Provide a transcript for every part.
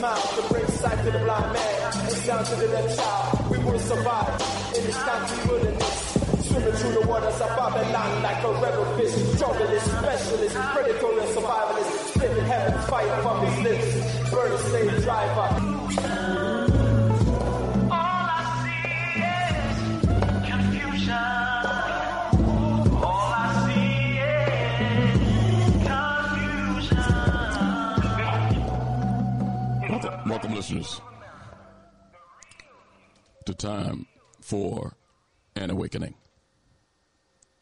to bring sight to the blind man and sound to the deaf child. We will survive in this country wilderness. Swimming through the waters of Babylon like a rebel fish. Journalist, specialist, predatory survivalist. Spitting heaven, fire from his lips. Burn a slave driver. Listeners, to time for an awakening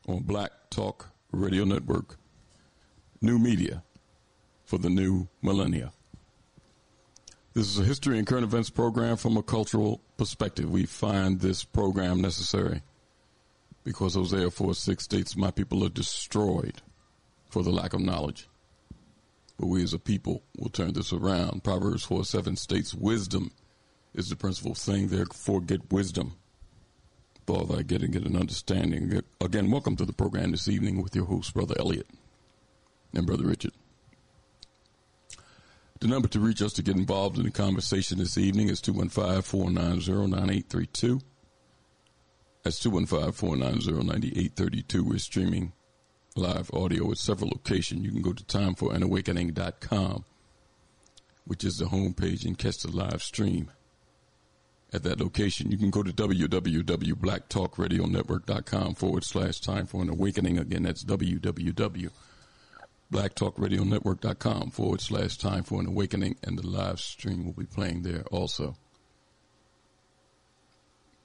on Black Talk Radio Network, new media for the new millennia. This is a history and current events program from a cultural perspective. We find this program necessary because Hosea 4 6 states, My people are destroyed for the lack of knowledge. But we as a people will turn this around. Proverbs 4 7 states, Wisdom is the principal thing, therefore get wisdom. With all thy getting, get an understanding. Again, welcome to the program this evening with your host, Brother Elliot and Brother Richard. The number to reach us to get involved in the conversation this evening is 215 490 9832. That's 215 490 9832. We're streaming live audio at several locations. You can go to timeforanawakening.com, which is the homepage, and catch the live stream at that location. You can go to www.blacktalkradionetwork.com forward slash time for an awakening. Again, that's www.blacktalkradionetwork.com forward slash time for an awakening, and the live stream will be playing there also.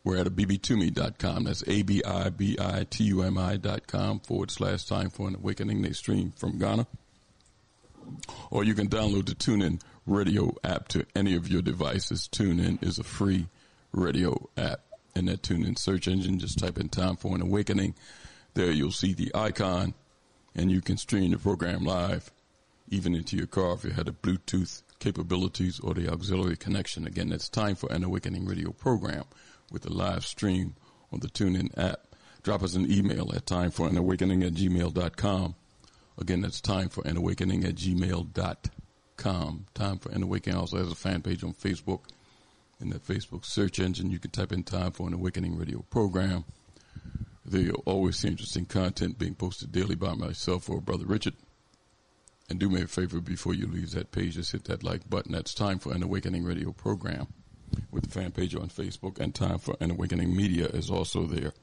We're at abibitumi.com. That's A-B-I-B-I-T-U-M-I dot com forward slash time for an awakening. They stream from Ghana. Or you can download the TuneIn radio app to any of your devices. TuneIn is a free radio app. In that TuneIn search engine, just type in time for an awakening. There you'll see the icon and you can stream the program live even into your car if you had the Bluetooth capabilities or the auxiliary connection. Again, that's time for an awakening radio program with the live stream on the TuneIn app. Drop us an email at timeforanawakening at gmail.com. Again, that's time for an awakening at gmail.com. Time for an awakening also has a fan page on Facebook. In that Facebook search engine, you can type in time for an awakening radio program. There you'll always see interesting content being posted daily by myself or Brother Richard. And do me a favor before you leave that page, just hit that like button. That's time for an awakening radio program with the fan page on Facebook, and Time for an Awakening Media is also there.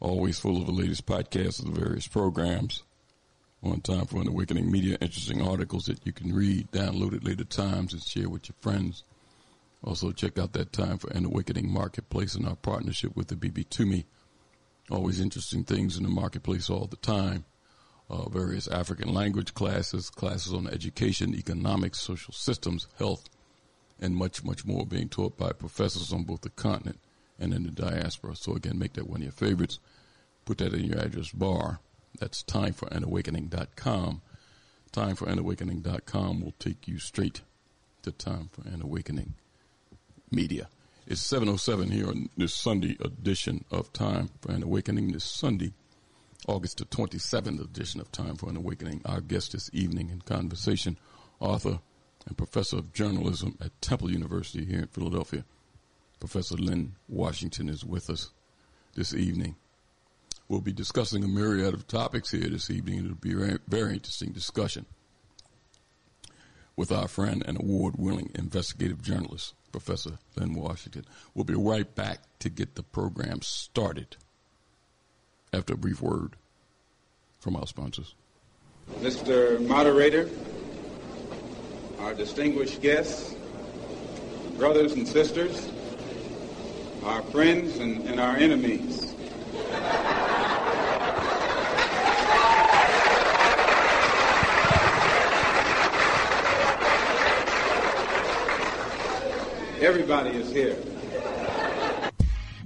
Always full of the latest podcasts of the various programs on Time for an Awakening Media. Interesting articles that you can read, download at later times, and share with your friends. Also, check out that Time for an Awakening Marketplace and our partnership with the Abibitumi. Always interesting things in the marketplace all the time. Uh, various African language classes, classes on education, economics, social systems, health, and much, much more being taught by professors on both the continent and in the diaspora. So again, make that one of your favorites. Put that in your address bar. That's timeforanawakening.com. Timeforanawakening.com will take you straight to Time for an Awakening Media. It's 7.07 here on this Sunday edition of Time for an Awakening. This Sunday, August the 27th edition of Time for an Awakening. Our guest this evening in conversation, author and professor of journalism at Temple University here in Philadelphia. Professor Linn Washington is with us this evening. We'll be discussing a myriad of topics here this evening. It'll be a very, interesting discussion with our friend and award winning investigative journalist, Professor Linn Washington. We'll be right back to get the program started after a brief word from our sponsors. Mr. Moderator, our distinguished guests, brothers and sisters, our friends and, and our enemies. Everybody is here.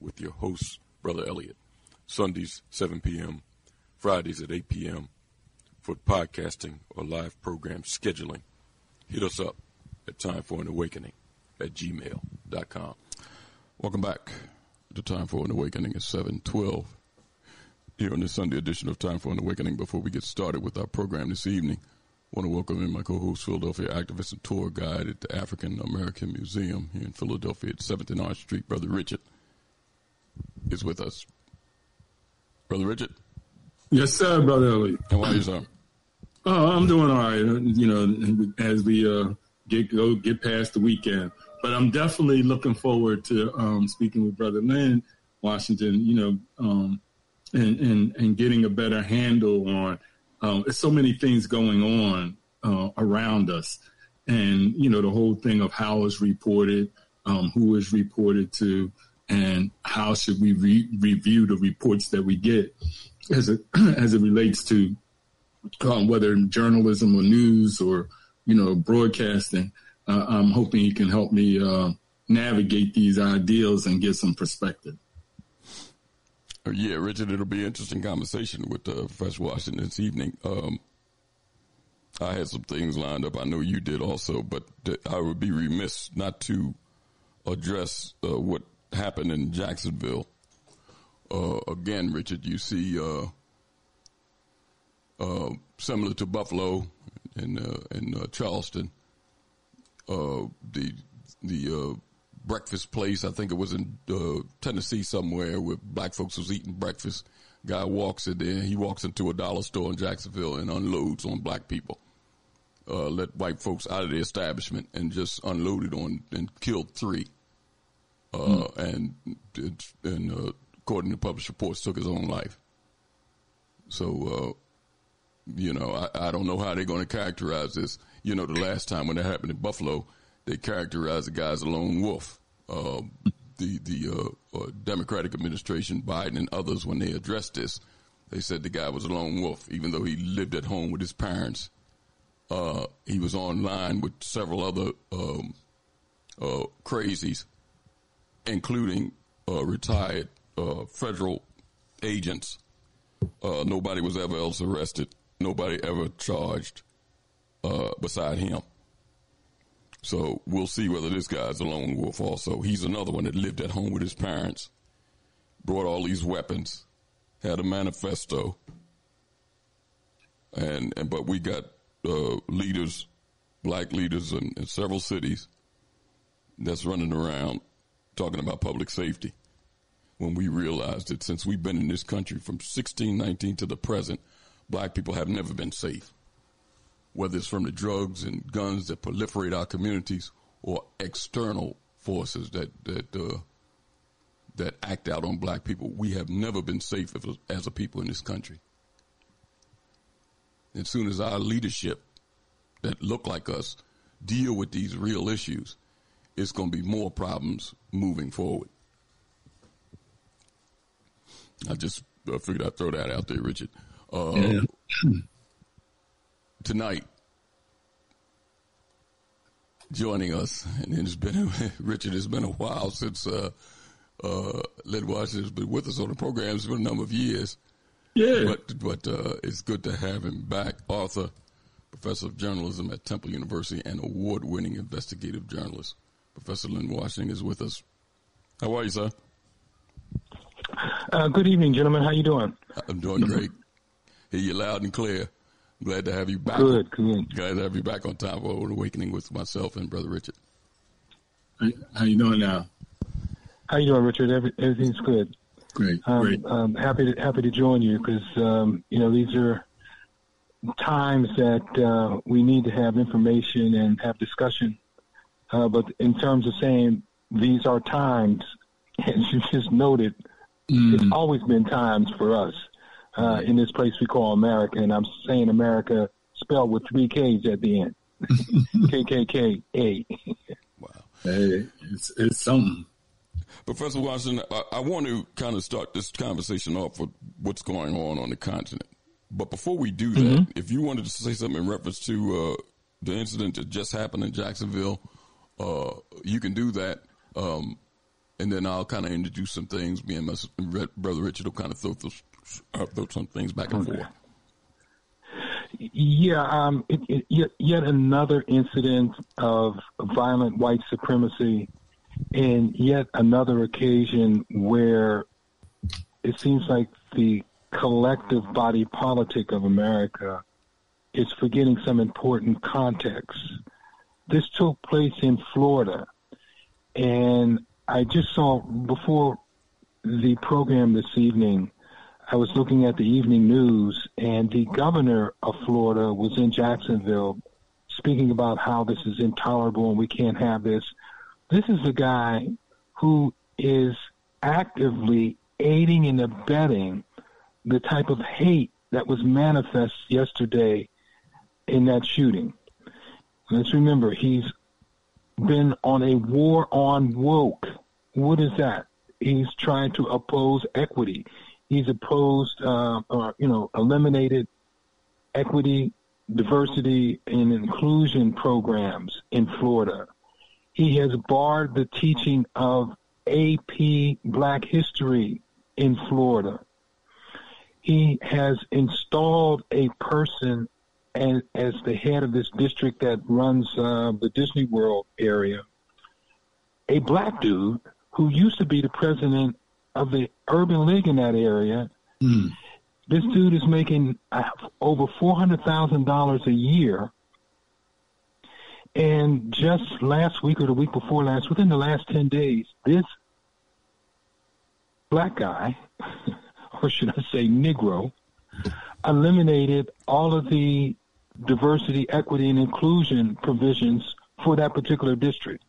with your host, Brother Elliot. Sundays, 7 p.m., Fridays at 8 p.m. For podcasting or live program scheduling, hit us up at Time for an Awakening at gmail.com. Welcome back to Time for an Awakening at 712 here on this Sunday edition of Time for an Awakening. Before we get started with our program this evening, I want to welcome in my co-host, Philadelphia activist and tour guide at the African American Museum here in Philadelphia at 7th and Arch Street, Brother Richard is with us. Brother Richard? Yes, sir, Brother Elliot. How are you, sir? Oh, I'm doing all right, you know, as we uh, get go get past the weekend. But I'm definitely looking forward to um, speaking with Brother Linn Washington, you know, um, and, and, and getting a better handle on um, there's so many things going on uh, around us. And, you know, the whole thing of how is reported, um, who is reported to, and how should we re- review the reports that we get as it as it relates to um, whether journalism or news or you know broadcasting. Uh, I'm hoping you can help me uh, navigate these ideals and get some perspective. Yeah, Richard, it'll be an interesting conversation with uh, Fresh Washington this evening. Um, I had some things lined up. I know you did also, but I would be remiss not to address uh, what happened in Jacksonville. Uh, again, Richard, you see uh, uh, similar to Buffalo and in Charleston. the the breakfast place, I think it was in Tennessee somewhere, where black folks was eating breakfast. Guy walks in there. He walks into a dollar store in Jacksonville and unloads on black people. Uh, let white folks out of the establishment and just unloaded on and killed three. Mm. and and uh, according to published reports, took his own life. So, uh, you know, I, I, don't know how they're going to characterize this. You know, the last time when that happened in Buffalo, they characterized the guy as a lone wolf. Uh, the the uh, Democratic administration, Biden and others, when they addressed this, they said the guy was a lone wolf, even though he lived at home with his parents. He was online with several other um, crazies, including uh, retired uh, federal agents. nobody was ever else arrested. Nobody ever charged beside him. So we'll see whether this guy's a lone wolf also. He's another one that lived at home with his parents, brought all these weapons, had a manifesto. And, and but we got uh, leaders, black leaders in, in several cities that's running around talking about public safety when we realized that since we've been in this country from 1619 to the present, black people have never been safe whether it's from the drugs and guns that proliferate our communities or external forces that that uh, that act out on black people. We have never been safe as a, as a people in this country. As soon as our leadership that look like us deal with these real issues, it's going to be more problems moving forward. I just uh, figured I'd throw that out there, Richard. Uh, yeah tonight joining us. And it's been, Richard, it's been a while since uh, uh, Linn Washington's been with us on the program. It's been a number of years. Yeah. But, but uh, it's good to have him back. Author, professor of journalism at Temple University, and award winning investigative journalist. Professor Linn Washington is with us. How are you, sir? Uh, good evening, gentlemen. How you doing? I'm doing great. Hear you loud and clear. Glad to have you back. Good, good. Glad to have you back on Time for Awakening with myself and Brother Richard. How you doing now? How you doing, Richard? Every, everything's good. Great, um, great. Um, happy to happy to join you because um, you know these are times that uh, we need to have information and have discussion. Uh, but in terms of saying these are times, as you just noted, mm. it's always been times for us uh, in this place we call America, and I'm saying America spelled with three K's at the end. KKK wow. Hey, it's, it's something. Professor Washington, I, I, want to kind of start this conversation off with what's going on on the continent. But before we do that, mm-hmm. if you wanted to say something in reference to uh, the incident that just happened in Jacksonville, uh, you can do that. Um, and then I'll kind of introduce some things. Me and my brother Richard will kind of throw those uh, throw some things back and forth. Yeah, um, it, it, yet, yet another incident of violent white supremacy, and yet another occasion where it seems like the collective body politic of America is forgetting some important context. This took place in Florida, and I just saw before the program this evening I was looking at the evening news, and the governor of Florida was in Jacksonville speaking about how this is intolerable and we can't have this. This is the guy who is actively aiding and abetting the type of hate that was manifest yesterday in that shooting. Let's remember, he's been on a war on woke. What is that? He's trying to oppose equity. He's opposed, uh, or you know, eliminated equity, diversity, and inclusion programs in Florida. He has barred the teaching of AP Black History in Florida. He has installed a person and as the head of this district that runs uh, the Disney World area, a black dude who used to be the president of the Urban League in that area. Mm. This dude is making uh, over four hundred thousand dollars a year, and just last week or the week before last, within the last ten days, this black guy, or should I say Negro, eliminated all of the diversity, equity, and inclusion provisions for that particular district.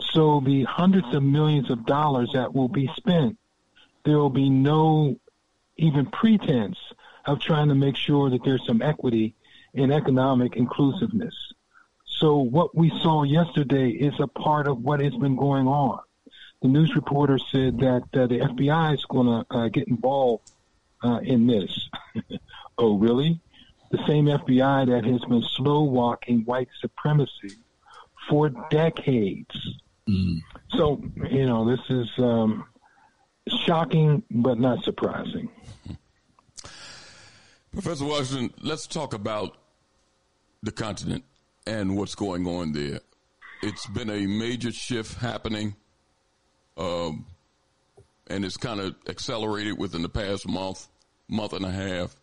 So the hundreds of millions of dollars that will be spent, there will be no even pretense of trying to make sure that there's some equity and economic inclusiveness. So what we saw yesterday is a part of what has been going on. The news reporter said that uh, the FBI is going to uh, get involved uh, in this. oh, really? The same FBI that has been slow walking white supremacy for decades. Mm. So, you know, this is um, shocking but not surprising. Professor Washington, let's talk about the continent and what's going on there. It's been a major shift happening, um, and it's kind of accelerated within the past month, month and a half,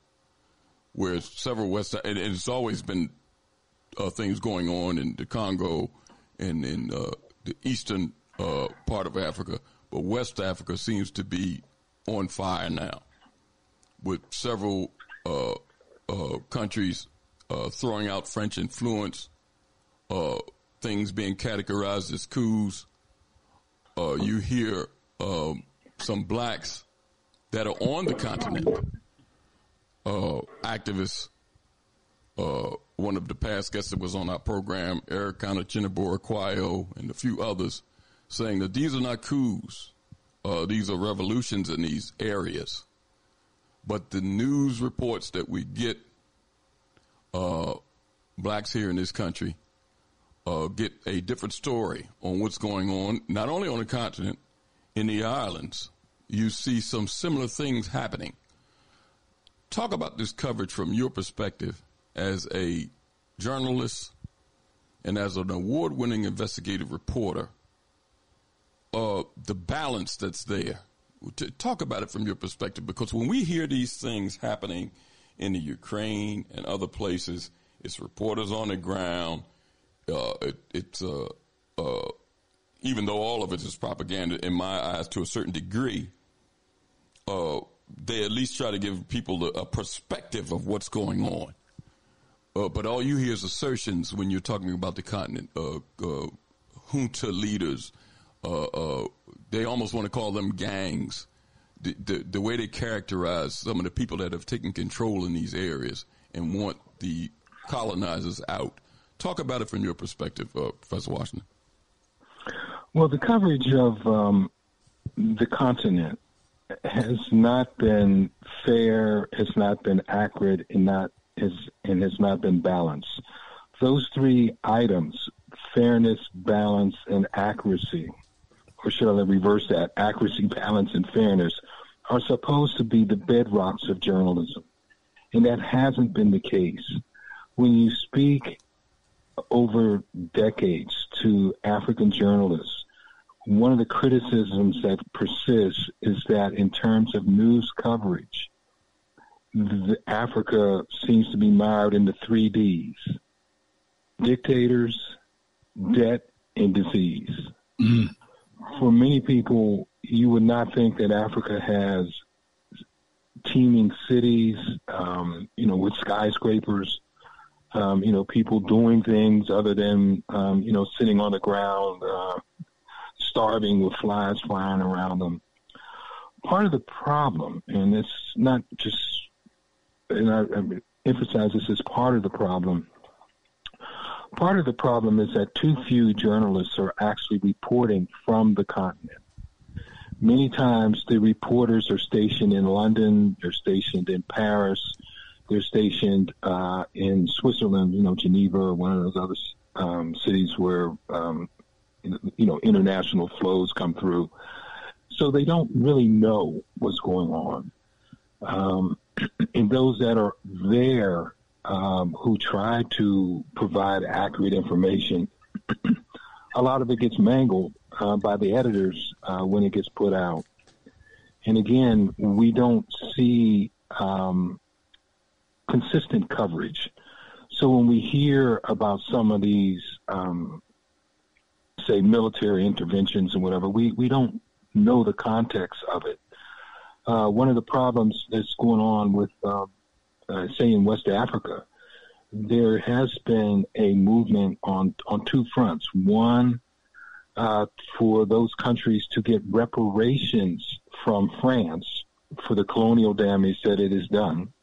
where several West, and it's always been uh, things going on in the Congo and in uh, the eastern uh, part of Africa, but West Africa seems to be on fire now, with several uh, uh, countries uh, throwing out French influence, things being categorized as coups. You hear um, some blacks that are on the continent, activists one of the past guests that was on our program, Eric Chinabora Quayo, and a few others, saying that these are not coups. Uh, these are revolutions in these areas. But the news reports that we get, uh, blacks here in this country, uh, get a different story on what's going on, not only on the continent, in the islands. You see some similar things happening. Talk about this coverage from your perspective as a journalist and as an award winning investigative reporter, uh, the balance that's there. Talk about it from your perspective, because when we hear these things happening in the Ukraine and other places, it's reporters on the ground. Uh, it, it's uh, uh even though all of it is propaganda in my eyes to a certain degree, uh, they at least try to give people a perspective of what's going on. Uh, but all you hear is assertions when you're talking about the continent. Uh, uh, junta leaders, uh, uh, they almost want to call them gangs. The, the, the, way they characterize some of the people that have taken control in these areas and want the colonizers out. Talk about it from your perspective, uh, Professor Washington. Well, the coverage of um, the continent has not been fair, has not been accurate, and not is and has not been balanced. Those three items, fairness, balance, and accuracy, or should I reverse that? Accuracy, balance, and fairness are supposed to be the bedrocks of journalism. And that hasn't been the case. When you speak over decades to African journalists, one of the criticisms that persists is that in terms of news coverage, the, Africa seems to be mired in the three Ds dictators, debt, and disease. Mm. For many people, you would not think that Africa has teeming cities, um, you know, with skyscrapers, um, you know, people doing things other than, um, you know, sitting on the ground, uh, starving with flies flying around them. Part of the problem, and it's not just and I, I emphasize this as part of the problem. Part of the problem is that too few journalists are actually reporting from the continent. Many times the reporters are stationed in London, they're stationed in Paris, they're stationed uh, in Switzerland, you know, Geneva or one of those other um, cities where, um, you know, international flows come through. So they don't really know what's going on. Um, and those that are there um, who try to provide accurate information, a lot of it gets mangled uh, by the editors uh, when it gets put out. And again, we don't see um, consistent coverage. So when we hear about some of these, um, say, military interventions and whatever, we, we don't know the context of it. Uh, one of the problems that's going on with, uh, uh, say, in West Africa, there has been a movement on on two fronts. One, uh, for those countries to get reparations from France for the colonial damage that it has done,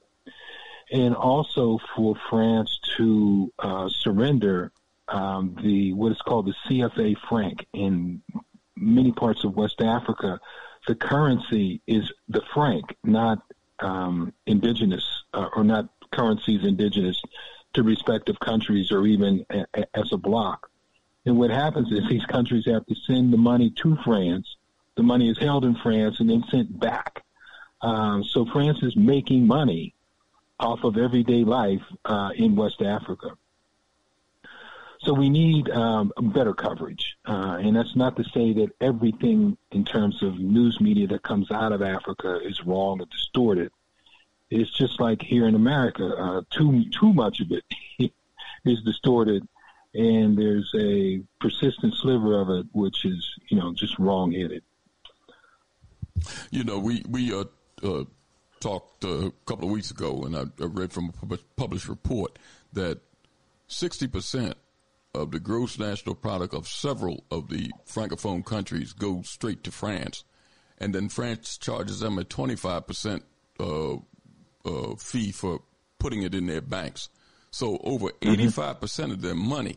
and also for France to uh, surrender um, the what is called the CFA franc in many parts of West Africa. The currency is the franc, not um, indigenous uh, or not currencies indigenous to respective countries or even a, a, as a bloc. And what happens is these countries have to send the money to France. The money is held in France and then sent back. Um, so France is making money off of everyday life uh, in West Africa. So we need um, better coverage, uh, and that's not to say that everything in terms of news media that comes out of Africa is wrong or distorted. It's just like here in America, uh, too too much of it is distorted, and there's a persistent sliver of it which is you know just wrong headed. You know, we we uh, uh, talked a couple of weeks ago, and I, I read from a published report that sixty percent of the gross national product of several of the francophone countries goes straight to France, and then France charges them a twenty five percent uh, uh, fee for putting it in their banks. So over 85% mm-hmm. percent of their money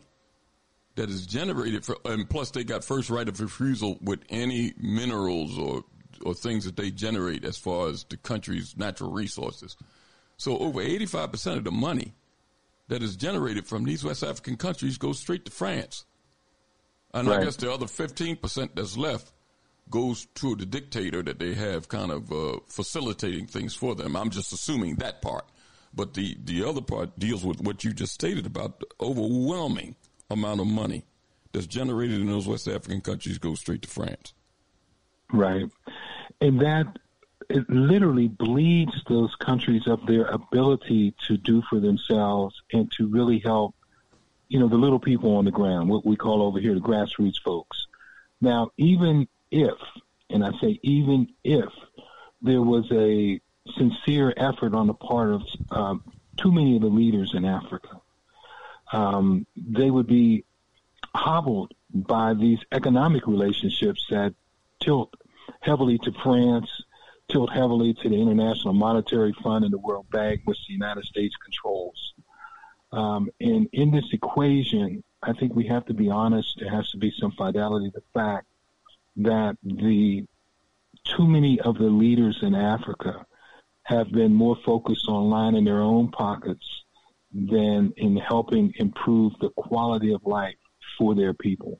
that is generated for, and plus they got first right of refusal with any minerals or, or things that they generate as far as the country's natural resources. So over 85% of the money that is generated from these West African countries goes straight to France. And right. I guess the other 15% that's left goes to the dictator that they have kind of uh, facilitating things for them. I'm just assuming that part. But the, the other part deals with what you just stated about the overwhelming amount of money that's generated in those West African countries goes straight to France. Right. And that it literally bleeds those countries of their ability to do for themselves and to really help, you know, the little people on the ground, what we call over here the grassroots folks. Now, even if, and I say even if, there was a sincere effort on the part of um, too many of the leaders in Africa, um, they would be hobbled by these economic relationships that tilt heavily to France, tilt heavily to the International Monetary Fund and the World Bank, which the United States controls. Um, and in this equation, I think we have to be honest. There has to be some fidelity to the fact that the too many of the leaders in Africa have been more focused on lining their own pockets than in helping improve the quality of life for their people.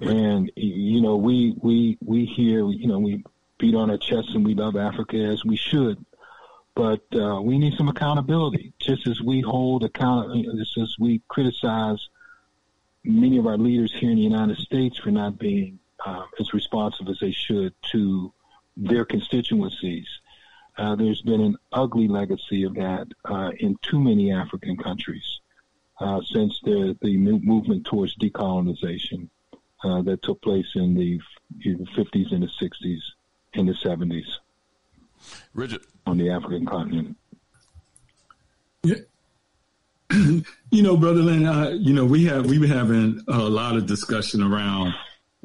And you know, we we we hear you know we beat on our chests and we love Africa as we should, but uh, we need some accountability. Just as we hold account, just as we criticize many of our leaders here in the United States for not being uh, as responsive as they should to their constituencies. Uh, there's been an ugly legacy of that uh, in too many African countries uh, since the, the movement towards decolonization uh, that took place in the, in the 50s and the 60s and the 70s. Richard. On the African continent. Yeah, you know, brother Linn, uh, you know, we have we've been having a lot of discussion around,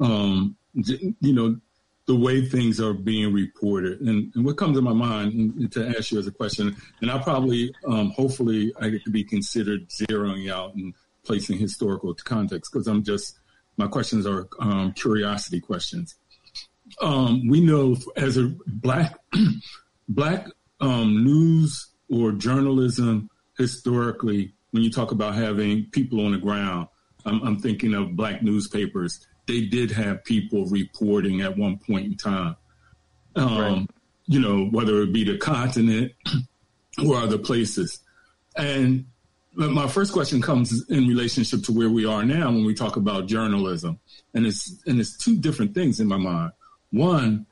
um, you know, the way things are being reported, and, and what comes to my mind to ask you as a question, and I probably, um, hopefully, I could be considered zeroing out and placing historical context because I'm just my questions are um, curiosity questions. Um, we know as a black black um, news or journalism historically when you talk about having people on the ground, I'm, I'm thinking of black newspapers. They did have people reporting at one point in time. Um, right. You know, whether it be the continent or other places. And my first question comes in relationship to where we are now when we talk about journalism, and it's and it's two different things in my mind. One,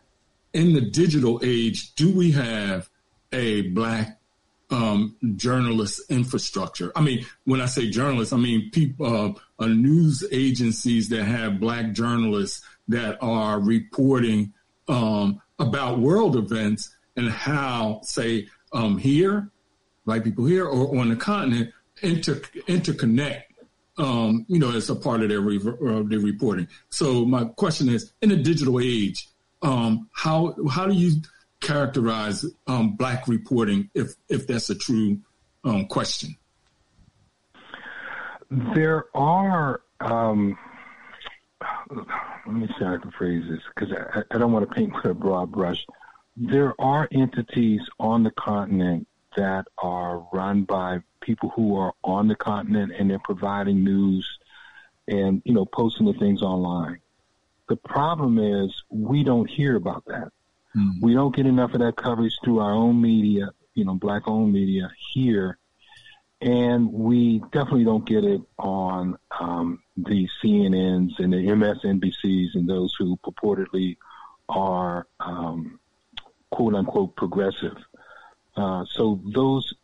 in the digital age, do we have a black um, journalist infrastructure? I mean, when I say journalists, I mean people, uh, uh, news agencies that have black journalists that are reporting um, about world events and how, say, um, here, black people here or on the continent, inter interconnect. Um, you know, as a part of their, re- uh, their reporting. So my question is, in a digital age, um, how how do you characterize um, black reporting if if that's a true um, question? There are. Um, let me see how I can phrase this because I, I don't want to paint with a broad brush. There are entities on the continent that are run by people who are on the continent and they're providing news and you know posting the things online. The problem is we don't hear about that. Mm. We don't get enough of that coverage through our own media, you know, black owned media here. And we definitely don't get it on um, the CNNs and the MSNBCs and those who purportedly are um, quote unquote progressive. Uh, so those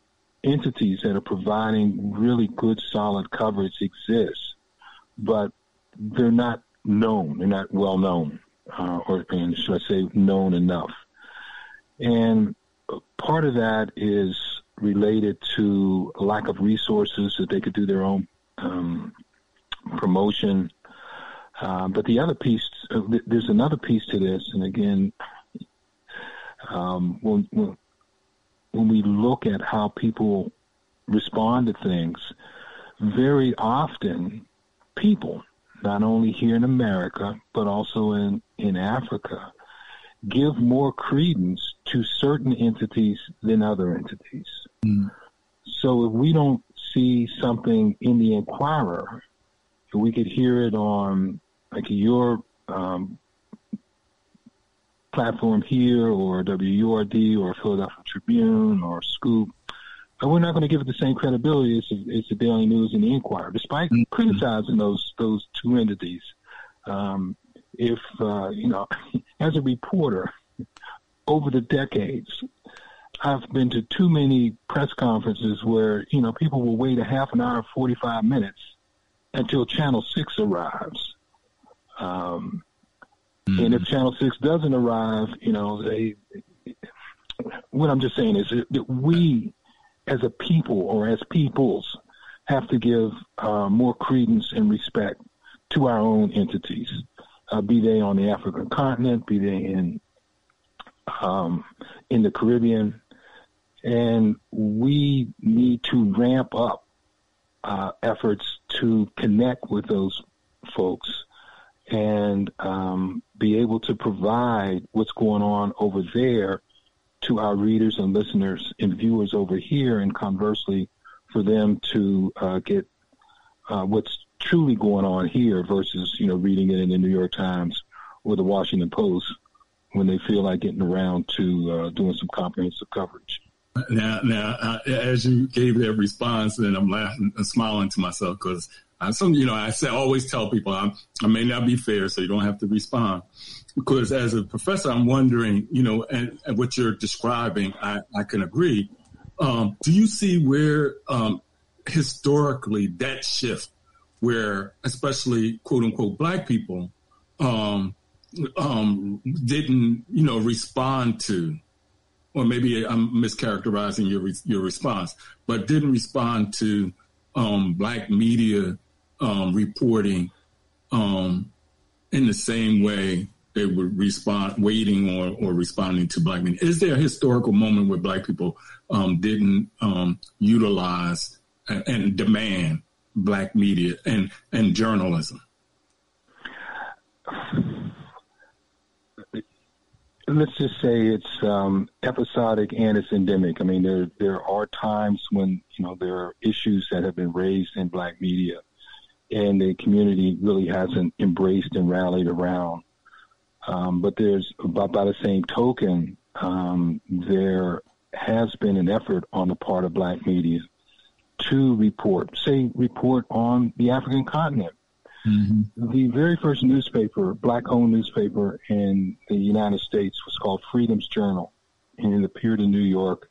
entities that are providing really good, solid coverage exist, but they're not known. They're not well known, uh, or and should I say, known enough. And part of that is related to lack of resources that they could do their own um, promotion. Uh, but the other piece, uh, there's another piece to this, and again, um, when when we look at how people respond to things, very often people, not only here in America, but also in, in Africa, give more credence to certain entities than other entities. Mm. So if we don't see something in the Inquirer, we could hear it on like your um, platform here or WURD or Philadelphia Tribune or Scoop, but we're not going to give it the same credibility as, as the Daily News and the Inquirer, despite mm-hmm. criticizing those those two entities. Um, if uh, you know, as a reporter, over the decades, I've been to too many press conferences where you know people will wait a half an hour, forty five minutes until Channel Six arrives. Um, Mm-hmm. And if Channel Six doesn't arrive, you know, they. What I'm just saying is that we, as a people or as peoples, have to give uh, more credence and respect to our own entities, uh, be they on the African continent, be they in um, in the Caribbean, and we need to ramp up uh, efforts to connect with those folks and um, be able to provide what's going on over there to our readers and listeners and viewers over here, and conversely, for them to uh, get uh, what's truly going on here versus you know reading it in the New York Times or the Washington Post when they feel like getting around to uh, doing some comprehensive coverage. Now, now, uh, as you gave that response, and I'm laughing and smiling to myself because I, some, you know, I say, always tell people I'm, i may not be fair, so you don't have to respond. Because as a professor, I'm wondering, you know, and, and what you're describing, I, I can agree. Um, do you see where um, historically that shift, where especially quote unquote black people um, um didn't, you know, respond to, or maybe I'm mischaracterizing your your response, but didn't respond to um, black media um, reporting um, in the same way they would respond, waiting or, or responding to black men. Is there a historical moment where black people um, didn't um, utilize and, and, demand black media and, and journalism? Let's just say it's um, episodic and it's endemic. I mean, there there are times when you know there are issues that have been raised in black media and the community really hasn't embraced and rallied around. Um, but there's, by, by, the same token, um, there has been an effort on the part of black media to report, say, report on the African continent. Mm-hmm. The very first newspaper, black-owned newspaper in the United States, was called Freedom's Journal, and it appeared in New York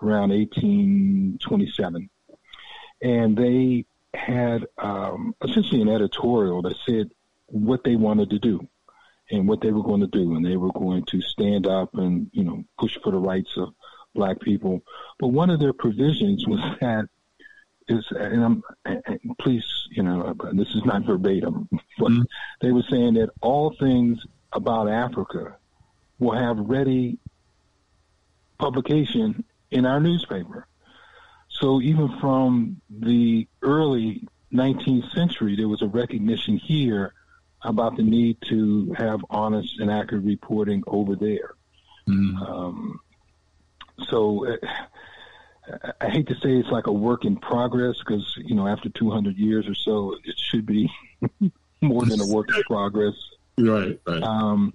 around 1827. And they had um, essentially an editorial that said what they wanted to do and what they were going to do, and they were going to stand up and you know push for the rights of black people. But one of their provisions was that is, and I'm, and please, you know, this is not verbatim, but mm-hmm. they were saying that all things about Africa will have ready publication in our newspaper. So even from the early 19th century, there was a recognition here about the need to have honest and accurate reporting over there. Mm-hmm. Um, so uh, I hate to say it's like a work in progress because you know after 200 years or so, it should be more than a work in progress. Right. Right. Um,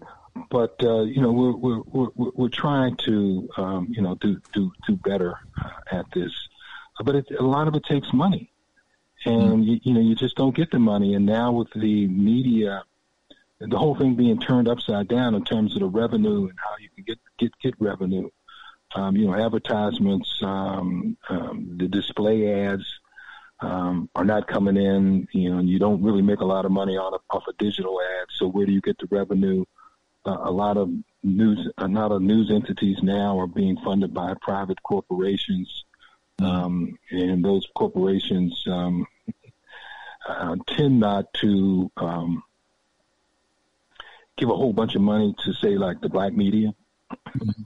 but uh, you know we're we're we're, we're trying to um, you know do do do better at this, but it, a lot of it takes money, and mm. you, you know you just don't get the money. And now with the media, the whole thing being turned upside down in terms of the revenue and how you can get get get revenue, um, you know, advertisements, um, um, the display ads um, are not coming in. You know, you don't really make a lot of money off off a digital ad. So where do you get the revenue? Uh, a lot of news, a lot of news entities now are being funded by private corporations, um, and those corporations um, uh, tend not to um, give a whole bunch of money to say like the black media. Mm-hmm.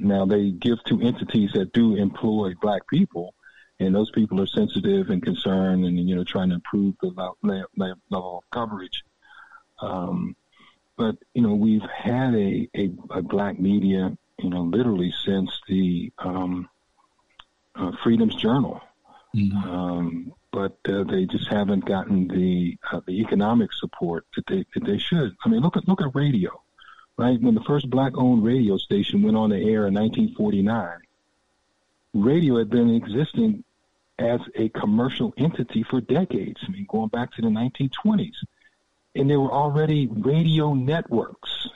Now they give to entities that do employ black people, and those people are sensitive and concerned, and you know trying to improve the level of coverage. Um, but you know we've had a, a, a, black media, you know, literally since the um, uh, Freedom's Journal. Mm-hmm. Um, but uh, they just haven't gotten the uh, the economic support that they that they should. I mean, look at look at radio right? When the first black owned radio station went on the air in 1949, radio had been existing as a commercial entity for decades. I mean, going back to the 1920s. And there were already radio networks,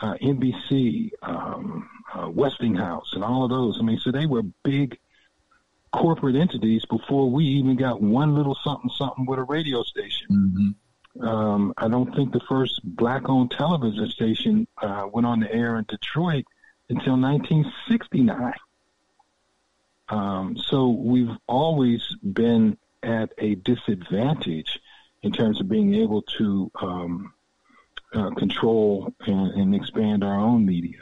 uh, NBC, um, uh, Westinghouse, and all of those. I mean, so they were big corporate entities before we even got one little something something with a radio station. Mm-hmm. Um, I don't think the first black-owned television station uh, went on the air in Detroit until 1969. Um, so we've always been at a disadvantage in terms of being able to um, uh, control and, and, expand our own media.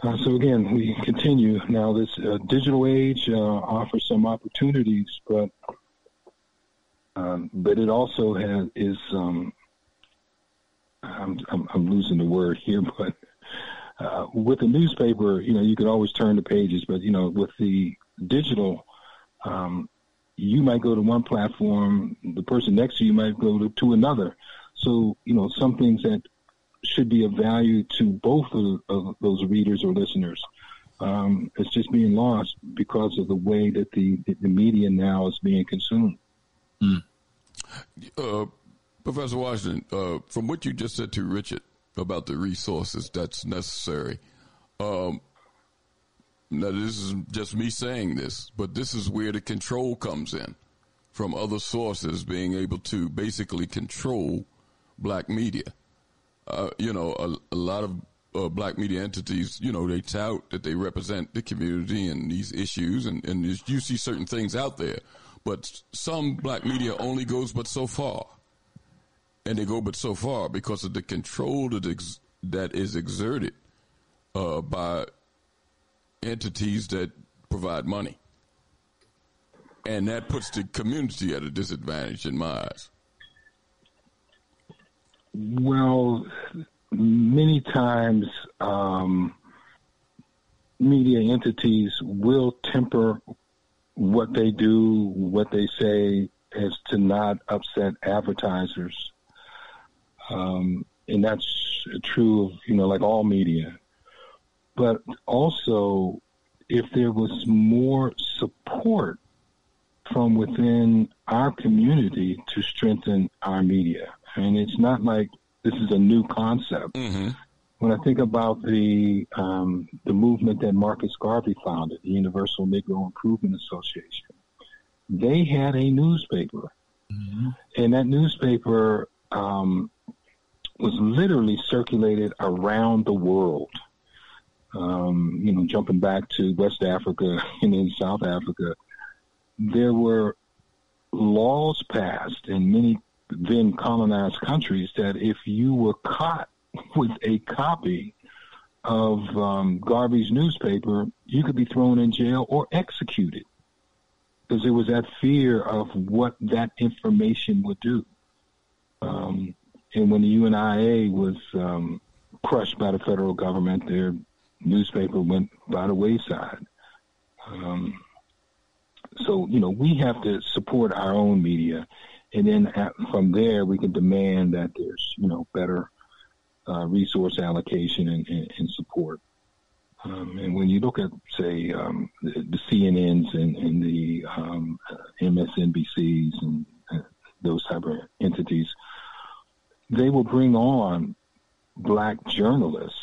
Uh, so again, we continue now. This uh, digital age uh, offers some opportunities, but um, but it also has is um, I'm, I'm, I'm losing the word here, but uh, with the newspaper, you know, you could always turn the pages, but you know, with the digital, um, you might go to one platform, the person next to you might go to, to another. So, you know, some things that should be of value to both of, of those readers or listeners. Um, it's just being lost because of the way that the, the media now is being consumed. Mm. Uh, Professor Washington, uh, from what you just said to Richard about the resources that's necessary, um, now this is just me saying this, but this is where the control comes in from other sources being able to basically control black media. Uh, you know, a, a lot of uh, black media entities, you know, they tout that they represent the community and these issues, and, and you see certain things out there. But some black media only goes but so far. And they go but so far because of the control that, ex- that is exerted uh, by entities that provide money. And that puts the community at a disadvantage in my eyes. Well, many times um, media entities will temper what they do, what they say, as to not upset advertisers. Um, and that's true of, you know, like all media. But also, if there was more support from within our community to strengthen our media. And it's not like this is a new concept. Mm-hmm. When I think about the um, the movement that Marcus Garvey founded, the Universal Negro Improvement Association, they had a newspaper, and that newspaper um, was literally circulated around the world. Um, you know, jumping back to West Africa and then South Africa, there were laws passed in many then colonized countries that if you were caught with a copy of um, Garvey's newspaper, you could be thrown in jail or executed because there was that fear of what that information would do. Um, and when the UNIA was um, crushed by the federal government, their newspaper went by the wayside. Um, so, you know, we have to support our own media. And then at, from there, we can demand that there's, you know, better uh, resource allocation and, and, and support. Um, and when you look at, say, um, the, the CNNs and, and the um, MSNBCs and uh, those type of entities, they will bring on black journalists.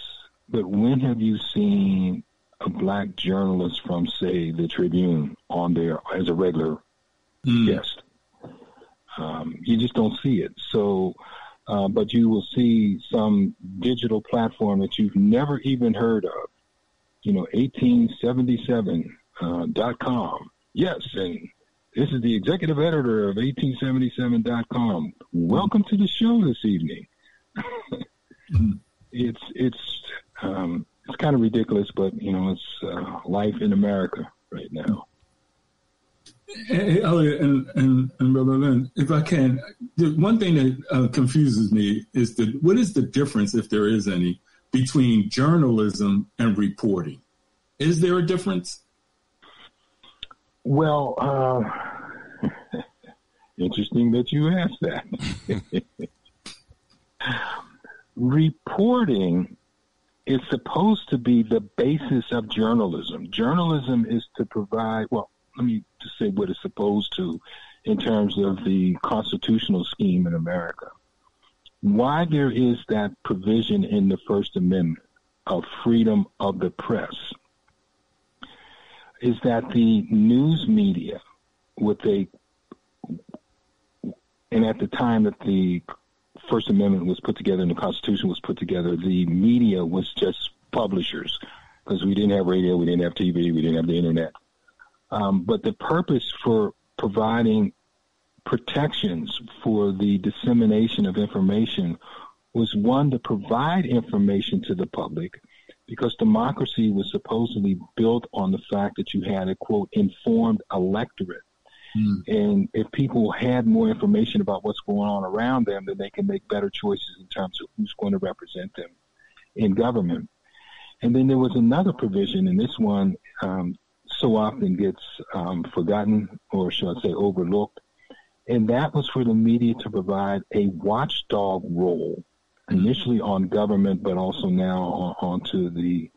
But when have you seen a black journalist from, say, the Tribune on there as a regular guest? Um, you just don't see it. So, uh, but you will see some digital platform that you've never even heard of. You know, 1877 uh, dot com. Yes, and this is the executive editor of 1877.com. Welcome to the show this evening. It's it's um, it's kind of ridiculous, but you know, it's uh, life in America right now. Hey, Elliot and, and, and Brother Linn, if I can, the one thing that uh, confuses me is the what is the difference, if there is any, between journalism and reporting? Is there a difference? Well, uh, interesting that you asked that. Reporting is supposed to be the basis of journalism. Journalism is to provide, well, let me just say what it's supposed to in terms of the constitutional scheme in America. Why there is that provision in the First Amendment of freedom of the press is that the news media, with a, and at the time that the First Amendment was put together and the Constitution was put together, the media was just publishers because we didn't have radio, we didn't have TV, we didn't have the internet. Um, but the purpose for providing protections for the dissemination of information was one to provide information to the public because democracy was supposedly built on the fact that you had a quote informed electorate. And if people had more information about what's going on around them, then they can make better choices in terms of who's going to represent them in government. And then there was another provision, and this one um, so often gets um, forgotten or should I say overlooked. And that was for the media to provide a watchdog role, initially on government, but also now on, onto the,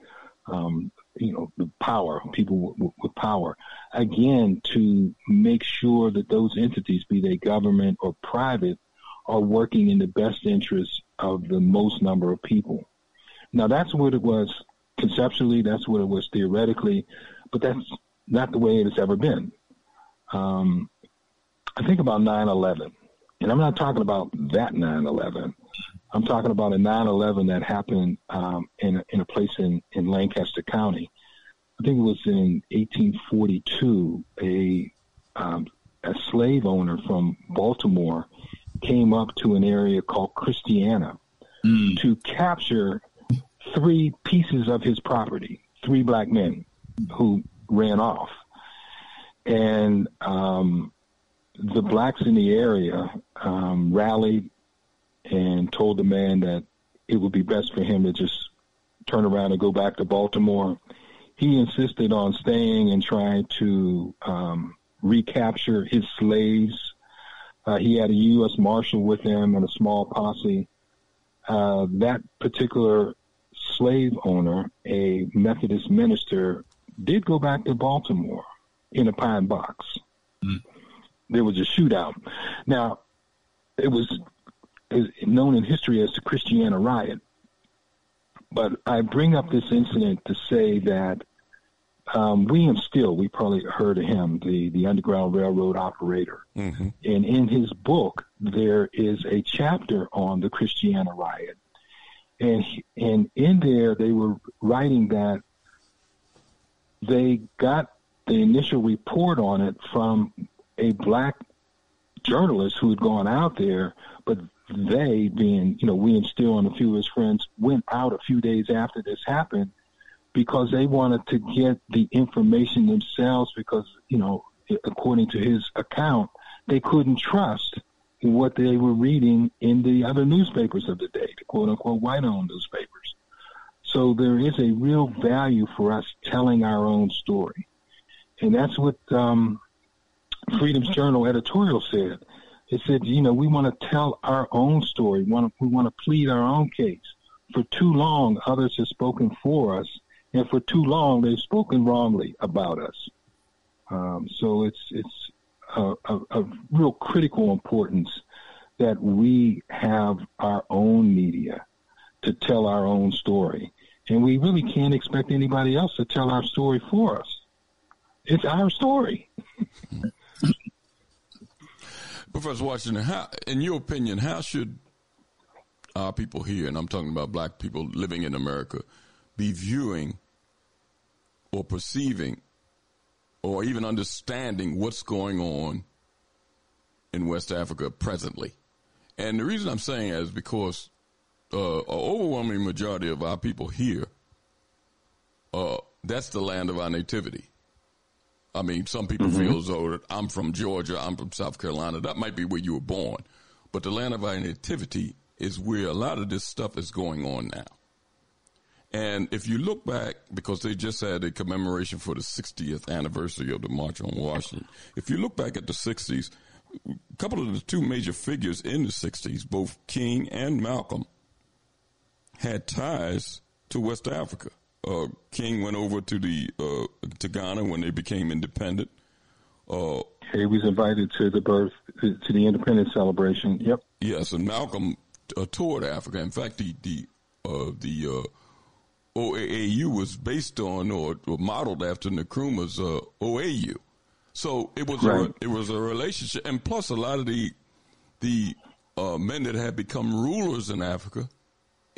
um, you know, the power, people with, with power. Again, to make sure that those entities, be they government or private, are working in the best interest of the most number of people. Now, that's what it was conceptually, that's what it was theoretically, but that's not the way it has ever been. Um, I think about 9 11, and I'm not talking about that 9 11. I'm talking about a 9 11 that happened um, in, in a place in, in Lancaster County. I think it was in 1842. A, um, a slave owner from Baltimore came up to an area called Christiana to capture three pieces of his property, three black men who ran off. And um, the blacks in the area um, rallied and told the man that it would be best for him to just turn around and go back to Baltimore. He insisted on staying and trying to um, recapture his slaves. Uh, he had a U.S. Marshal with him and a small posse. Uh, that particular slave owner, a Methodist minister, did go back to Baltimore in a pine box. there was a shootout. Now, it was known in history as the Christiana riot. But I bring up this incident to say that um, William Still, we probably heard of him, the, the Underground Railroad operator. Mm-hmm. And in his book, there is a chapter on the Christiana riot. And, and in there, they were writing that they got the initial report on it from a black journalist who had gone out there, but they, being, you know, William Still and a few of his friends, went out a few days after this happened because they wanted to get the information themselves because, you know, according to his account, they couldn't trust what they were reading in the other newspapers of the day, the quote unquote white owned newspapers. So there is a real value for us telling our own story. And that's what um, Freedom's Journal editorial said. It said, you know, we want to tell our own story. We want to, plead our own case. For too long, others have spoken for us, and for too long, they've spoken wrongly about us. Um, so it's it's a, a, a real critical importance that we have our own media to tell our own story. And we really can't expect anybody else to tell our story for us. It's our story. Professor Washington, how, in your opinion, how should our people here, and I'm talking about black people living in America, be viewing or perceiving or even understanding what's going on in West Africa presently? And the reason I'm saying that is because uh, an overwhelming majority of our people here, uh, that's the land of our nativity. I mean, some people mm-hmm. feel as though I'm from Georgia, I'm from South Carolina. That might be where you were born. But the land of our nativity is where a lot of this stuff is going on now. And if you look back, because they just had a commemoration for the 60th anniversary of the March on Washington, if you look back at the 60s, a couple of the two major figures in the 60s, both King and Malcolm, had ties to West Africa. Uh, King went over to the uh, to Ghana when they became independent. Uh, he was invited to the birth to the independence celebration. Yep. Yes, and Malcolm uh, toured Africa. In fact, the the uh, the uh, OAAU was based on or, or modeled after Nkrumah's uh, OAU. So it was right. a, it was a relationship, and plus a lot of the the uh, men that had become rulers in Africa,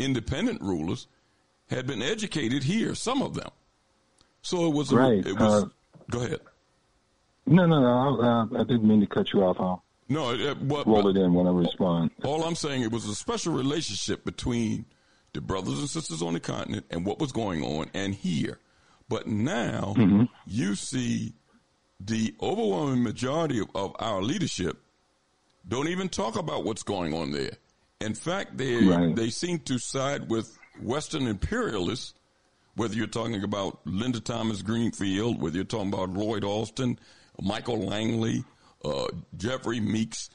independent rulers, had been educated here. Some of them. So it was. Right. A, it was. Uh, go ahead. No, no, no. I, I, didn't mean to cut you off. I'll no, it, what, roll it in when I respond. All I'm saying it was a special relationship between the brothers and sisters on the continent and what was going on and here. But now mm-hmm. you see the overwhelming majority of, of, our leadership don't even talk about what's going on there. In fact, they right. they seem to side with Western imperialists, whether you're talking about Linda Thomas Greenfield, whether you're talking about Lloyd Austin, Michael Langley, uh, Jeffrey Meeks,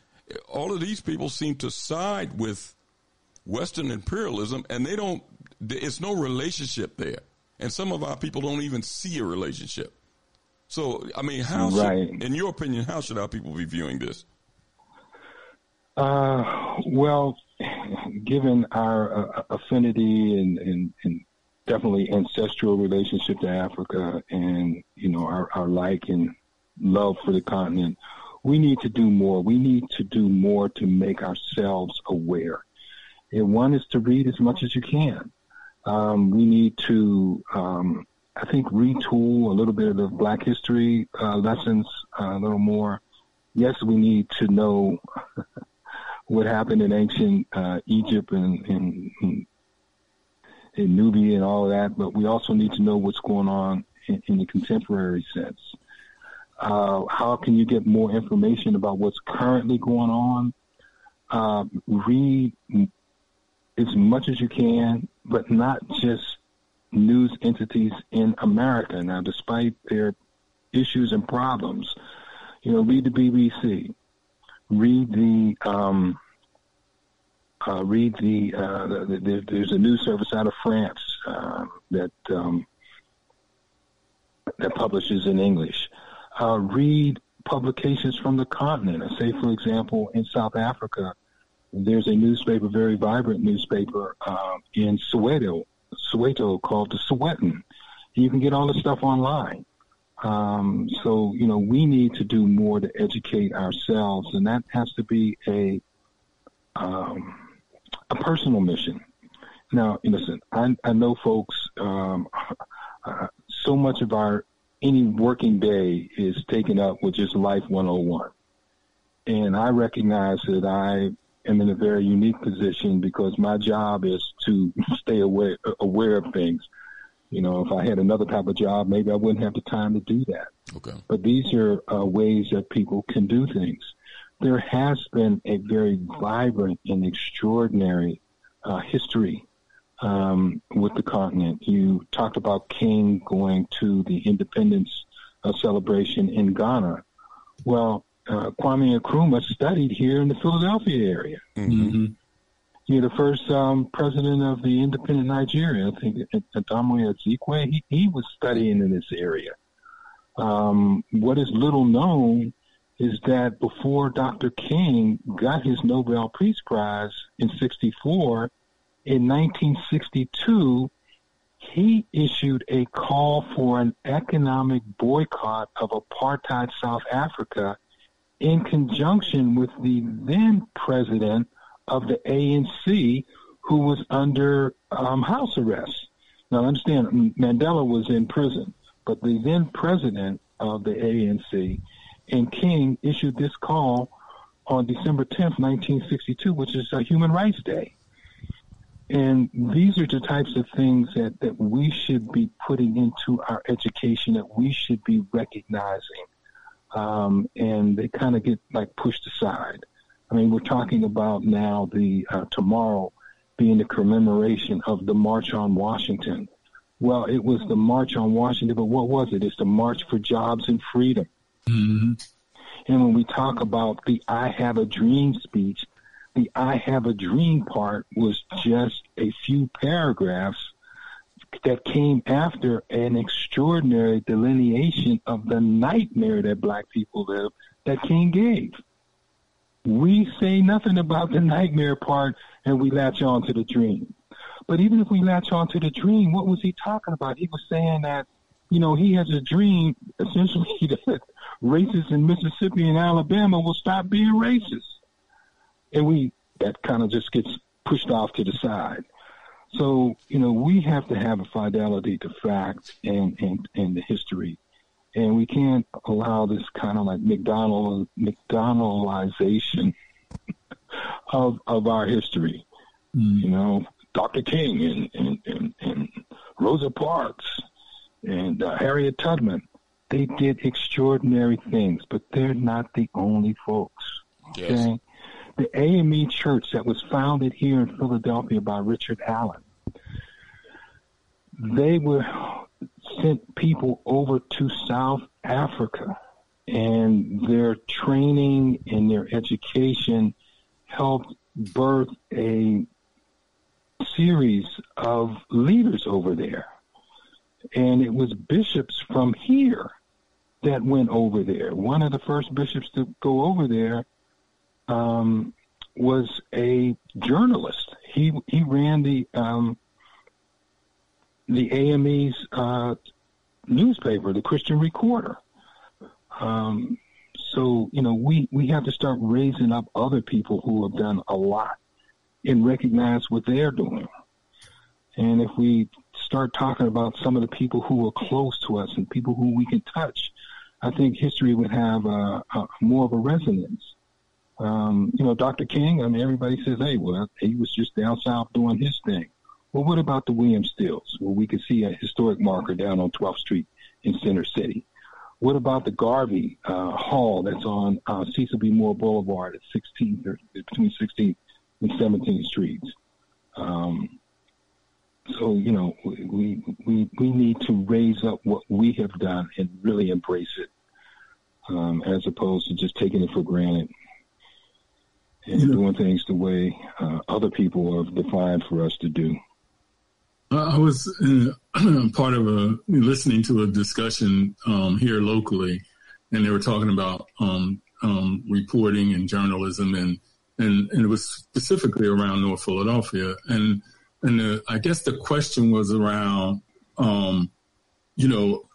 all of these people seem to side with Western imperialism, and they don't. It's no relationship there, and some of our people don't even see a relationship. So, I mean, how, right. should, in your opinion, how should our people be viewing this? Uh, well, given our uh, affinity and, and, and, definitely ancestral relationship to Africa and, you know, our, our like and love for the continent, we need to do more. We need to do more to make ourselves aware. And one is to read as much as you can. Um, we need to, um, I think, retool a little bit of the Black history uh, lessons uh, a little more. Yes, we need to know what happened in ancient uh, Egypt and, and Nubia and all of that, but we also need to know what's going on in, in the contemporary sense. Uh, how can you get more information about what's currently going on? Uh, read as much as you can, but not just news entities in America. Now, despite their issues and problems, you know, read the BBC, read the um, uh, read the, uh, the, the, there's a news service out of France uh, that um, that publishes in English. Uh, read publications from the continent. Say, for example, in South Africa, there's a newspaper, very vibrant newspaper uh, in Soweto, Soweto called the Sowetan. You can get all the stuff online. Um, so, you know, we need to do more to educate ourselves, and that has to be a um, a personal mission. Now, listen, I, I know folks, um, uh, so much of our any working day is taken up with just life 101. And I recognize that I am in a very unique position because my job is to stay aware, aware of things. You know, if I had another type of job, maybe I wouldn't have the time to do that. Okay. But these are uh, ways that people can do things. There has been a very vibrant and extraordinary uh, history um, with the continent. You talked about King going to the independence uh, celebration in Ghana. Well, uh, Kwame Nkrumah studied here in the Philadelphia area. Mm-hmm. You're the first um, president of the independent Nigeria. I think Nnamdi Azikiwe, he, he was studying in this area. Um, what is little known is that before Dr. King got his Nobel Peace Prize in 64, in 1962, he issued a call for an economic boycott of apartheid South Africa in conjunction with the then president of the ANC, who was under um, house arrest. Now, understand, Mandela was in prison, but the then president of the ANC and King issued this call on December 10th, 1962, which is a Human Rights Day. And these are the types of things that, that we should be putting into our education, that we should be recognizing. Um, and they kind of get like pushed aside. I mean, we're talking about now the uh, tomorrow being the commemoration of the March on Washington. Well, it was the March on Washington, but what was it? It's the March for Jobs and Freedom. Mm-hmm. And when we talk about the I Have a Dream speech, the I Have a Dream part was just a few paragraphs that came after an extraordinary delineation of the nightmare that black people live that King gave. We say nothing about the nightmare part and we latch on to the dream. But even if we latch on to the dream, what was he talking about? He was saying that, you know, he has a dream essentially that racists in Mississippi and Alabama will stop being racist and we that kind of just gets pushed off to the side. So you know we have to have a fidelity to fact and and and the history, and we can't allow this kind of like McDonald McDonaldization of of our history. Mm. You know, Dr. King and and and, and Rosa Parks and uh, Harriet Tubman. They did extraordinary things, but they're not the only folks. Okay. Yes the AME church that was founded here in Philadelphia by Richard Allen. They were sent people over to South Africa, and their training and their education helped birth a series of leaders over there. And it was bishops from here that went over there. One of the first bishops to go over there um, was a journalist. He he ran the um, the AME's uh, newspaper, the Christian Recorder. Um, so you know we we have to start raising up other people who have done a lot and recognize what they're doing. And if we start talking about some of the people who are close to us and people who we can touch, I think history would have a, a more of a resonance. Um, you know, Dr. King, I mean, everybody says, hey, well, he was just down south doing his thing. Well, what about the William Stills? Well, we could see a historic marker down on 12th Street in Center City. What about the Garvey uh, Hall that's on uh, Cecil B. Moore Boulevard at 16th, or between 16th and 17th Streets? Um, so you know, we we we need to raise up what we have done and really embrace it, um, as opposed to just taking it for granted and doing things the way uh, other people have defined for us to do. I was part of a listening to a discussion um, here locally, and they were talking about um, um, reporting and journalism, and, and and it was specifically around North Philadelphia, and and the, I guess the question was around, um, you know,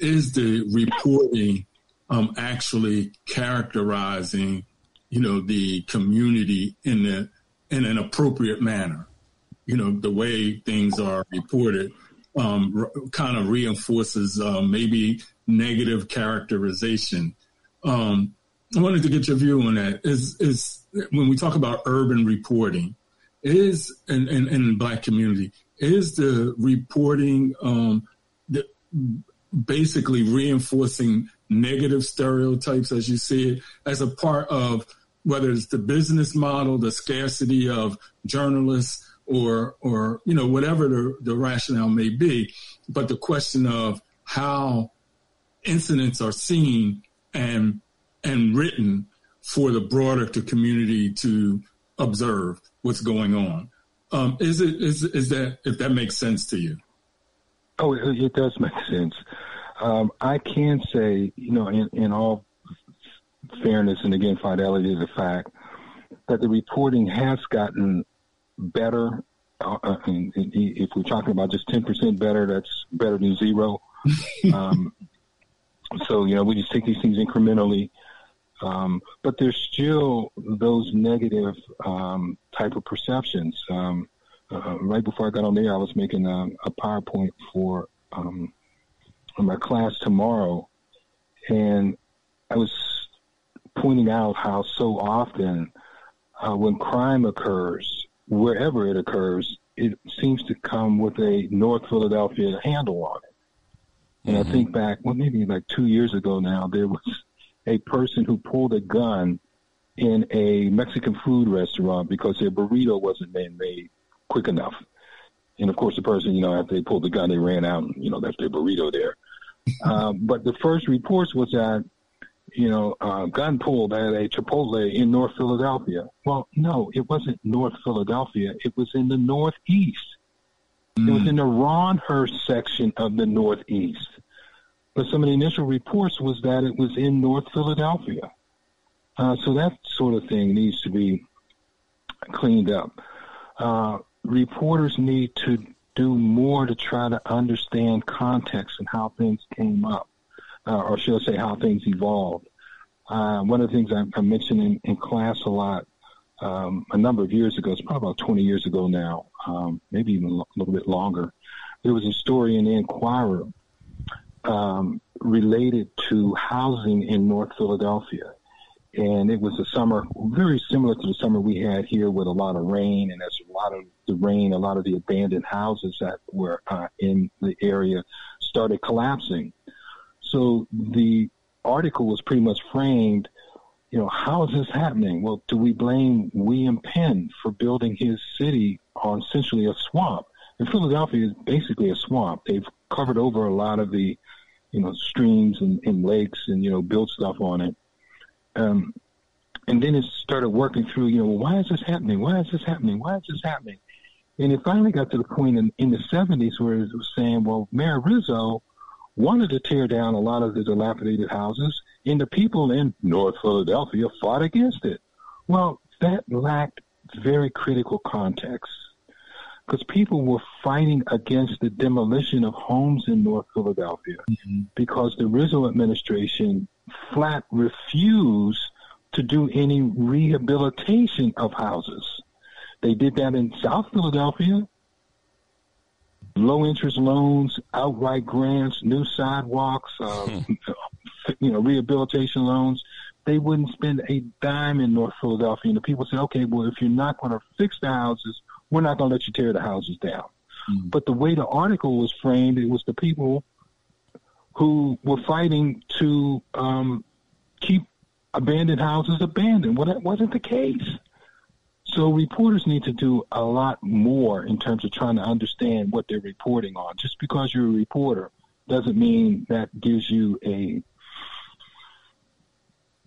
is the reporting um, actually characterizing, you know, the community in the in an appropriate manner? You know, the way things are reported um, kind of reinforces uh, maybe negative characterization. Um, I wanted to get your view on that. Is is when we talk about urban reporting, is in, in, in black community, is the reporting um, the, basically reinforcing negative stereotypes as you see it as a part of whether it's the business model, the scarcity of journalists, or or you know whatever the, the rationale may be, but the question of how incidents are seen and and written for the broader community to observe what's going on. Um, is it is is that if that makes sense to you? Oh, it, does make sense. Um, I can say, you know, in, in all fairness and again fidelity to the fact that the reporting has gotten better. Uh, uh and, and if we're talking about just ten percent better, that's better than zero. um, so you know, we just take these things incrementally. Um, but there's still those negative um, type of perceptions. Um, uh, right before I got on there, I was making a, a PowerPoint for um, my class tomorrow, and I was pointing out how so often uh, when crime occurs, wherever it occurs, it seems to come with a North Philadelphia handle on it. And mm-hmm. I think back, well, maybe like two years ago now, there was a person who pulled a gun in a Mexican food restaurant because their burrito wasn't being made quick enough. And of course, the person, you know, after they pulled the gun, they ran out and, you know, left their burrito there. um, but the first reports was that, you know, uh, gun pulled at a Chipotle in North Philadelphia. Well, no, it wasn't North Philadelphia. It was in the Northeast. Mm. It was mm. in the Rhawnhurst section of the Northeast. But some of the initial reports was that it was in North Philadelphia. Uh, so that sort of thing needs to be cleaned up. Uh, reporters need to do more to try to understand context and how things came up, uh, or should I say, how things evolved. Uh, one of the things I, I mentioned in, in, class a lot um, a number of years ago, it's probably about 20 years ago now, um, maybe even a little bit longer. There was a story in the Inquirer um, related to housing in North Philadelphia. And it was a summer very similar to the summer we had here with a lot of rain. And as a lot of the rain, a lot of the abandoned houses that were uh, in the area started collapsing. So the article was pretty much framed, you know, how is this happening? Well, do we blame William Penn for building his city on essentially a swamp? And Philadelphia is basically a swamp. They've covered over a lot of the you know, streams and, and lakes and, you know, built stuff on it. Um, and then it started working through, you know, why is this happening? Why is this happening? Why is this happening? And it finally got to the point in, in the 70s where it was saying, well, Mayor Rizzo wanted to tear down a lot of the dilapidated houses, and the people in North Philadelphia fought against it. Well, that lacked very critical context because people were fighting against the demolition of homes in North Philadelphia mm-hmm. because the Rizzo administration flat refused to do any rehabilitation of houses. They did that in South Philadelphia. Low interest loans, outright grants, new sidewalks, uh, you know, rehabilitation loans. They wouldn't spend a dime in North Philadelphia. And the people said, okay, well, if you're not going to fix the houses, we're not going to let you tear the houses down. Mm-hmm. But the way the article was framed, it was the people who were fighting to um, keep abandoned houses abandoned. Well, that wasn't the case. So reporters need to do a lot more in terms of trying to understand what they're reporting on. Just because you're a reporter doesn't mean that gives you a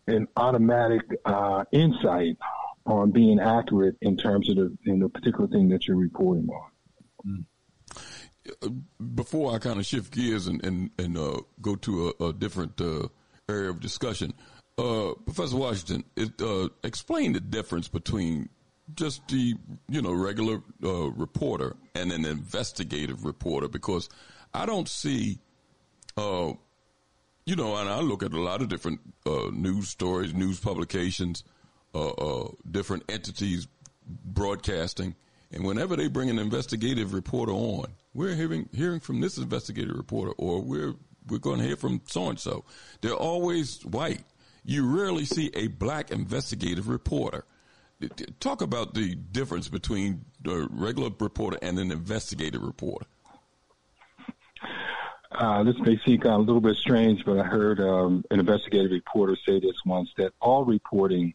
an automatic uh, insight on being accurate in terms of the in the particular thing that you're reporting on. Mm. Before I kind of shift gears and and, and uh, go to a, a different uh, area of discussion. Uh, Professor Washington, it, uh, explain the difference between just the you know regular uh, reporter and an investigative reporter because I don't see, uh, you know, and I look at a lot of different uh, news stories, news publications, uh, uh, different entities broadcasting, and whenever they bring an investigative reporter on, we're hearing hearing from this investigative reporter, or we're we're going to hear from so and so. They're always white. You rarely see a black investigative reporter. Talk about the difference between a regular reporter and an investigative reporter. Uh, this may seem a little bit strange, but I heard um, an investigative reporter say this once that all reporting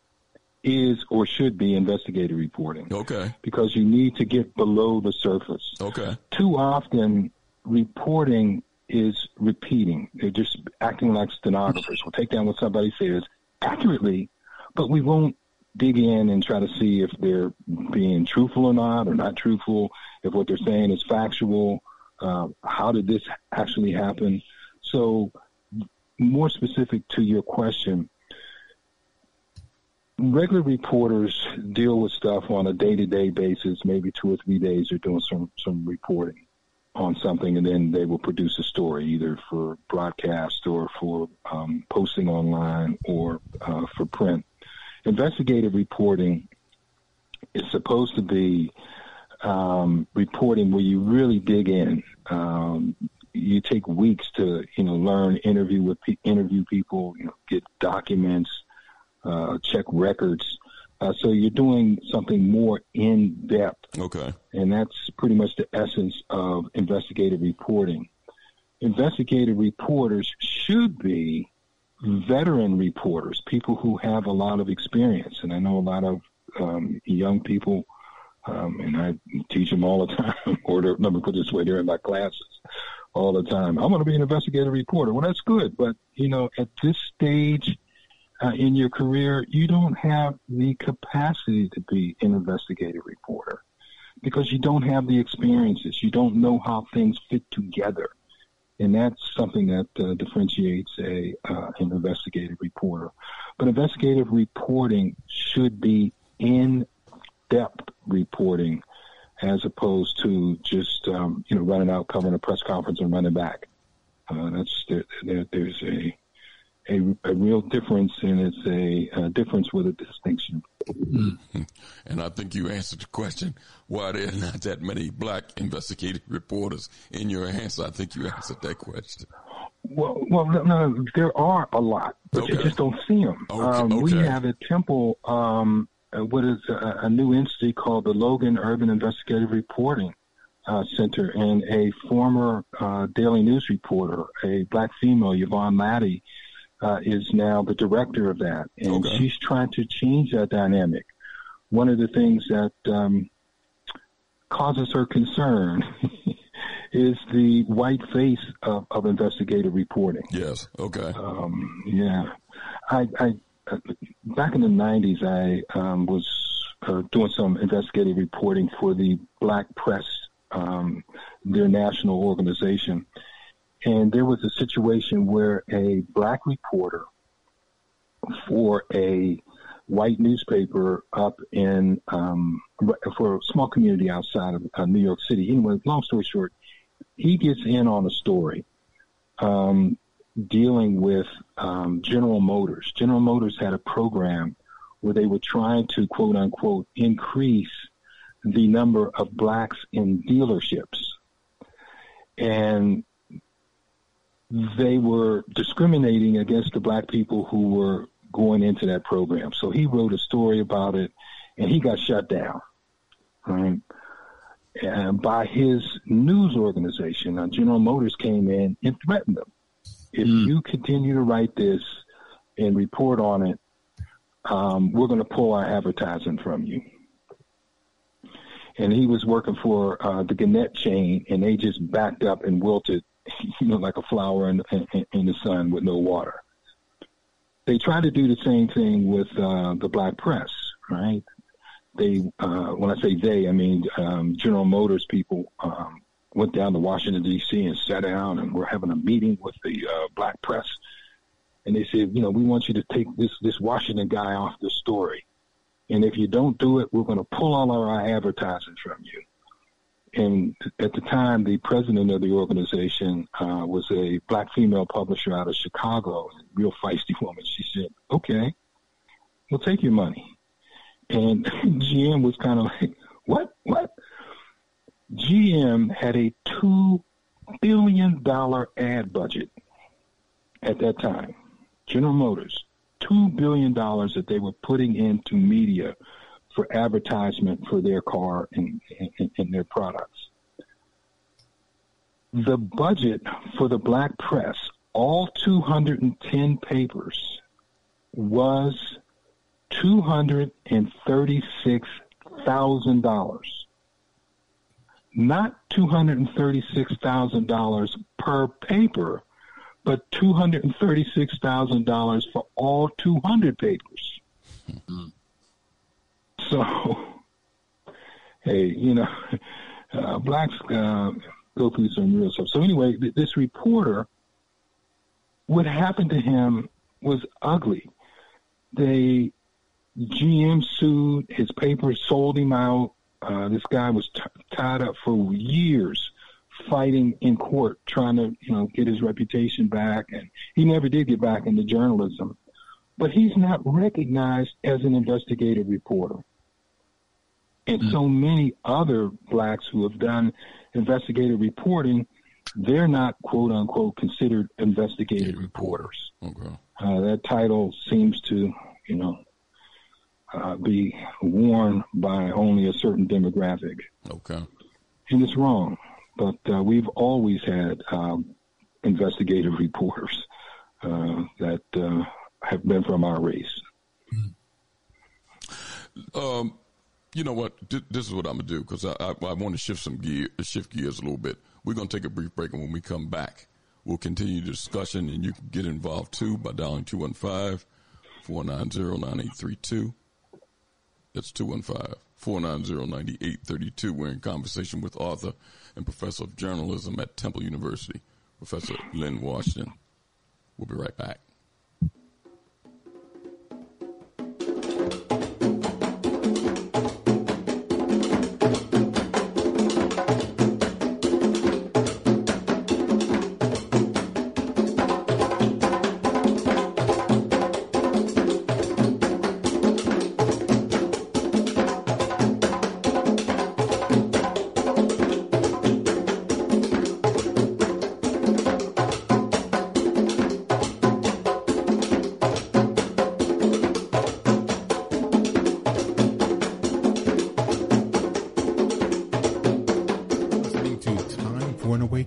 is or should be investigative reporting. Okay. Because you need to get below the surface. Okay. Too often, reporting is repeating. They're just acting like stenographers. We'll take down what somebody says accurately, but we won't dig in and try to see if they're being truthful or not, or not truthful, if what they're saying is factual. Uh, how did this actually happen? So, more specific to your question, regular reporters deal with stuff on a day-to-day basis. Maybe two or three days, they're doing some some reporting on something, and then they will produce a story either for broadcast or for um, posting online or uh, for print. Investigative reporting is supposed to be um, reporting where you really dig in. Um, you take weeks to you know learn, interview with pe- interview people, you know, get documents, uh, check records. Uh, so you're doing something more in depth. Okay. And that's pretty much the essence of investigative reporting. Investigative reporters should be veteran reporters, people who have a lot of experience. And I know a lot of um, young people, um, and I teach them all the time, or let me put this way, they're in my classes all the time. I'm going to be an investigative reporter. Well, that's good. But, you know, at this stage, uh, in your career, you don't have the capacity to be an investigative reporter because you don't have the experiences. You don't know how things fit together. And that's something that uh, differentiates a uh, an investigative reporter. But investigative reporting should be in depth reporting as opposed to just um, you know running out, covering a press conference, and running back. Uh, that's there, there, there's a a, a real difference, and it's a, a difference with a distinction. Mm-hmm. And I think you answered the question why there are not that many black investigative reporters in your answer. I think you answered that question. Well, well, no, there are a lot, but okay. you just don't see them. Okay, um, okay. We have at Temple um, what is a, a, new entity called the Logan Urban Investigative Reporting uh, Center, and a former uh, Daily News reporter, a black female, Yvonne Latty, uh, is now the director of that, and okay. she's trying to change that dynamic. One of the things that um, causes her concern is the white face of, of investigative reporting. Yes. Okay. Um, yeah, I, I uh, back in the '90s, I um, was uh, doing some investigative reporting for the Black Press, um, their national organization and there was a situation where a black reporter for a white newspaper up in um, for a small community outside of uh, New York City. Anyway, long story short, he gets in on a story um, dealing with um, General Motors. General Motors had a program where they were trying to quote unquote increase the number of blacks in dealerships. And they were discriminating against the black people who were going into that program. So he wrote a story about it, and he got shut down. Right? And by his news organization, uh, General Motors came in and threatened them. If mm. you continue to write this and report on it, um, we're going to pull our advertising from you. And he was working for uh, the Gannett chain, and they just backed up and wilted you know, like a flower in, in, in the sun with no water. They try to do the same thing with uh, the black press, right? They, uh, when I say they, I mean um, General Motors people um, went down to Washington D.C. and sat down and were having a meeting with the uh, black press, and they said, you know, we want you to take this this Washington guy off the story, and if you don't do it, we're going to pull all of our advertising from you. And at the time, the president of the organization uh, was a black female publisher out of Chicago, real feisty woman. She said, "Okay, we'll take your money." And GM was kind of like, "What? What?" GM had a two billion dollar ad budget at that time. General Motors, two billion dollars that they were putting into media for advertisement for their car and, and, and their products. The budget for the black press, all 210 papers, was $236,000 not $236,000 per paper, but $236,000 for all 200 papers. Mm-hmm. So, hey, you know, uh, blacks uh, go through some real stuff. So anyway, th- this reporter, what happened to him was ugly. They GM sued, his papers sold him out. Uh, this guy was t- tied up for years fighting in court, trying to, you know, get his reputation back. And he never did get back into journalism. But he's not recognized as an investigative reporter. And so many other blacks who have done investigative reporting, they're not quote unquote considered investigative reporters. Okay. Uh, that title seems to, you know, uh, be worn by only a certain demographic. Okay. And it's wrong. But uh, we've always had um, investigative reporters uh, that uh, have been from our race. Um, you know what? This is what I'm gonna do because I, I, I want to shift some gear, shift gears a little bit. We're gonna take a brief break, and when we come back, we'll continue the discussion, and you can get involved too by dialing 215 490 9832. That's 215 490 9832. We're in conversation with author and professor of journalism at Temple University, Professor Linn Washington. We'll be right back.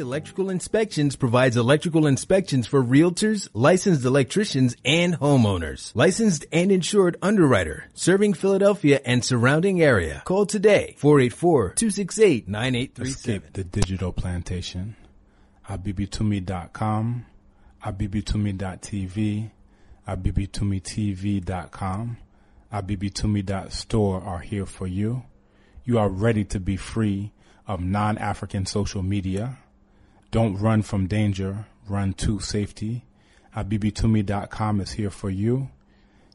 Electrical Inspections provides electrical inspections for realtors, licensed electricians, and homeowners. Licensed and insured underwriter, serving Philadelphia and surrounding area. Call today, 484-268-9837. Escape the digital plantation. abibitumi.com, abibitumi.tv, abibitumitv.com, abibitumi.store are here for you. You are ready to be free of non-African social media don't run from danger, run to safety. AbibiTumi.com is here for you.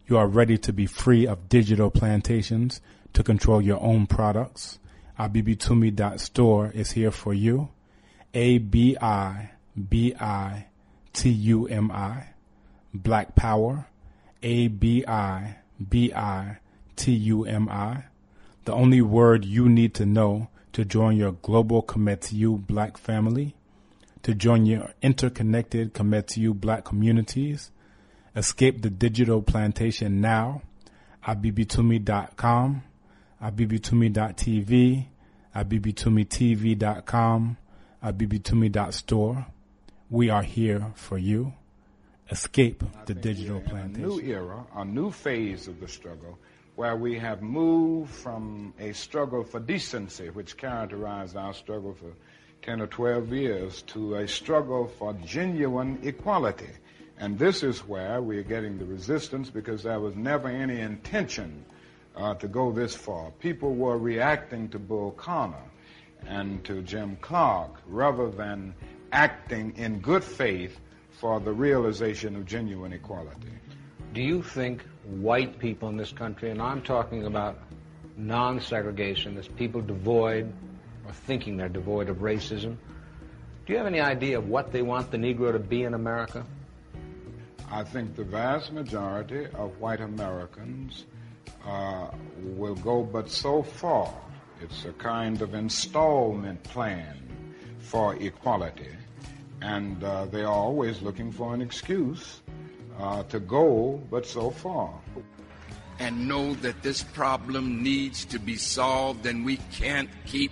You are ready to be free of digital plantations to control your own products. Abibitumi.store is here for you. A B I B I T U M I. Black Power. A B I B I T U M I. The only word you need to know to join your global Kometiu black family, to join your interconnected Kometiu black communities, Escape the digital plantation now. Abibitumi.com, Abibitumi.tv, Abibitumitv.com, Abibitumi.store. We are here for you. Escape the digital plantation. A new era, a new phase of the struggle, where we have moved from a struggle for decency, which characterized our struggle for 10 or 12 years, to a struggle for genuine equality and this is where we're getting the resistance because there was never any intention uh, to go this far. People were reacting to Bull Connor and to Jim Clark rather than acting in good faith for the realization of genuine equality. Do you think white people in this country, and I'm talking about non segregationists, people devoid or thinking they're devoid of racism, do you have any idea of what they want the Negro to be in America? I think the vast majority of white Americans uh, will go but so far. It's a kind of installment plan for equality. And uh, they are always looking for an excuse uh, to go but so far. And know that this problem needs to be solved, and we can't keep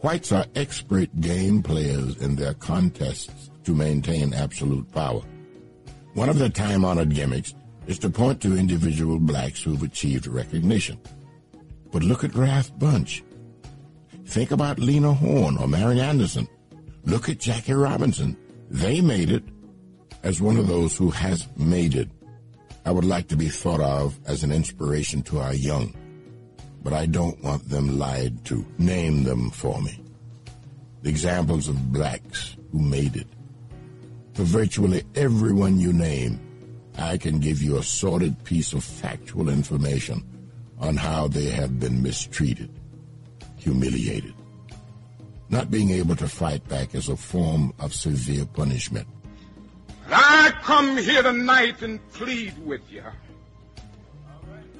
Whites are expert game players in their contests to maintain absolute power. One of their time honored gimmicks is to point to individual blacks who've achieved recognition. But look at Ralph Bunche. Think about Lena Horne or Marian Anderson. Look at Jackie Robinson. They made it as one of those who has made it. I would like to be thought of as an inspiration to our young but I don't want them lied to. Name them for me. The examples of blacks who made it. For virtually everyone you name, I can give you a sordid piece of factual information on how they have been mistreated, humiliated. Not being able to fight back is a form of severe punishment. I come here tonight and plead with you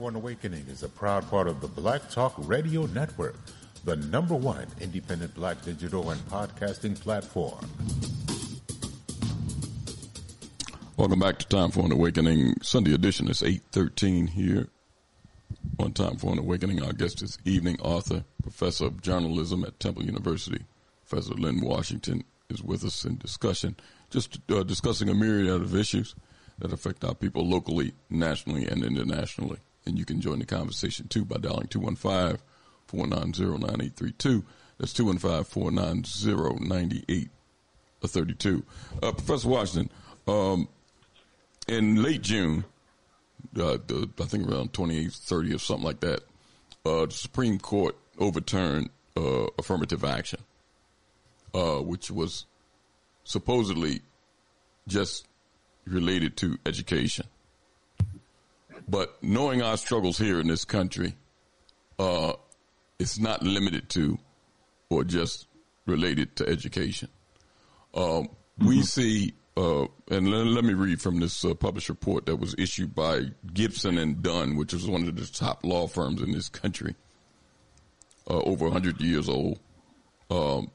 For an Awakening is a proud part of the Black Talk Radio Network, the number one independent black digital and podcasting platform. Welcome back to Time for an Awakening Sunday edition. It's 813 here on Time for an Awakening. Our guest this evening, author, professor of journalism at Temple University, Professor Linn Washington is with us in discussion, just uh, discussing a myriad of issues that affect our people locally, nationally, and internationally. And you can join the conversation too by dialing 215 490 9832. That's 215 490 9832. Uh, Professor Washington, um, in late June, uh, the, I think around 28th, 30th, or something like that, uh, the Supreme Court overturned uh, affirmative action, uh, which was supposedly just related to education. But knowing our struggles here in this country, uh, it's not limited to or just related to education. Um, we mm-hmm. see, uh, and let, let, me read from this uh, published report that was issued by Gibson and Dunn, which is one of the top law firms in this country, uh, over 100 years old. Um,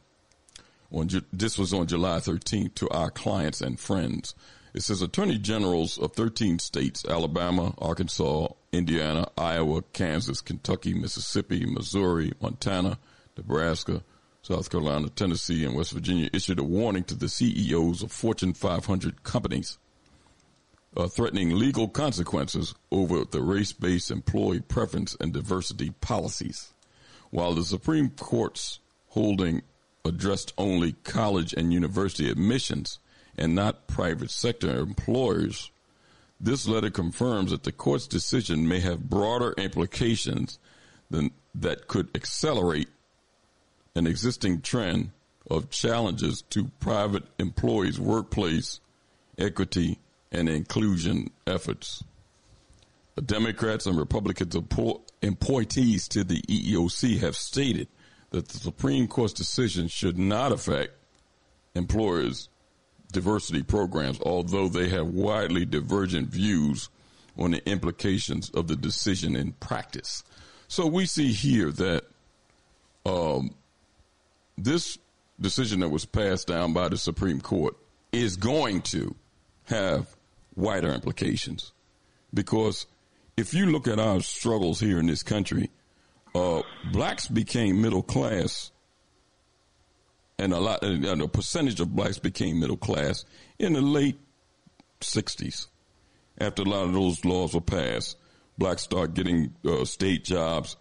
on, this was on July 13th to our clients and friends. It says attorney generals of 13 states Alabama, Arkansas, Indiana, Iowa, Kansas, Kentucky, Mississippi, Missouri, Montana, Nebraska, South Carolina, Tennessee, and West Virginia issued a warning to the CEOs of Fortune 500 companies uh, threatening legal consequences over the race based employee preference and diversity policies. While the Supreme Court's holding addressed only college and university admissions, and not private sector employers. This letter confirms that the court's decision may have broader implications than that could accelerate an existing trend of challenges to private employees' workplace equity and inclusion efforts. The Democrats and Republicans appointees to the EEOC have stated that the Supreme Court's decision should not affect employers' diversity programs, although they have widely divergent views on the implications of the decision in practice. So we see here that um, this decision that was passed down by the Supreme Court is going to have wider implications because if you look at our struggles here in this country, uh, blacks became middle class and a lot, and a percentage of blacks became middle class in the late 60s. After a lot of those laws were passed, blacks started getting uh, state jobs,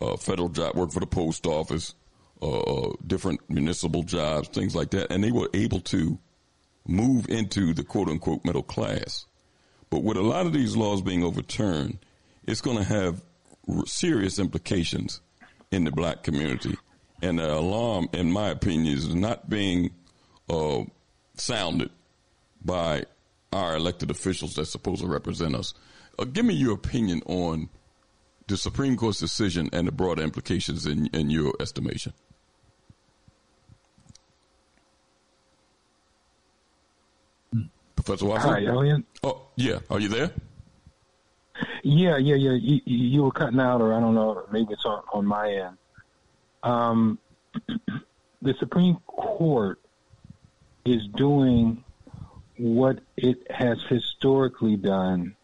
uh, federal job, work for the post office, uh, uh, different municipal jobs, things like that, and they were able to move into the quote unquote middle class. But with a lot of these laws being overturned, it's going to have serious implications in the black community and the alarm, in my opinion, is not being uh, sounded by our elected officials that's supposed to represent us. Uh, give me your opinion on the Supreme Court's decision and the broader implications in, in your estimation. Professor Watson? Hi, Elliott. Oh, yeah. Are you there? Yeah, yeah, yeah. You, you were cutting out, or I don't know. Maybe it's on, on my end. Um, the Supreme Court is doing what it has historically done,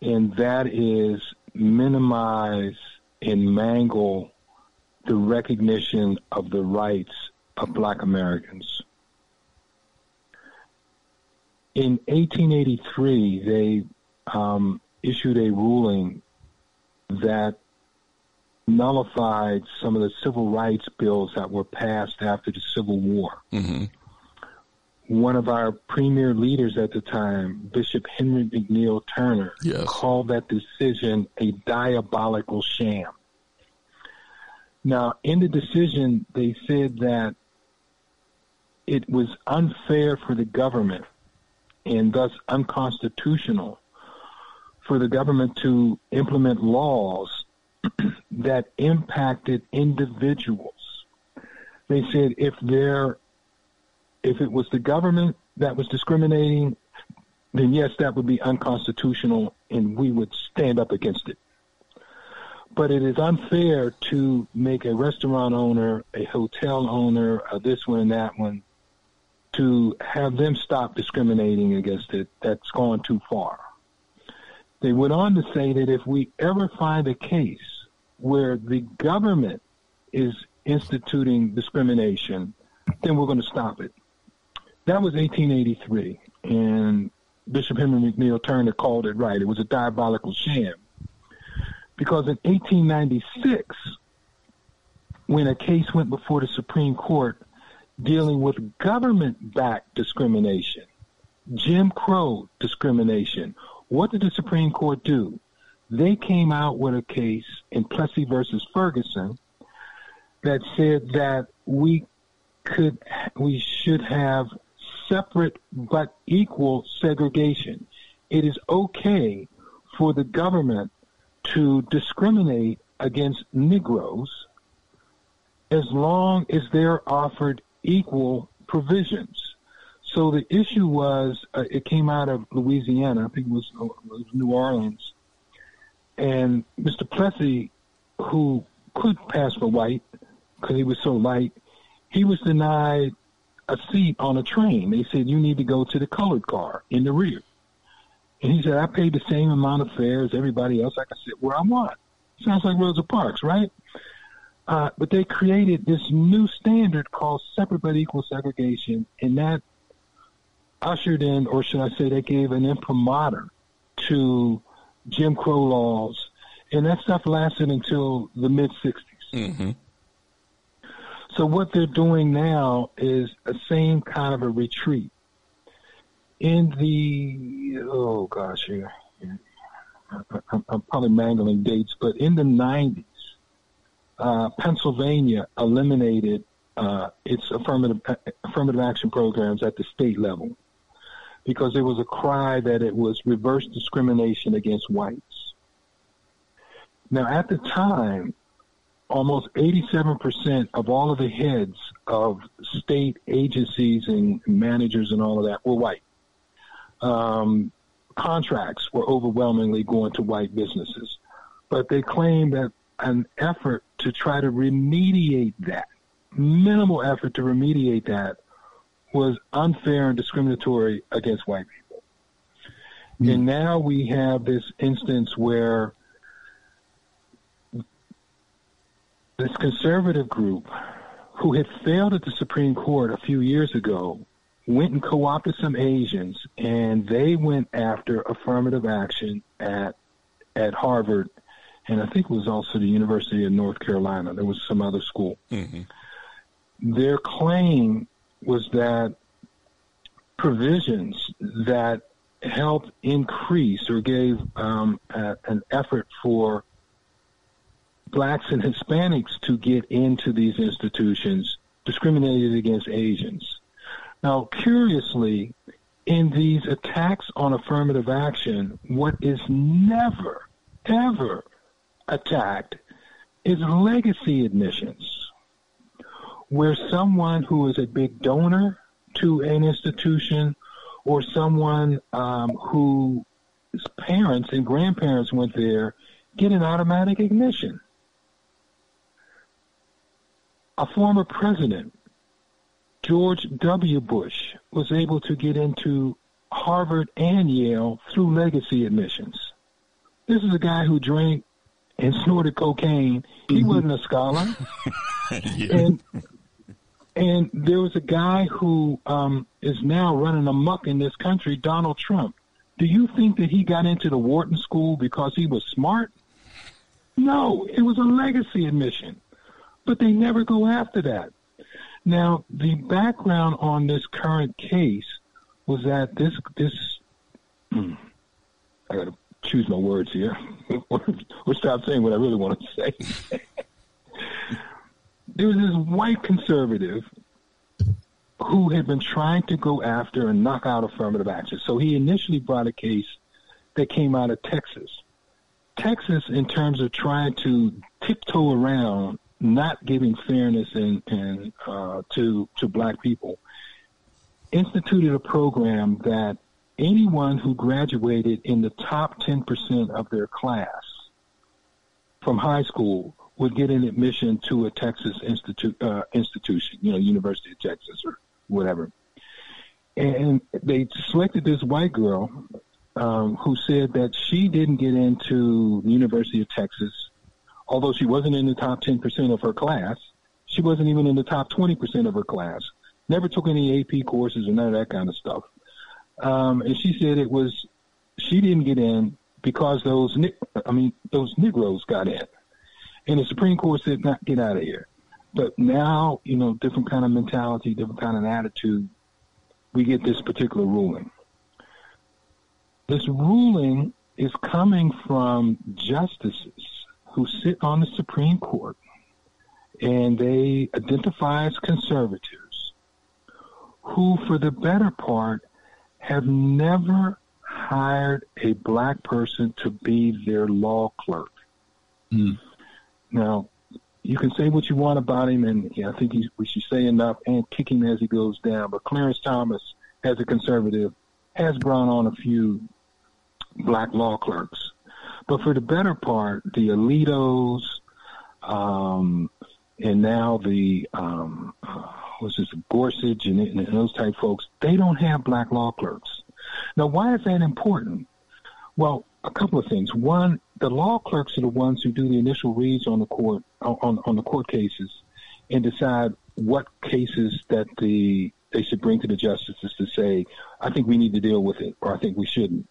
and that is minimize and mangle the recognition of the rights of black Americans. In 1883, they um, issued a ruling that nullified some of the civil rights bills that were passed after the Civil War. Mm-hmm. One of our premier leaders at the time, Bishop Henry McNeal Turner, yes. called that decision a diabolical sham. Now, in the decision, they said that it was unfair for the government and thus unconstitutional for the government to implement laws that impacted individuals. They said if there, if it was the government that was discriminating, then yes, that would be unconstitutional, and we would stand up against it. But it is unfair to make a restaurant owner, a hotel owner, this one and that one, to have them stop discriminating against it, that's gone too far. They went on to say that if we ever find a case where the government is instituting discrimination, then we're going to stop it. That was 1883, and Bishop Henry McNeal Turner called it right. It was a diabolical sham. Because in 1896, when a case went before the Supreme Court dealing with government backed discrimination, Jim Crow discrimination, what did the Supreme Court do? They came out with a case in Plessy versus Ferguson that said that we could we should have separate but equal segregation. It is okay for the government to discriminate against Negroes as long as they're offered equal provisions. So the issue was, uh, it came out of Louisiana, I think it was, uh, was New Orleans, and Mr. Plessy, who could pass for white because he was so light, he was denied a seat on a train. They said, you need to go to the colored car in the rear. And he said, I paid the same amount of fare as everybody else. I can sit where I want. Sounds like Rosa Parks, right? Uh, but they created this new standard called separate but equal segregation, and that ushered in, or should I say, they gave an imprimatur to Jim Crow laws, and that stuff lasted until the mid 60s. Mm-hmm. So what they're doing now is the same kind of a retreat. In the oh gosh, here I'm, I'm probably mangling dates, but in the 90s, uh, Pennsylvania eliminated uh, its affirmative affirmative action programs at the state level because there was a cry that it was reverse discrimination against whites. Now, at the time, almost 87% of all of the heads of state agencies and managers and all of that were white. Um, contracts were overwhelmingly going to white businesses. But they claimed that an effort to try to remediate that, minimal effort to remediate that, was unfair and discriminatory against white people. Mm. And now we have this instance where this conservative group who had failed at the Supreme Court a few years ago went and co-opted some Asians and they went after affirmative action at at Harvard and I think it was also the University of North Carolina. There was some other school. Mm-hmm. Their claim was that provisions that helped increase or gave um, a, an effort for blacks and Hispanics to get into these institutions discriminated against Asians. Now, curiously, in these attacks on affirmative action, what is never, ever attacked is legacy admissions, where someone who is a big donor to an institution or someone um, whose parents and grandparents went there get an automatic admission a former president, George W. Bush, was able to get into Harvard and Yale through legacy admissions. This is a guy who drank and snorted cocaine. He mm-hmm. wasn't a scholar. yeah. And and there was a guy who um, is now running amuck in this country, Donald Trump. Do you think that he got into the Wharton School because he was smart? No, it was a legacy admission but they never go after that. Now, the background on this current case was that this this hmm, I got to choose my words here, or stop saying what I really want to say. there was this white conservative who had been trying to go after and knock out affirmative action. So he initially brought a case that came out of Texas. Texas, in terms of trying to tiptoe around not giving fairness and, and uh, to to black people, instituted a program that anyone who graduated in the top 10% of their class from high school would get an admission to a Texas institute uh, institution, you know, University of Texas or whatever. And they selected this white girl um, who said that she didn't get into the University of Texas, although she wasn't in the top 10% of her class. She wasn't even in the top 20% of her class. Never took any AP courses or none of that kind of stuff. Um, and she said it was she didn't get in because those I mean those Negroes got in, and the Supreme Court said not get out of here. But now you know different kind of mentality, different kind of attitude. We get this particular ruling. This ruling is coming from justices who sit on the Supreme Court and they identify as conservatives who, for the better part, have never hired a black person to be their law clerk. Mm. Now, you can say what you want about him, and yeah, I think he, we should say enough and kick him as he goes down. But Clarence Thomas, as a conservative, has brought on a few black law clerks. But for the better part, the Alitos, um, and now the um, what's this Gorsuch and, and those type folks, they don't have black law clerks. Now, why is that important? Well, a couple of things. One, the law clerks are the ones who do the initial reads on the court on, on the court cases and decide what cases that the they should bring to the justices to say, I think we need to deal with it, or I think we shouldn't.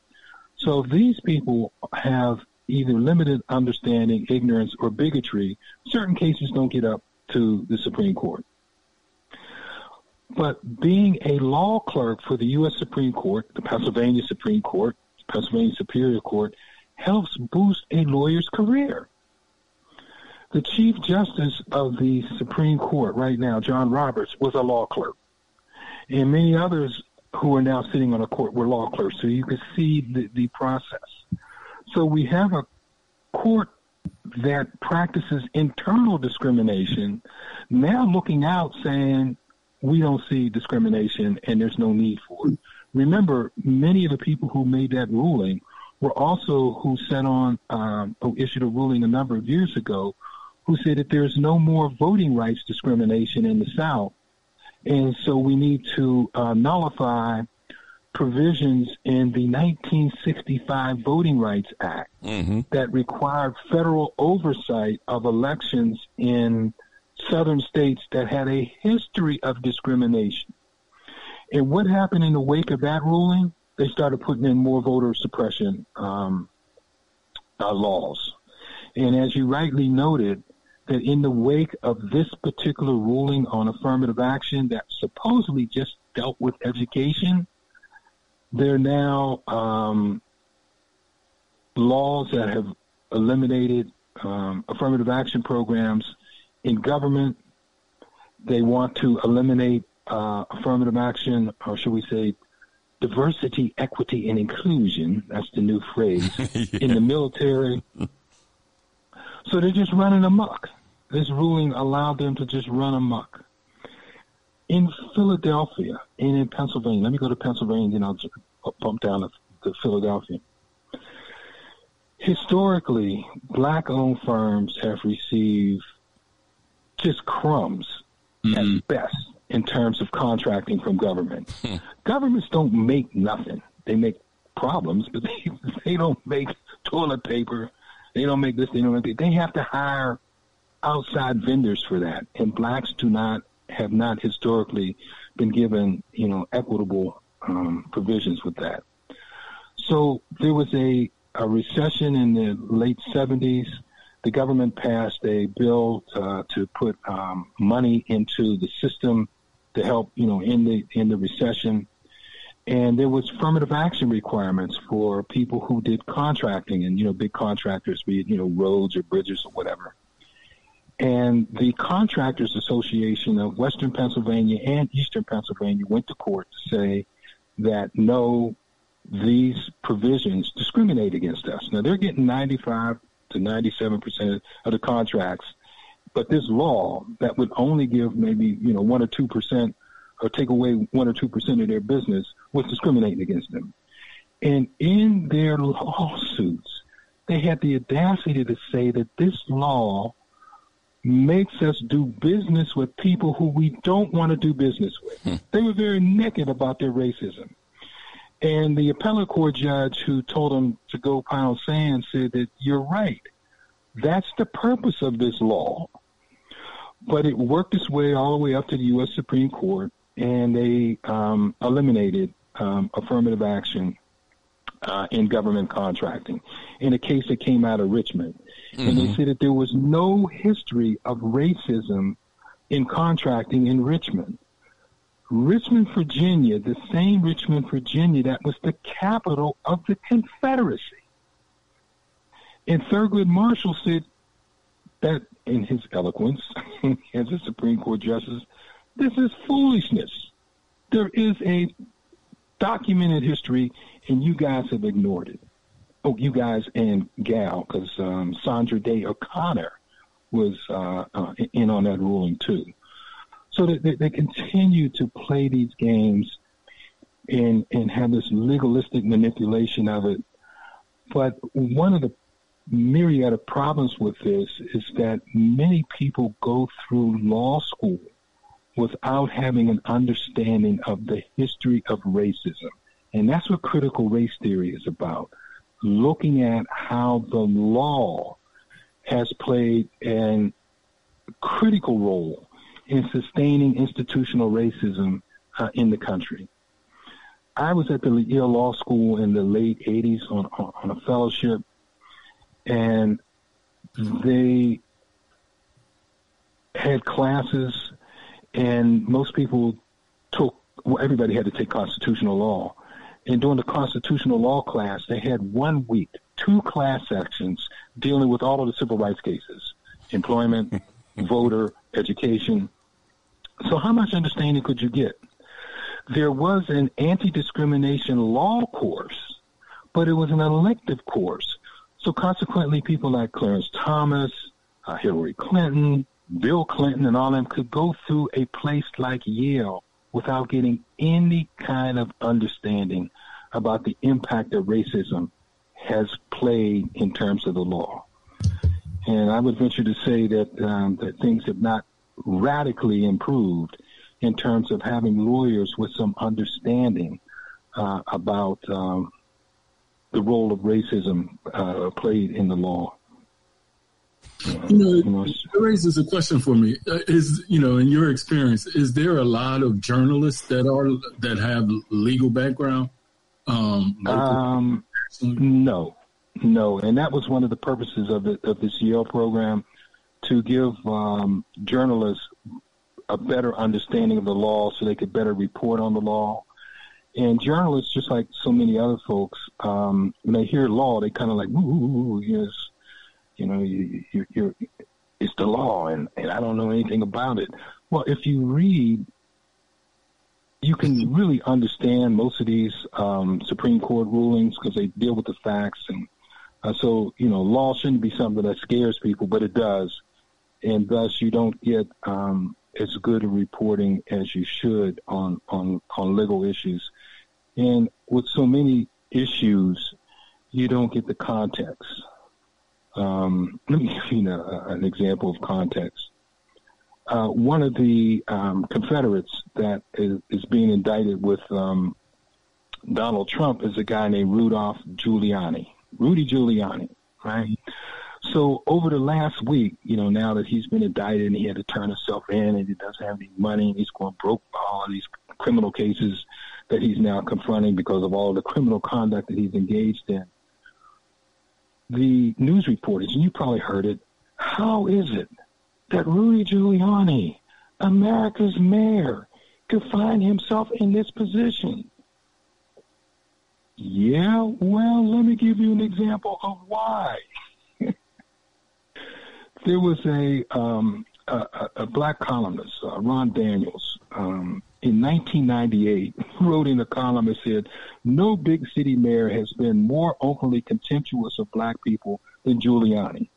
So if these people have either limited understanding, ignorance, or bigotry, certain cases don't get up to the Supreme Court. But being a law clerk for the U.S. Supreme Court, the Pennsylvania Supreme Court, Pennsylvania Superior Court, helps boost a lawyer's career. The Chief Justice of the Supreme Court right now, John Roberts, was a law clerk. And many others who are now sitting on a court were law clerks. So you can see the, the process. So we have a court that practices internal discrimination now looking out saying we don't see discrimination and there's no need for it. Remember, many of the people who made that ruling were also who set on, um, who issued a ruling a number of years ago, who said that there's no more voting rights discrimination in the South. And so we need to uh, nullify provisions in the 1965 Voting Rights Act mm-hmm. that required federal oversight of elections in southern states that had a history of discrimination. And what happened in the wake of that ruling? They started putting in more voter suppression um, uh, laws. And as you rightly noted, that in the wake of this particular ruling on affirmative action that supposedly just dealt with education, there are now um, laws that have eliminated um, affirmative action programs in government. They want to eliminate uh, affirmative action, or should we say, diversity, equity, and inclusion. That's the new phrase yeah. in the military. So they're just running amok. This ruling allowed them to just run amok. In Philadelphia and in Pennsylvania, let me go to Pennsylvania, then I'll bump down to, to Philadelphia. Historically, black owned firms have received just crumbs mm-hmm. at best in terms of contracting from government. Hmm. Governments don't make nothing. They make problems, but they they don't make toilet paper. They don't make this. They don't make that. They have to hire outside vendors for that, and blacks do not have not historically been given you know equitable um, provisions with that. So there was a a recession in the late 70s the government passed a bill uh, to put um, money into the system to help, you know, in the in the recession. And there was affirmative action requirements for people who did contracting and, you know, big contractors, be it, you know, roads or bridges or whatever. And the Contractors Association of Western Pennsylvania and Eastern Pennsylvania went to court to say that no, these provisions discriminate against us. Now they're getting 95 to 97% of the contracts. But this law that would only give maybe, you know, 1 or 2% or take away 1 or 2% of their business was discriminating against them. And in their lawsuits, they had the audacity to say that this law makes us do business with people who we don't want to do business with. Hmm. They were very naked about their racism. And the appellate court judge who told them to go pound sand said that you're right. That's the purpose of this law. But it worked its way all the way up to the U.S. Supreme Court, and they um, eliminated um, affirmative action uh, in government contracting in a case that came out of Richmond. And they said that there was no history of racism in contracting in Richmond. Richmond, Virginia, the same Richmond, Virginia, that was the capital of the Confederacy. And Thurgood Marshall said that, in his eloquence as a Supreme Court justice, this is foolishness. There is a documented history, and you guys have ignored it. Oh, you guys and gal, because um, Sandra Day O'Connor was uh, uh, in on that ruling too. So they, they continue to play these games and and have this legalistic manipulation of it. But one of the myriad of problems with this is that many people go through law school without having an understanding of the history of racism. And that's what critical race theory is about. Looking at how the law has played a critical role in sustaining institutional racism uh, in the country. I was at the Yale Law School in the late 80s on, on, on a fellowship, and they had classes, and most people took, well, everybody had to take constitutional law. And during the constitutional law class, they had one week, two class sections dealing with all of the civil rights cases employment, voter, education. So, how much understanding could you get? There was an anti discrimination law course, but it was an elective course. So, consequently, people like Clarence Thomas, uh, Hillary Clinton, Bill Clinton, and all them could go through a place like Yale without getting any kind of understanding about the impact that racism has played in terms of the law. And I would venture to say that um, that things have not radically improved in terms of having lawyers with some understanding uh, about um, the role of racism uh, played in the law. You know, it raises a question for me. Uh, is you know, in your experience, is there a lot of journalists that are that have legal background? Um, Um, no, no, and that was one of the purposes of the, of this Yale program to give um, journalists a better understanding of the law, so they could better report on the law. And journalists, just like so many other folks, um, when they hear law, they kind of like, ooh, yes, you know, you, you, you're, it's the law, and, and I don't know anything about it. Well, if you read you can really understand most of these um, Supreme Court rulings because they deal with the facts, and uh, so you know, law shouldn't be something that scares people, but it does, and thus you don't get um, as good a reporting as you should on on on legal issues, and with so many issues, you don't get the context. Um, let me give you a, an example of context uh, one of the um, Confederates that is, is, being indicted with um, Donald Trump is a guy named Rudolph Giuliani, Rudy Giuliani, right? So over the last week, you know, now that he's been indicted and he had to turn himself in and he doesn't have any money and he's going broke by all these criminal cases that he's now confronting because of all the criminal conduct that he's engaged in. The news reporters, and you probably heard it, how is it that Rudy Giuliani, America's mayor, could find himself in this position? Yeah, well, let me give you an example of why. there was a, um, a, a black columnist, uh, Ron Daniels, um, in 1998, wrote in a column and said, "No big city mayor has been more openly contemptuous of black people than Giuliani."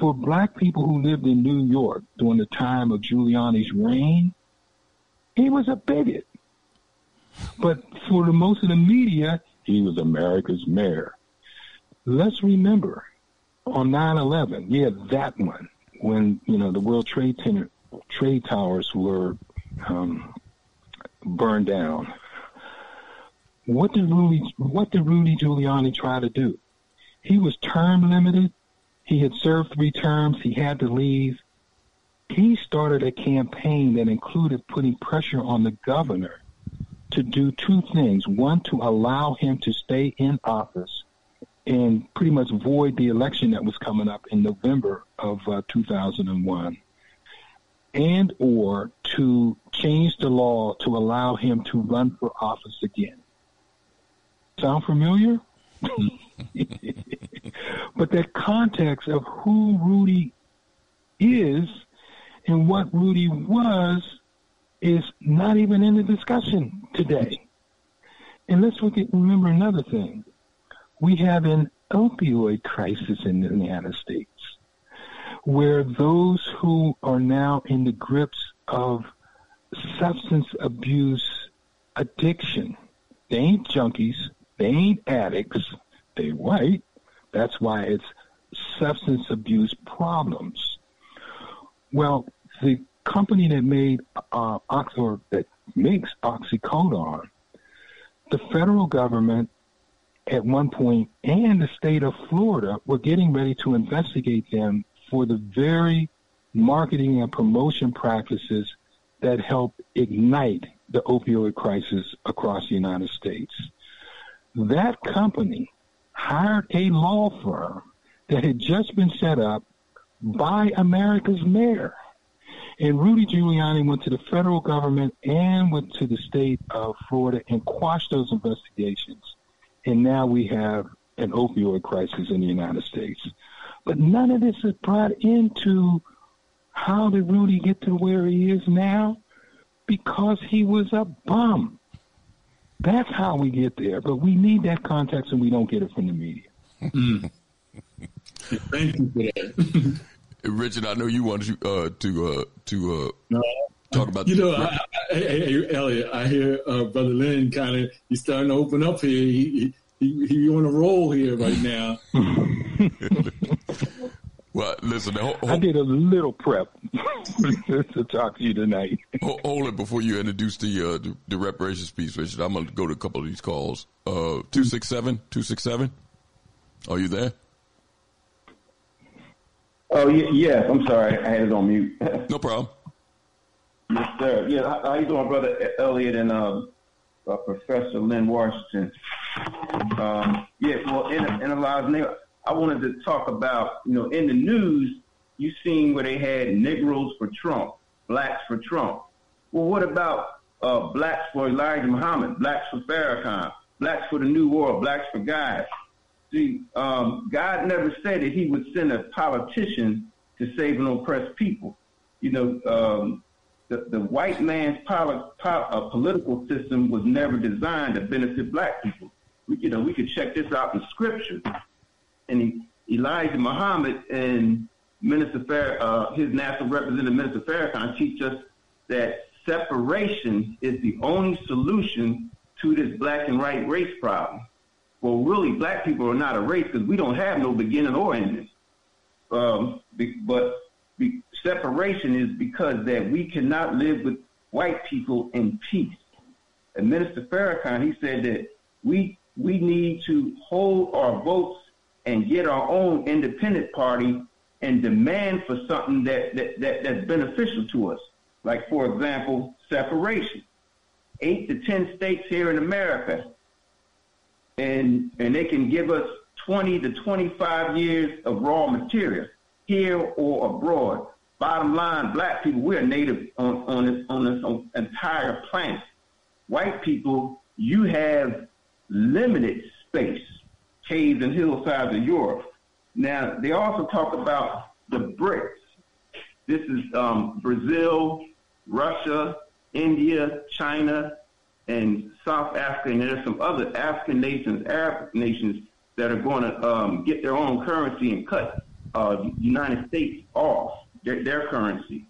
for black people who lived in New York during the time of Giuliani's reign, he was a bigot. But for the most of the media, he was America's mayor. Let's remember on 9 11, yeah, that one, when you know the World Trade Center, trade towers were um, burned down. What did Rudy What did Rudy Giuliani try to do? He was term limited. He had served three terms. He had to leave. He started a campaign that included putting pressure on the governor to do two things. One, to allow him to stay in office and pretty much void the election that was coming up in November of uh, 2001 and or to change the law to allow him to run for office again. Sound familiar? but that context of who Rudy is and what Rudy was is not even in the discussion today. And let's forget, remember another thing. We have an opioid crisis in the United States where those who are now in the grips of substance abuse addiction, they ain't junkies, they ain't addicts, they white. That's why it's substance abuse problems. Well, the company that made uh, or that makes oxycodone, the federal government at one point and the state of Florida were getting ready to investigate them for the very marketing and promotion practices that help ignite the opioid crisis across the United States. That company hired a law firm that had just been set up by America's mayor. And Rudy Giuliani went to the federal government and went to the state of Florida and quashed those investigations. And now we have an opioid crisis in the United States. But none of this is brought into how did Rudy get to where he is now? Because he was a bum. That's how we get there. But we need that context, and we don't get it from the media. Mm. Thank you for that. Richard, I know you wanted to uh, to uh, to uh, no, talk about. You know, I, I, hey, Elliott, I hear uh, Brother Linn kind of he's starting to open up here. He, he, he on a roll here right now. well, listen, hold, hold, I did a little prep to talk to you tonight. hold, hold, it before you introduce the, uh, the, the reparations piece, Richard. I'm going to go to a couple of these calls. Uh, 267, 267. Are you there? Oh, yes. I'm sorry. I had it on mute. no problem. Yes, sir. Yeah, how, you doing, Brother Elliott and uh, uh, Professor Linn Washington? Um, yeah, well, in, in a lot of name, I wanted to talk about, you know, in the news, you seen where they had Negroes for Trump, blacks for Trump. Well, what about uh, blacks for Elijah Muhammad, blacks for Farrakhan, blacks for the New World, blacks for God? See, um, God never said that He would send a politician to save an oppressed people. You know, um, the, the white man's poli- po- uh, political system was never designed to benefit black people. We, you know, we could check this out in Scripture. And Elijah Muhammad and Minister Fair, uh, his national representative, Minister Farrakhan, teach us that separation is the only solution to this black and white race problem. Well, really, black people are not a race because we don't have no beginning or ending. Um, but separation is because that we cannot live with white people in peace. And Minister Farrakhan, he said that we we need to hold our votes and get our own independent party and demand for something that, that, that that's beneficial to us. Like for example, separation. Eight to ten states here in America, and and they can give us 20 to 25 years of raw material here or abroad. Bottom line, black people, we're native on, on this, on this on entire planet. White people, you have limited space, caves and hillsides of Europe. Now, they also talk about the BRICS. This is um, Brazil, Russia, India, China, and South Africa, and there's some other African nations, Arab nations that are going to um, get their own currency and cut uh, United States off their, their currency.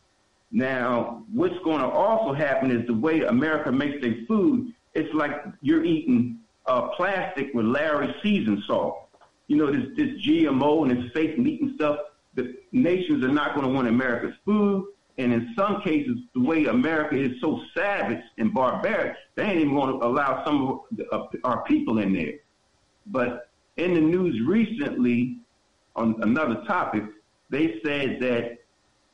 Now, what's going to also happen is the way America makes their food, it's like you're eating uh, plastic with Lawry's season salt. You know, this, this GMO and this fake meat and stuff, the nations are not going to want America's food. And in some cases, the way America is so savage and barbaric, they ain't even going to allow some of our people in there. But in the news recently, on another topic, they said that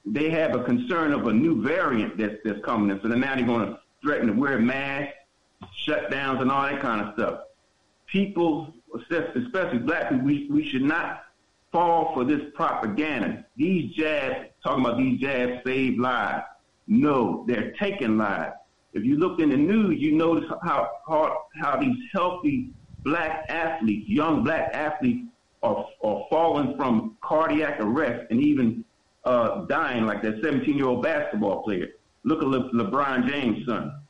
they have a concern of a new variant that's, that's coming in. So now they're going to threaten to wear masks, shutdowns, and all that kind of stuff. People, especially black people, we, we should not fall for this propaganda. These jabs, talking about these jabs save lives. No, they're taking lives. If you look in the news, you notice how how, how these healthy black athletes, young black athletes, are, are falling from cardiac arrest and even uh, dying, like that 17-year-old basketball player. Look at Le- LeBron James' son.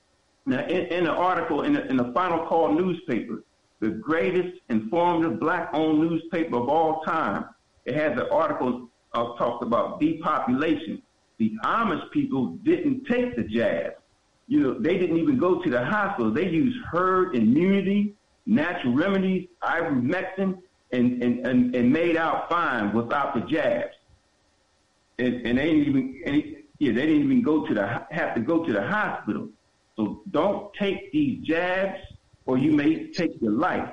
Now, in, in the article in the, in the Final Call newspaper, the greatest informative black-owned newspaper of all time, it has an article uh, talked about depopulation. The Amish people didn't take the jab. You know, they didn't even go to the hospital. They used herd immunity, natural remedies, ivermectin, and, and, and, and made out fine without the jabs. And, and they didn't even, yeah, they didn't even go to the, have to go to the hospital. So don't take these jabs or you may take your life.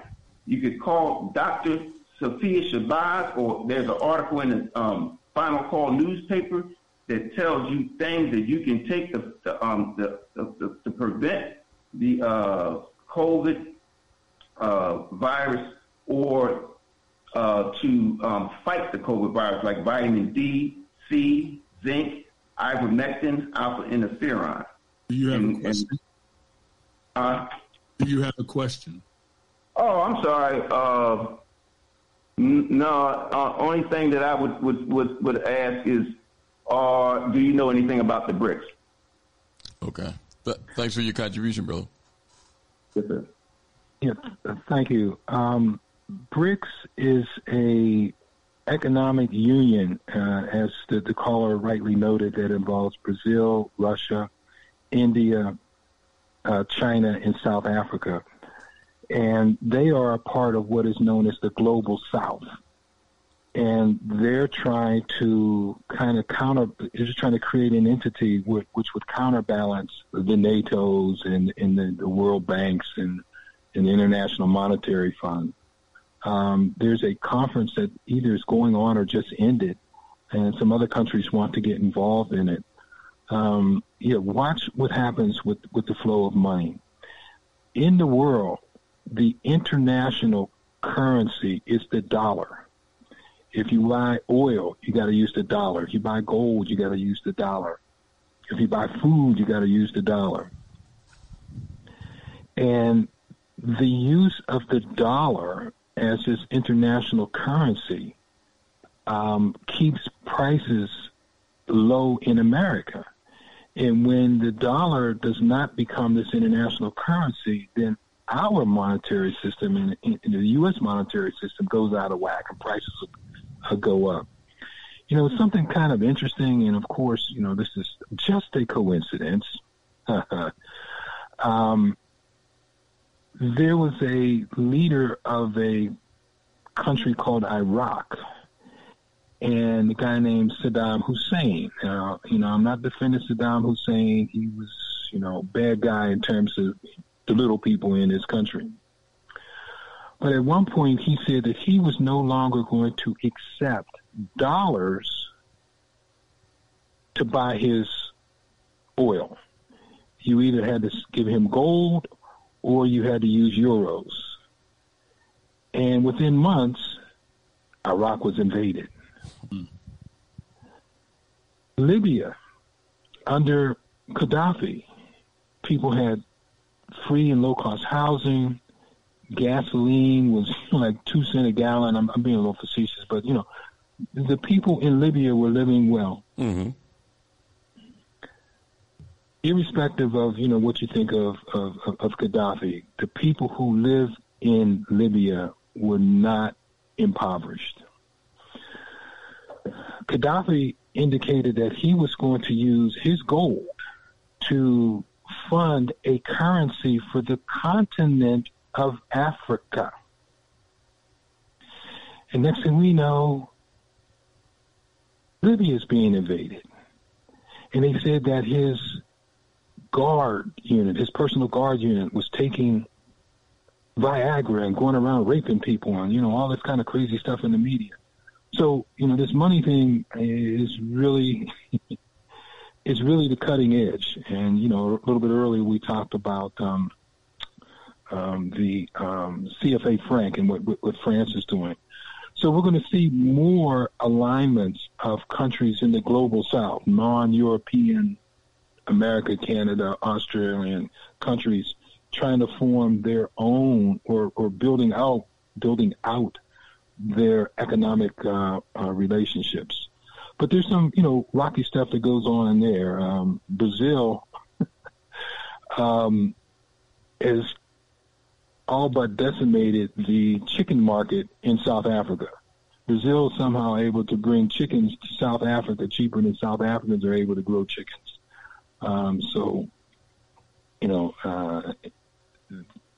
You could call Dr. Sophia Shabazz or there's an article in the um, Final Call newspaper that tells you things that you can take to, to, um, to prevent the uh, COVID uh, virus or uh, to um, fight the COVID virus, like vitamin D, C, zinc, ivermectin, alpha interferon. Do you have and, a question? And, uh, Do you have a question? Oh, I'm sorry. Uh, n- no, uh, only thing that I would would would, would ask is, uh, do you know anything about the BRICS? Okay. Th- thanks for your contribution, brother. Yes, sir. Yeah, thank you. Um, BRICS is a economic union, uh, as the, the caller rightly noted, that involves Brazil, Russia, India, uh, China, and South Africa. And they are a part of what is known as the global south. And they're trying to kind of counter, they're just trying to create an entity which, which would counterbalance the NATOs and, and the, the World Banks and, and the International Monetary Fund. Um, there's a conference that either is going on or just ended, and some other countries want to get involved in it. Um, yeah, watch what happens with, with the flow of money. In the world, the international currency is the dollar. If you buy oil, you got to use the dollar. If you buy gold, you got to use the dollar. If you buy food, you got to use the dollar. And the use of the dollar as this international currency um, keeps prices low in America. And when the dollar does not become this international currency, then our monetary system and, the U.S. monetary system goes out of whack and prices will, will go up. You know, something kind of interesting, and of course, you know, this is just a coincidence. um, there was a leader of a country called Iraq, and a guy named Saddam Hussein. Uh, you know, I'm not defending Saddam Hussein. He was, you know, bad guy in terms of the little people in his country. But at one point, he said that he was no longer going to accept dollars to buy his oil. You either had to give him gold or you had to use euros. And within months, Iraq was invaded. Mm. Libya, under Gaddafi, people had free and low cost housing. Gasoline was like two cent a gallon. I'm, I'm being a little facetious, but you know, the people in Libya were living well. Mm-hmm irrespective of you know what you think of, of of Gaddafi, the people who live in Libya were not impoverished. Gaddafi indicated that he was going to use his gold to fund a currency for the continent of Africa. And next thing we know, Libya is being invaded. And they said that his guard unit, his personal guard unit, was taking Viagra and going around raping people and, you know, all this kind of crazy stuff in the media. So, you know, this money thing is really, is really the cutting edge. And, you know, a little bit earlier we talked about, um, um, the um, CFA franc and what, what France is doing. So we're going to see more alignments of countries in the global south, non-European, America, Canada, Australian countries trying to form their own or, or building out building out their economic uh, uh, relationships. But there's some, you know, rocky stuff that goes on in there. Um, Brazil um, is all but decimated the chicken market in South Africa. Brazil somehow able to bring chickens to South Africa cheaper than South Africans are able to grow chickens. Um, so, you know, uh,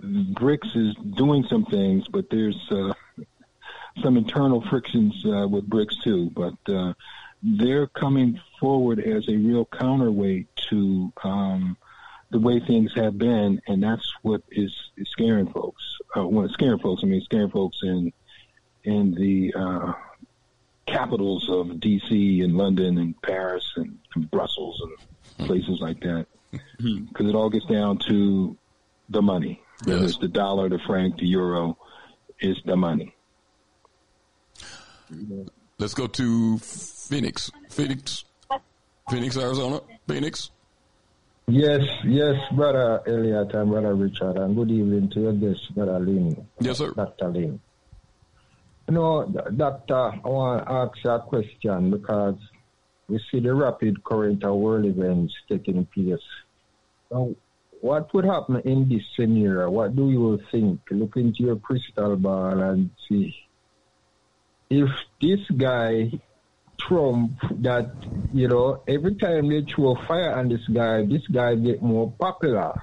BRICS is doing some things, but there's uh, some internal frictions uh, with BRICS too. But uh, they're coming forward as a real counterweight to um, the way things have been, and that's what is, is scaring folks. Uh, well, scaring folks. I mean, scaring folks in in the uh, capitals of D.C. and London and Paris and, and Brussels and places like that, because it all gets down to the money. Whether it's the dollar, the franc, the euro, is the money. Let's go to Phoenix. Phoenix, Phoenix, Arizona. Phoenix. Yes, yes, brother Elliott and brother Richard, and good evening to your guest, brother Linn. Yes, sir. Dr. Linn. You know, doctor, I want to ask you a question because we see the rapid current of world events taking place. Now, what would happen in this scenario? What do you think? Look into your crystal ball and see if this guy Trump that, you know, every time they throw fire on this guy, this guy get more popular.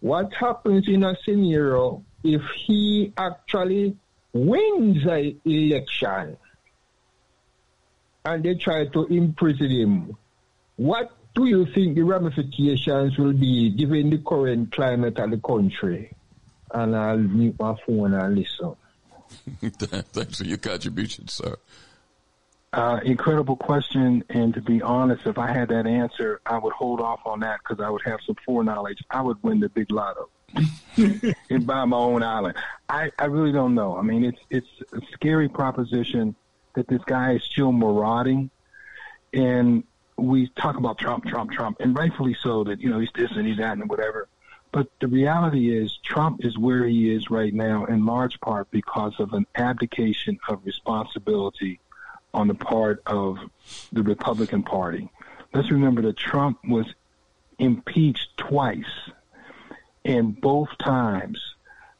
What happens in a scenario if he actually wins the election and they try to imprison him? What do you think the ramifications will be given the current climate of the country? And I'll mute my phone and listen. Thanks for your contribution, sir. Uh, incredible question, and to be honest, if I had that answer, I would hold off on that because I would have some foreknowledge. I would win the big lotto and buy my own island. I, I really don't know. I mean, it's it's a scary proposition that this guy is still marauding, and we talk about Trump, Trump, Trump, and rightfully so. That you know he's this and he's that and whatever. But the reality is, Trump is where he is right now in large part because of an abdication of responsibility on the part of the Republican Party. Let's remember that Trump was impeached twice, and both times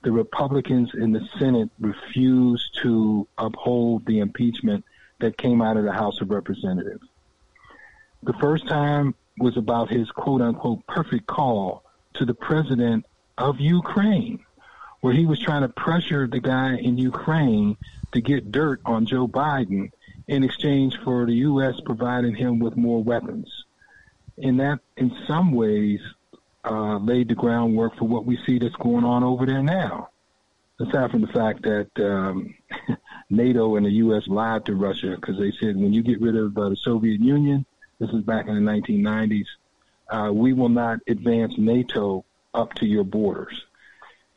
the Republicans in the Senate refused to uphold the impeachment that came out of the House of Representatives. The first time was about his quote unquote perfect call to the president of Ukraine, where he was trying to pressure the guy in Ukraine to get dirt on Joe Biden in exchange for the U.S. providing him with more weapons. And that, in some ways, uh, laid the groundwork for what we see that's going on over there now. Aside from the fact that um, NATO and the U.S. lied to Russia because they said when you get rid of uh, the Soviet Union, this is back in the 1990s, uh, we will not advance NATO up to your borders.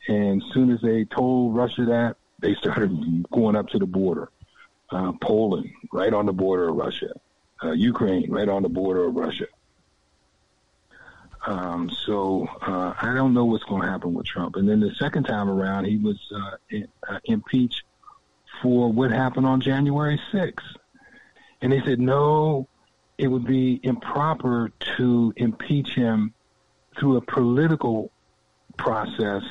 And as soon as they told Russia that, they started going up to the border. Uh, Poland, right on the border of Russia. Uh, Ukraine, right on the border of Russia. Um, so uh, I don't know what's going to happen with Trump. And then the second time around, he was uh, in, uh, impeached for what happened on January 6th. And they said, no, it would be improper to impeach him through a political process.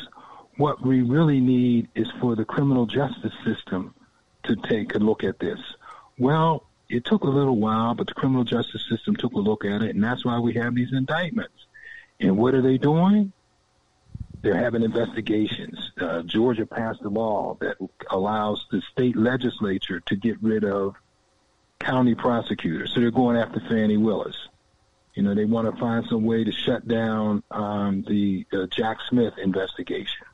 What we really need is for the criminal justice system to take a look at this. Well, it took a little while, but the criminal justice system took a look at it, and that's why we have these indictments. And what are they doing? They're having investigations. Uh, Georgia passed a law that allows the state legislature to get rid of county prosecutors. So they're going after Fani Willis. You know, they want to find some way to shut down um, the uh, Jack Smith investigation.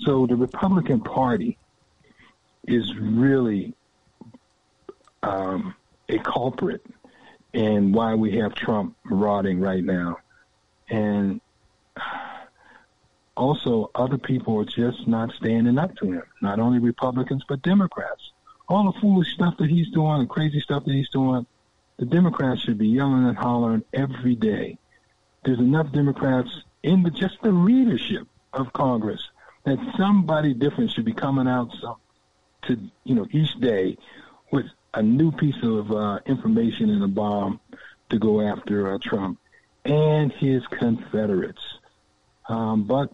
So the Republican Party is really um, a culprit in why we have Trump rotting right now. And also, other people are just not standing up to him, not only Republicans, but Democrats. All the foolish stuff that he's doing, the crazy stuff that he's doing, the Democrats should be yelling and hollering every day. There's enough Democrats in the, just the leadership of Congress that somebody different should be coming out some, to, you know, each day with a new piece of uh, information and a bomb to go after uh, Trump and his Confederates. Um, but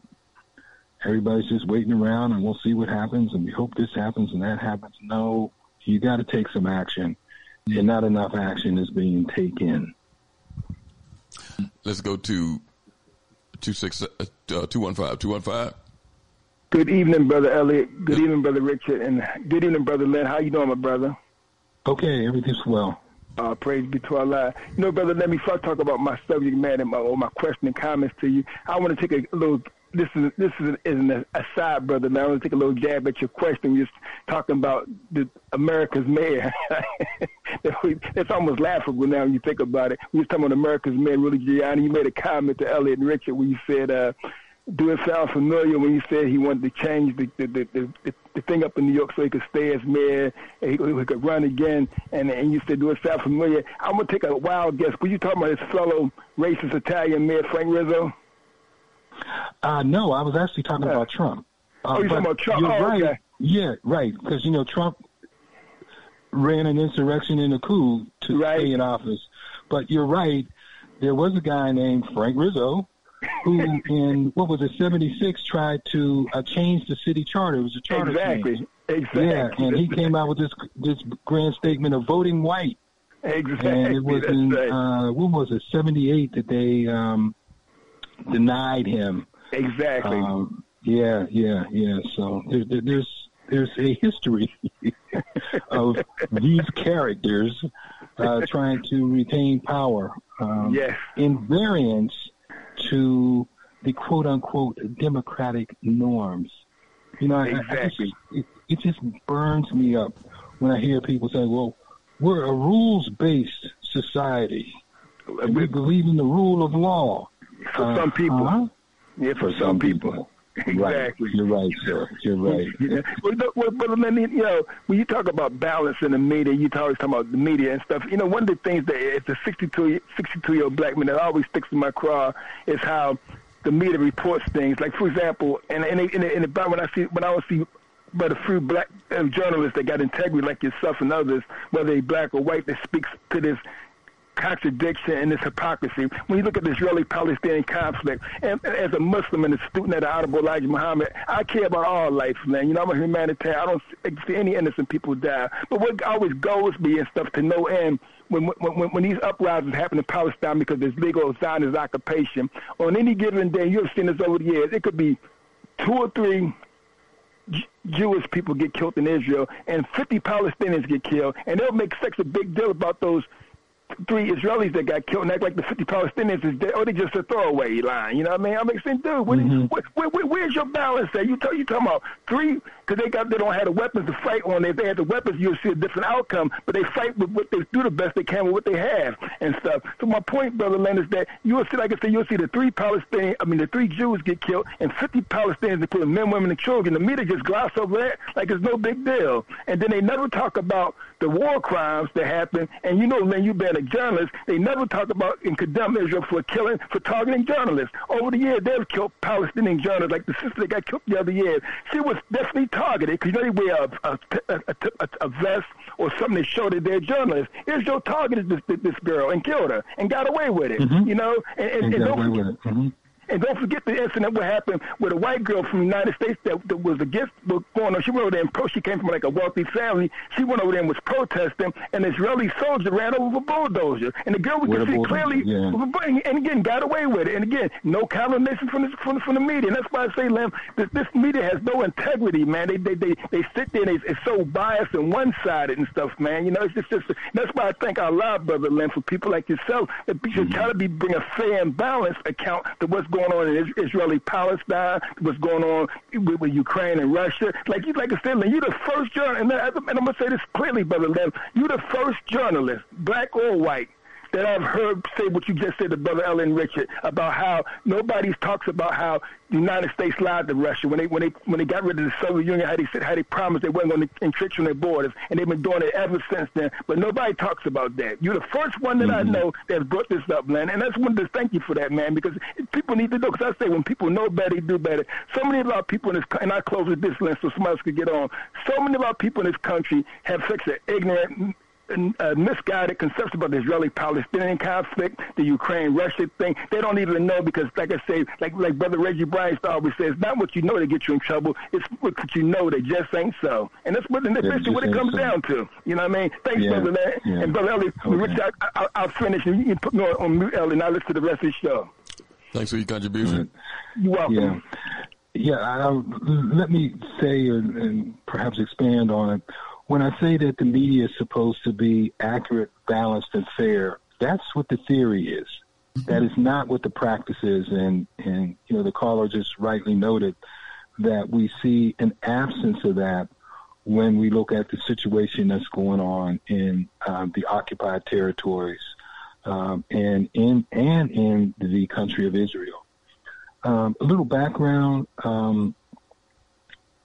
everybody's just waiting around and we'll see what happens and we hope this happens and that happens. No, you got to take some action and not enough action is being taken. Let's go to two six uh, two one five two one five. Good evening, brother Elliott. Good evening, brother Richard, and good evening, brother Linn. How you doing, my brother? Okay, everything's well. Uh, praise be to Allah. You know, brother, let me first talk about my subject matter or my question and comments to you. I want to take a little this is this is an, aside, brother. Now I want to take a little jab at your question. You're talking about the America's mayor. it's almost laughable now when you think about it. We was talking about America's mayor, Rudy Giuliani. You made a comment to Elliott and Richard where you said, uh, "Do it sound familiar?" When you said he wanted to change the the, the, the, the thing up in New York so he could stay as mayor, and he, he could run again. And and you said, "Do it sound familiar?" I'm gonna take a wild guess. Were you talking about his fellow racist Italian mayor Frank Rizzo? Uh, no, I was actually talking about Trump. Uh, oh, you're talking about Trump? You're oh, right. okay. Yeah, right. Because you know Trump ran an insurrection and a coup to right. stay in office. But you're right. There was a guy named Frank Rizzo who, in what was it, '76, tried to uh, change the city charter. It was a charter exactly. change. Exactly. Yeah, and he came out with this this grand statement of voting white. Exactly. And it was That's in right. uh, what was it, '78 that they um, denied him. Exactly. Um, yeah, yeah, yeah. So there, there, there's there's a history of these characters uh, trying to retain power um, yes. in variance to the quote unquote democratic norms. You know, I- I, I Exactly. just, it, it just burns me up when I hear people say, "Well, we're a rules based society. We believe in the rule of law." For some people. Uh-huh. Yeah, for, some people. Right. Exactly. You're right, sir. You're right. Yeah. Well, no, but let me, you know, when you talk about balance in the media, you always talk about the media and stuff. You know, one of the things that as a 62, 62 year old black man that always sticks in my craw is how the media reports things. Like, for example, and and and, and about when I see when I would see but a few black uh, journalists that got integrity like yourself and others, whether they black or white, that speaks to this contradiction and this hypocrisy. When you look at the Israeli-Palestinian conflict, and, as a Muslim and a student of the Honorable Elijah Muhammad, I care about all life, man. You know, I'm a humanitarian. I don't see- any innocent people die. But what always goes me and stuff to no end when when, when, when these uprisings happen in Palestine because there's legal Zionist occupation, on any given day, you've seen this over the years, it could be two or three Jewish people get killed in Israel and 50 Palestinians get killed, and they'll make such a big deal about those three Israelis that got killed and act like the 50 Palestinians is dead, or they just a throwaway line. You know what I mean? I mean, saying, dude, where, where, where, where, where's your balance there? You tell you talking about three because they got they don't have the weapons to fight on. If they had the weapons, you'll see a different outcome. But they fight with what they do the best they can with what they have and stuff. So my point, brother Len, is that you'll see, like I said, you'll see the three Palestinians, I mean, the three Jews get killed and 50 Palestinians, including men, women, and children. The media just gloss over that like it's no big deal. And then they never talk about the war crimes that happen. And you know, Len, you've been a journalist. They never talk about and condemn Israel for killing, for targeting journalists. Over the years, they've killed Palestinian journalists, like the sister that got killed the other year. She was definitely targeted because you know they wear a, a, a, a, a vest or something that showed that they're journalists. Israel targeted this, this girl and killed her and got away with it. You know, and, and, And don't away with it. Mhm. And don't forget the incident what happened with a white girl from the United States that, that was against what's going on. She went over there and pro. She came from like a wealthy family. She went over there and was protesting, and an Israeli soldier ran over with a bulldozer, and the girl we could see clearly, yeah. and again got away with it. And again, no condemnation from the from, from the media. And that's why I say, Lem, this, this media has no integrity, man. They they they, they sit there and it's so biased and one sided and stuff, man. You know, it's just, just that's why I thank our live brother Lem for people like yourself that should mm-hmm. try to be bring a fair and balanced account to what's going on in Israeli Palestine, what's going on with, with Ukraine and Russia. Like you, like I said, you're the first journalist, and, I'm gonna say this clearly, brother Lem, you're the first journalist, black or white, that I've heard say what you just said to Brother Ellen Richard about how nobody talks about how United States lied to Russia when they when they when they got rid of the Soviet Union, how they said how they promised they weren't going to entrench on their borders, and they've been doing it ever since then. But nobody talks about that. You're the first one that mm-hmm. I know that's brought this up, man, and that's one to thank you for that, man, because people need to know. Because I say when people know better, they do better. So many of our people in this, and I close with this list so somebody else could get on. So many of our people in this country have such an ignorant uh, misguided conception about the Israeli-Palestinian conflict, the Ukraine-Russia thing. They don't even know because, like I say, like like Brother Reggie Bryan always says, not what you know that get you in trouble. It's what you know that just ain't so. And that's what, and that's basically what it comes so. down to. You know what I mean? Thanks, yeah. Brother Larry. Yeah. And Brother Ellie, okay. Rich, I, I, will finish and you can put me on, on mute, Ellie, and I'll listen to the rest of the show. Thanks for your contribution. You're welcome. Yeah. Yeah, I, let me say and, and perhaps expand on it when I say that the media is supposed to be accurate, balanced, and fair, that's what the theory is. That is not what the practice is. And, and you know, the caller just rightly noted that we see an absence of that when we look at the situation that's going on in um, the occupied territories um, and in and in the country of Israel. Um, a little background. Um,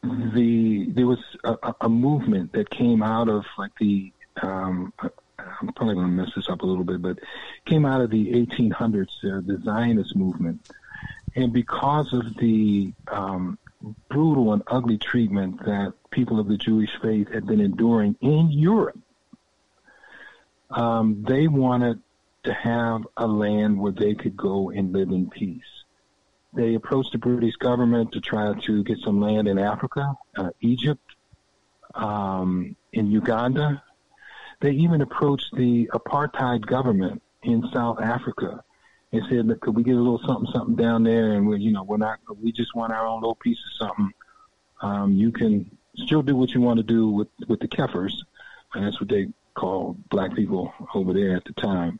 the there was a, a movement that came out of like the um, I'm probably going to mess this up a little bit, but came out of the 1800s, uh, the Zionist movement, and because of the um, brutal and ugly treatment that people of the Jewish faith had been enduring in Europe, um, they wanted to have a land where they could go and live in peace. They approached the British government to try to get some land in Africa, uh, Egypt, um, in Uganda. They even approached the apartheid government in South Africa and said, Look, could we get a little something, something down there? And we, you know, we're not, we just want our own little piece of something. Um, you can still do what you want to do with, with the Kafirs. And that's what they called black people over there at the time.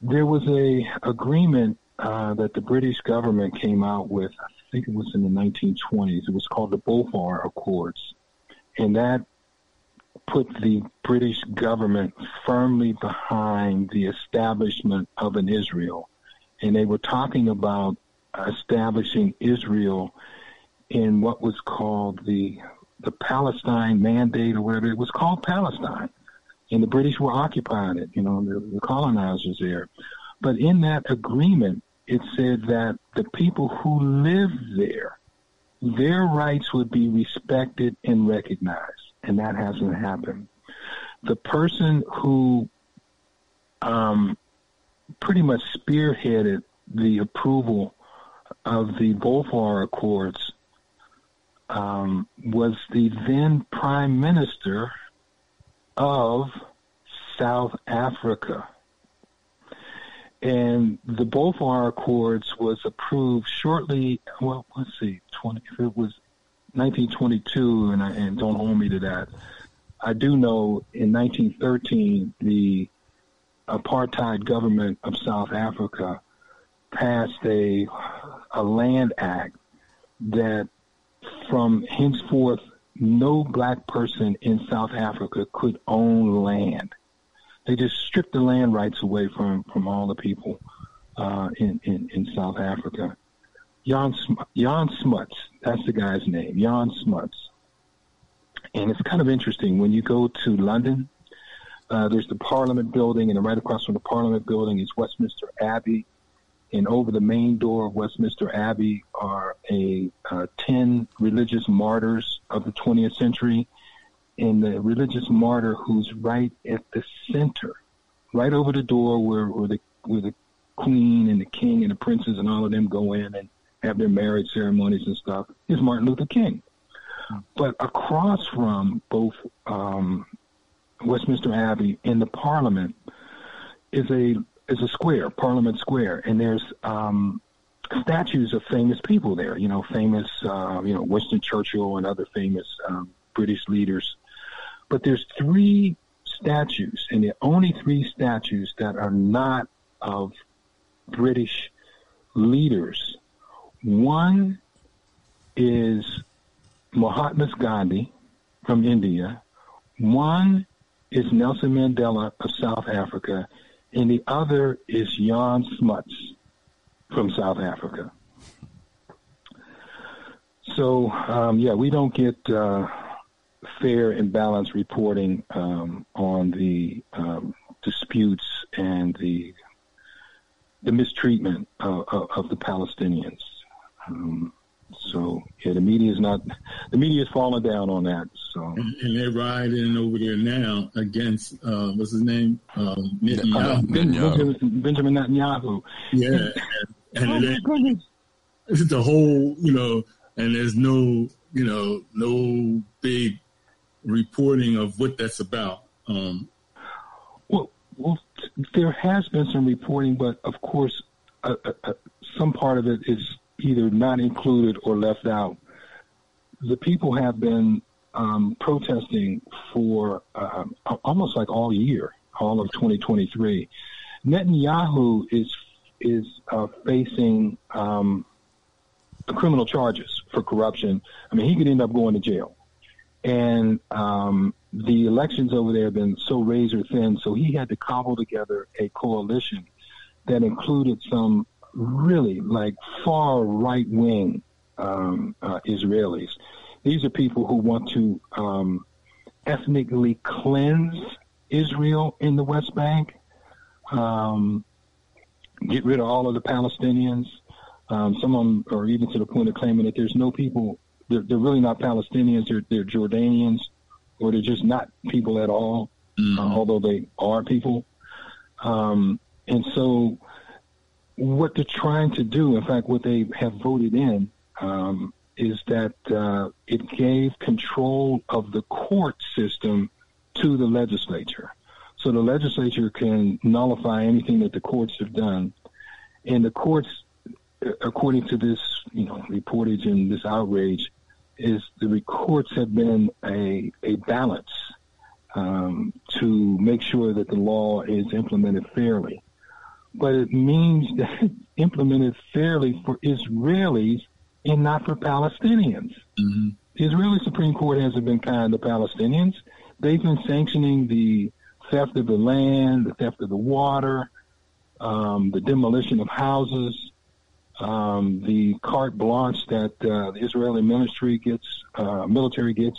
There was a agreement uh, that the British government came out with, I think it was in the 1920s. It was called the Balfour Accords. And that put the British government firmly behind the establishment of an Israel. And they were talking about establishing Israel in what was called the the Palestine Mandate or whatever. It was called Palestine. And the British were occupying it, you know, the, the colonizers there. But in that agreement, it said that the people who live there, their rights would be respected and recognized, and that hasn't happened. The person who um, pretty much spearheaded the approval of the Balfour Accords um, was the then Prime Minister of South Africa. And the Balfour Accords was approved shortly. Well, let's see, twenty. If it was 1922, and, I, and don't hold me to that. I do know in 1913 the apartheid government of South Africa passed a a land act that from henceforth no black person in South Africa could own land. They just stripped the land rights away from, from all the people uh, in, in, in South Africa. Jan, Jan Smuts, that's the guy's name, Jan Smuts. And it's kind of interesting when you go to London, uh, there's the Parliament building, and right across from the Parliament building is Westminster Abbey. And over the main door of Westminster Abbey are a uh, 10 religious martyrs of the 20th century and the religious martyr who's right at the center, right over the door where, where the where the queen and the king and the princes and all of them go in and have their marriage ceremonies and stuff is Martin Luther King. But across from both um, Westminster Abbey and the Parliament is a is a square, Parliament Square, and there's um, statues of famous people there. You know, famous, uh, you know, Winston Churchill and other famous um, British leaders. But there's three statues, and the only three statues that are not of British leaders. One is Mahatma Gandhi from India. One is Nelson Mandela of South Africa, and the other is Jan Smuts from South Africa. So, um, yeah, we don't get uh, fair and balanced reporting um, on the um, disputes and the the mistreatment of, of, of the Palestinians. Um, so yeah, the media is not the media is falling down on that. So and, and they're riding over there now against uh, what's his name uh, Netanyahu. Benjamin, Benjamin Netanyahu. Yeah, and, and oh it, it's the whole you know, and there's no you know no big reporting of what that's about. Um, well, well, there has been some reporting, but of course, uh, uh, uh, some part of it is either not included or left out. The people have been um, protesting for uh, almost like all year, all of 2023. Netanyahu is is uh, facing um, criminal charges for corruption. I mean, he could end up going to jail. And um, the elections over there have been so razor thin, so he had to cobble together a coalition that included some really like far right wing um, uh, Israelis. These are people who want to um, ethnically cleanse Israel in the West Bank, um, get rid of all of the Palestinians. Um, some of them are even to the point of claiming that there's no people, they're, they're really not Palestinians, they're, they're Jordanians, or they're just not people at all, mm-hmm. uh, although they are people. Um, and so what they're trying to do, in fact, what they have voted in, um, is that uh, it gave control of the court system to the legislature. So the legislature can nullify anything that the courts have done. And the courts, according to this, you know, reportage and this outrage, is the courts have been a, a balance um, to make sure that the law is implemented fairly but it means that it's implemented fairly for Israelis and not for Palestinians. Mm-hmm. The Israeli Supreme Court hasn't been kind to Palestinians. They've been sanctioning the theft of the land, the theft of the water, um, the demolition of houses, um, the carte blanche that uh, the Israeli military gets, uh, military gets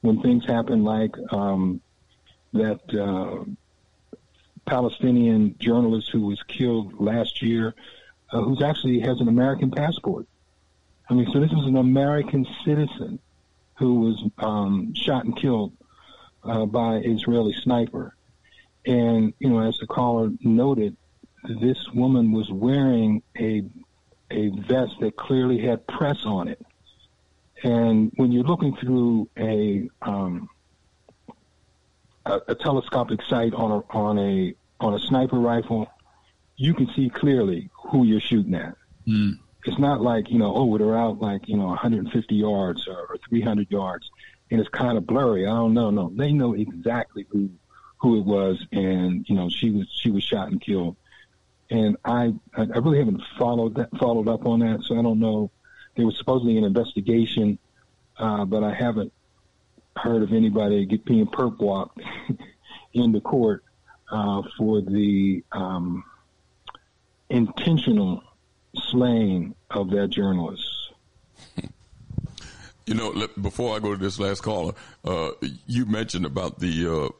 when things happen like um, that uh, Palestinian journalist who was killed last year, uh, who's actually has an American passport. I mean, so this is an American citizen who was um, shot and killed uh, by an Israeli sniper. And you know, as the caller noted, this woman was wearing a a vest that clearly had press on it. And when you're looking through a um, a, a telescopic sight on a on a on a sniper rifle, you can see clearly who you're shooting at. Mm. It's not like you know, oh, they're out like you know 150 yards or, or 300 yards, and it's kind of blurry. I don't know. No, they know exactly who who it was, and you know, she was she was shot and killed. And I I really haven't followed that followed up on that, so I don't know. There was supposedly an investigation, uh, but I haven't heard of anybody get being perp walked into court uh, for the um, intentional slaying of that journalist. You know, before I go to this last caller, uh, you mentioned about the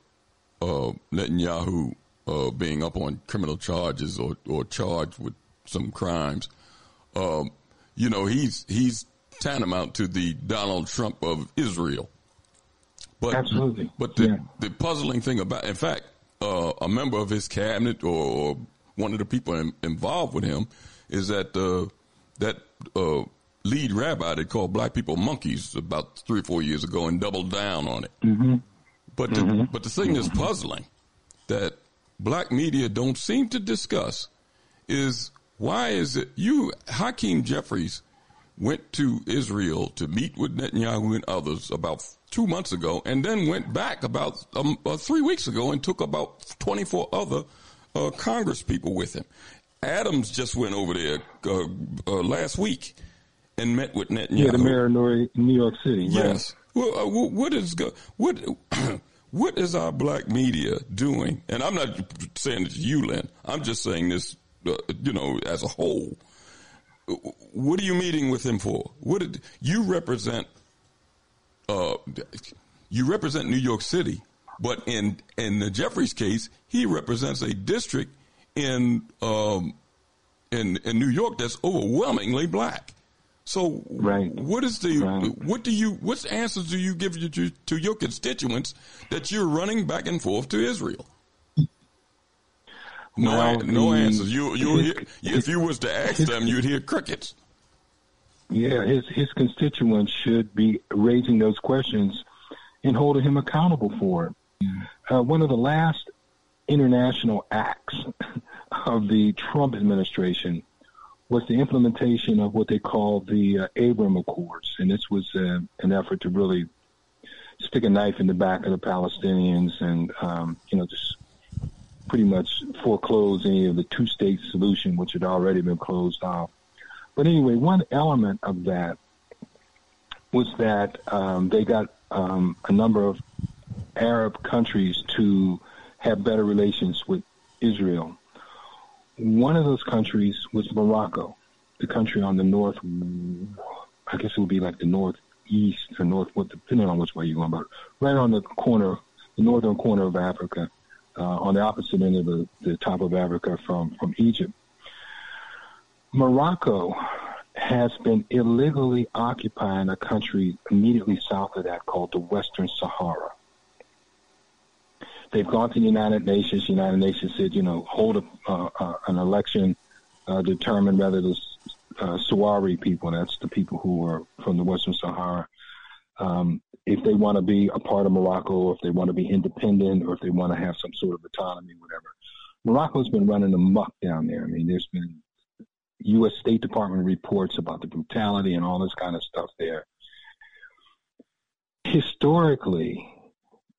uh, uh, Netanyahu uh, being up on criminal charges or, or charged with some crimes. Um, you know, he's he's tantamount to the Donald Trump of Israel. But, Absolutely. But the, yeah. the puzzling thing about, in fact, uh, a member of his cabinet or, or one of the people in, involved with him is that uh, that uh, lead rabbi that called black people monkeys about three or four years ago and doubled down on it. Mm-hmm. But the, but the thing is puzzling that black media don't seem to discuss is why is it you Hakeem Jeffries went to Israel to meet with Netanyahu and others about two months ago, and then went back about um, uh, three weeks ago and took about 24 other uh, Congress people with him. Adams just went over there uh, uh last week and met with Netanyahu. Yeah, the mayor of New York City. Yes. Well, uh, what is what what is our black media doing? And I'm not saying it's you, Linn. I'm just saying this, uh, you know, as a whole what are you meeting with him for? What did you represent? Uh, you represent New York City, but in in the Jeffries case, he represents a district in um, in in New York that's overwhelmingly black. So, right. what is the right. what do you what answers do you give to, to your constituents that you're running back and forth to Israel? No, well, no the, answers. You, you hear, if you was to ask his, them, you'd hear crickets. Yeah, his his constituents should be raising those questions and holding him accountable for it. Uh, one of the last international acts of the Trump administration was the implementation of what they call the uh, Abraham Accords, and this was uh, an effort to really stick a knife in the back of the Palestinians and um, you know just pretty much foreclose any of the two-state solution, which had already been closed off. But anyway, one element of that was that um, they got um, a number of Arab countries to have better relations with Israel. One of those countries was Morocco, the country on the north. I guess it would be like the northeast or north, depending on which way you're going, but right on the corner, the northern corner of Africa uh, on the opposite end of the, the top of Africa from, from Egypt. Morocco has been illegally occupying a country immediately south of that called the Western Sahara. They've gone to the United Nations. United Nations said, you know, hold a, uh, uh, an election, uh, determine whether the uh, Sahrawi people, that's the people who are from the Western Sahara, um, if they want to be a part of Morocco, or if they want to be independent, or if they want to have some sort of autonomy, whatever. Morocco's been running amok down there. I mean, there's been U.S. State Department reports about the brutality and all this kind of stuff there. Historically,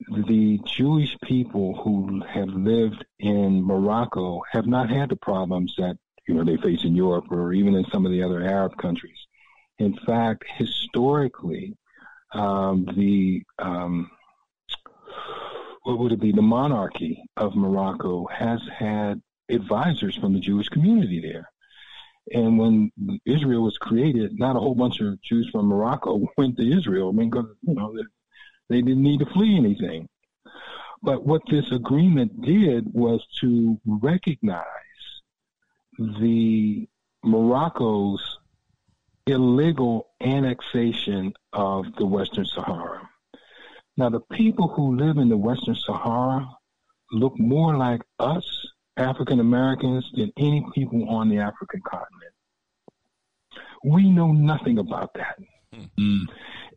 the Jewish people who have lived in Morocco have not had the problems that you know they face in Europe or even in some of the other Arab countries. In fact, historically, um, the um, what would it be? The monarchy of Morocco has had advisors from the Jewish community there. And when Israel was created, not a whole bunch of Jews from Morocco went to Israel. I mean, because you know they didn't need to flee anything. But what this agreement did was to recognize the Morocco's illegal annexation of the Western Sahara. Now, the people who live in the Western Sahara look more like us, African Americans, than any people on the African continent. We know nothing about that. Mm-hmm.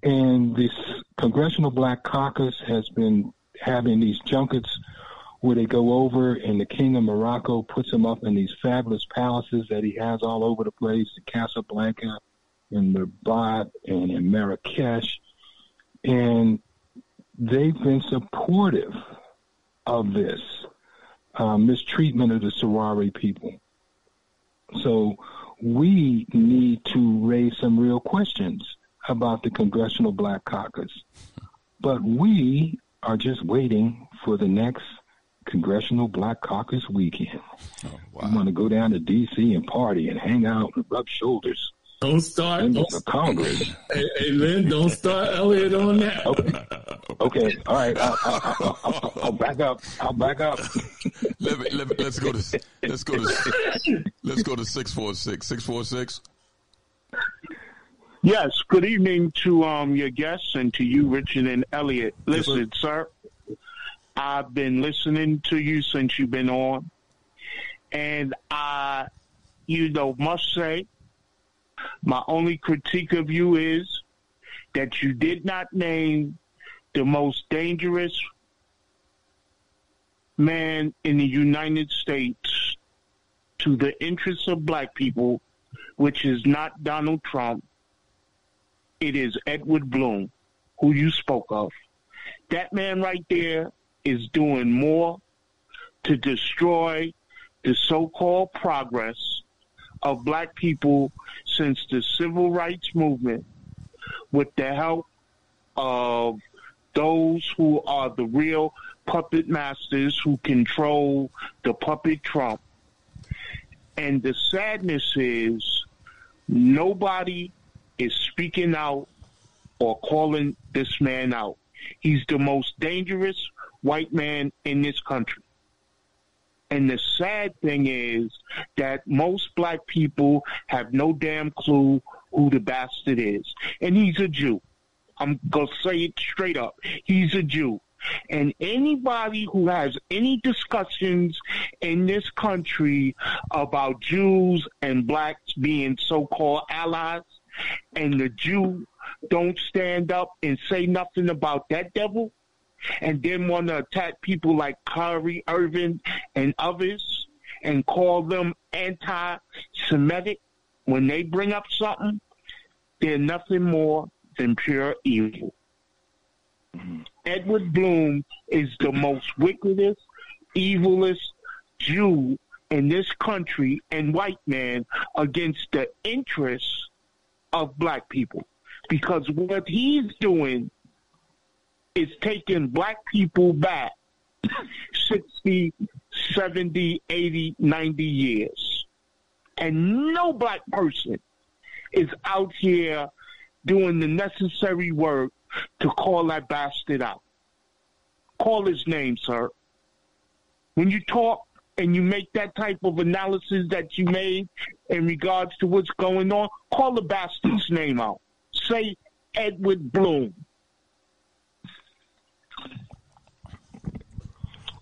And this Congressional Black Caucus has been having these junkets where they go over and the king of Morocco puts them up in these fabulous palaces that he has all over the place, in Casablanca, in Rabat and in Marrakesh, and they've been supportive of this uh, mistreatment of the Sahrawi people. So we need to raise some real questions about the Congressional Black Caucus. But we are just waiting for the next Congressional Black Caucus weekend. Oh, wow. We want to go down to D.C. and party and hang out and rub shoulders don't start. Don't, Congress. Hey, hey, Linn, don't start Elliott on that. Okay. Okay. All right. I'll, I'll, I'll, I'll back up. I'll back up. let me, let me, let's go to let's go to let's go to six four six six four six. Yes. Good evening to um your guests and to you, Richard and Elliott. Listen, yes, sir. I've been listening to you since you've been on, And I, you know, must say, my only critique of you is that you did not name the most dangerous man in the United States to the interests of black people, which is not Donald Trump. It is Edward Blum, who you spoke of. That man right there is doing more to destroy the so-called progress of black people since the civil rights movement with the help of those who are the real puppet masters who control the puppet Trump. And the sadness is nobody is speaking out or calling this man out. He's the most dangerous white man in this country. And the sad thing is that most black people have no damn clue who the bastard is. And he's a Jew. I'm going to say it straight up. He's a Jew. And anybody who has any discussions in this country about Jews and blacks being so called allies, and the Jew don't stand up and say nothing about that devil, and then want to attack people like Kyrie Irving and others and call them anti Semitic when they bring up something, they're nothing more than pure evil. Mm-hmm. Edward Blum is the most wickedest, evilest Jew in this country and white man against the interests of black people. Because what he's doing is taking black people back 60, 70, 80, 90 years. And no black person is out here doing the necessary work to call that bastard out. Call his name, sir. When you talk and you make that type of analysis that you made in regards to what's going on, call the bastard's name out. Say Edward Blum.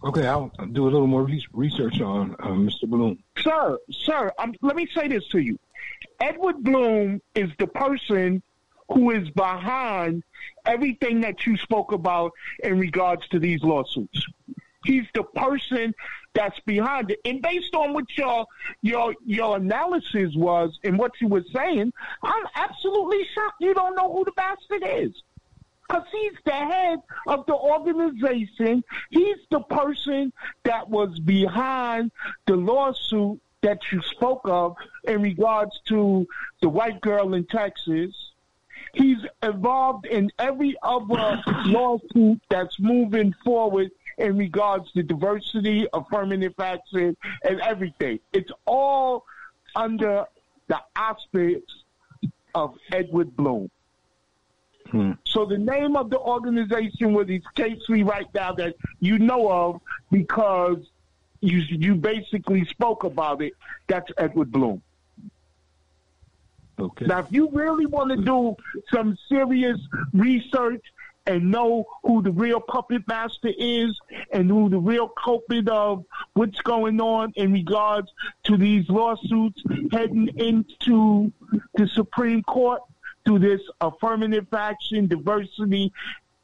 Okay, I'll do a little more research on uh, Mr. Blum. Sir, sir, um, let me say this to you. Edward Blum is the person who is behind everything that you spoke about in regards to these lawsuits. He's the person that's behind it. And based on what your your your analysis was and what you were saying, I'm absolutely shocked you don't know who the bastard is. Because he's the head of the organization. He's the person that was behind the lawsuit that you spoke of in regards to the white girl in Texas He's involved in every other lawsuit that's moving forward in regards to diversity, affirmative action, and everything. It's all under the auspices of Edward Blum. Hmm. So the name of the organization with his case we right now that you know of because you you basically spoke about it, that's Edward Blum. Okay. Now, if you really want to do some serious research and know who the real puppet master is and who the real culprit of what's going on in regards to these lawsuits heading into the Supreme Court through this affirmative action, diversity,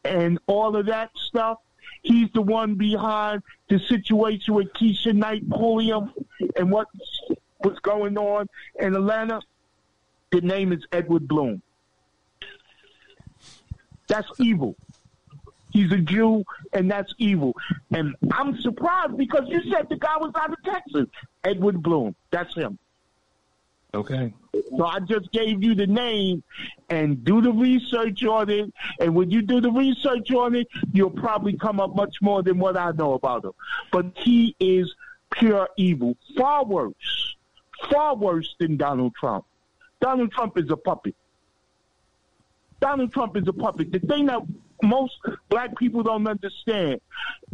and all of that stuff. He's the one behind the situation with Keshia Knight Pulliam and what was going on in Atlanta. The name is Edward Blum. That's evil. He's a Jew, and that's evil. And I'm surprised because you said the guy was out of Texas. Edward Blum. That's him. Okay. So I just gave you the name and do the research on it. And when you do the research on it, you'll probably come up much more than what I know about him. But he is pure evil. Far worse. Far worse than Donald Trump. Donald Trump is a puppet. Donald Trump is a puppet. The thing that most black people don't understand,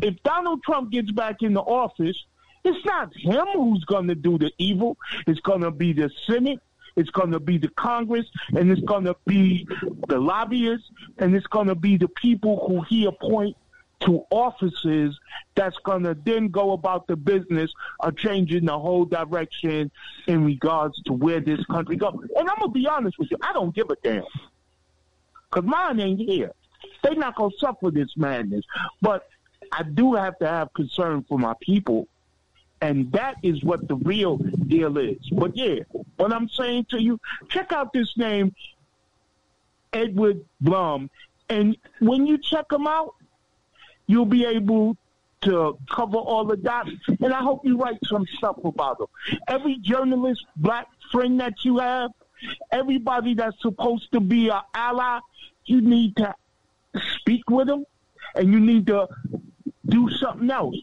if Donald Trump gets back in the office, it's not him who's going to do the evil. It's going to be the Senate. It's going to be the Congress, and it's going to be the lobbyists, and it's going to be the people who he appoint to offices that's going to then go about the business of changing the whole direction in regards to where this country goes. And I'm going to be honest with you, I don't give a damn. Because mine ain't here. They're not going to suffer this madness. But I do have to have concern for my people. And that is what the real deal is. But yeah, what I'm saying to you, check out this name, Edward Blum. And when you check him out, you'll be able to cover all the dots. And I hope you write some stuff about him. Every journalist, black friend that you have, everybody that's supposed to be an ally, you need to speak with them and you need to do something else.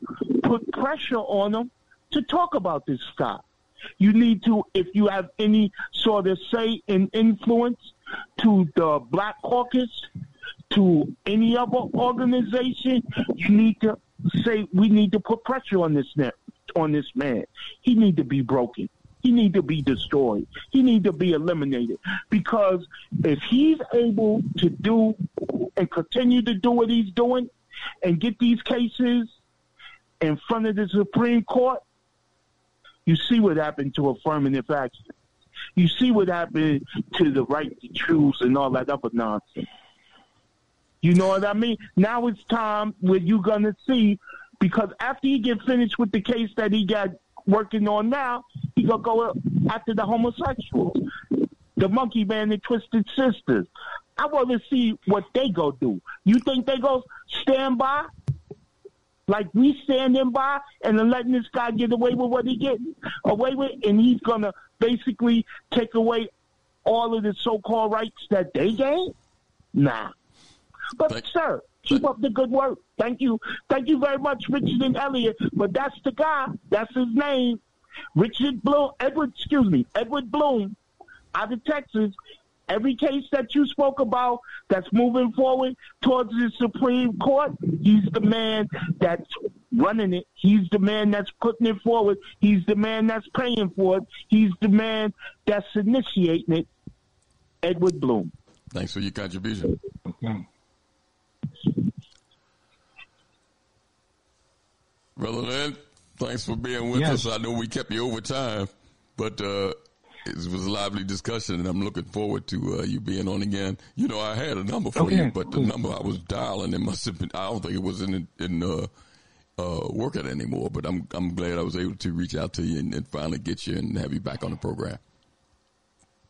Put pressure on them to talk about this stuff. You need to, if you have any sort of say and influence to the Black Caucus, to any other organization, you need to say we need to put pressure on this net, on this man. He need to be broken. He need to be destroyed. He need to be eliminated because if he's able to do and continue to do what he's doing and get these cases in front of the Supreme Court, you see what happened to affirmative action. You see what happened to the right to choose and all that other nonsense. You know what I mean? Now it's time where you're gonna see because after he get finished with the case that he got working on now, he gonna go after the homosexuals, the monkey man and twisted sisters. I want to see what they go do. You think they go stand by? Like we standing by and then letting this guy get away with what he getting away with, and he's gonna basically take away all of the so-called rights that they gain? Nah. But Thank- sir, keep up the good work. Thank you, thank you very much, Richard and Elliott. But that's the guy. That's his name, Richard Blum. Edward, excuse me, Edward Blum, out of Texas. Every case that you spoke about that's moving forward towards the Supreme Court, he's the man that's running it. He's the man that's putting it forward. He's the man that's paying for it. He's the man that's initiating it. Edward Blum. Thanks for your contribution. Okay. Brother Linn, thanks for being with yes. us. I know we kept you over time, but uh, it was a lively discussion, and I'm looking forward to uh, you being on again. You know, I had a number for okay. you, but the number I was dialing, it must have been, I don't think it was in, in uh, uh, working anymore, but I'm, I'm glad I was able to reach out to you and, and finally get you and have you back on the program.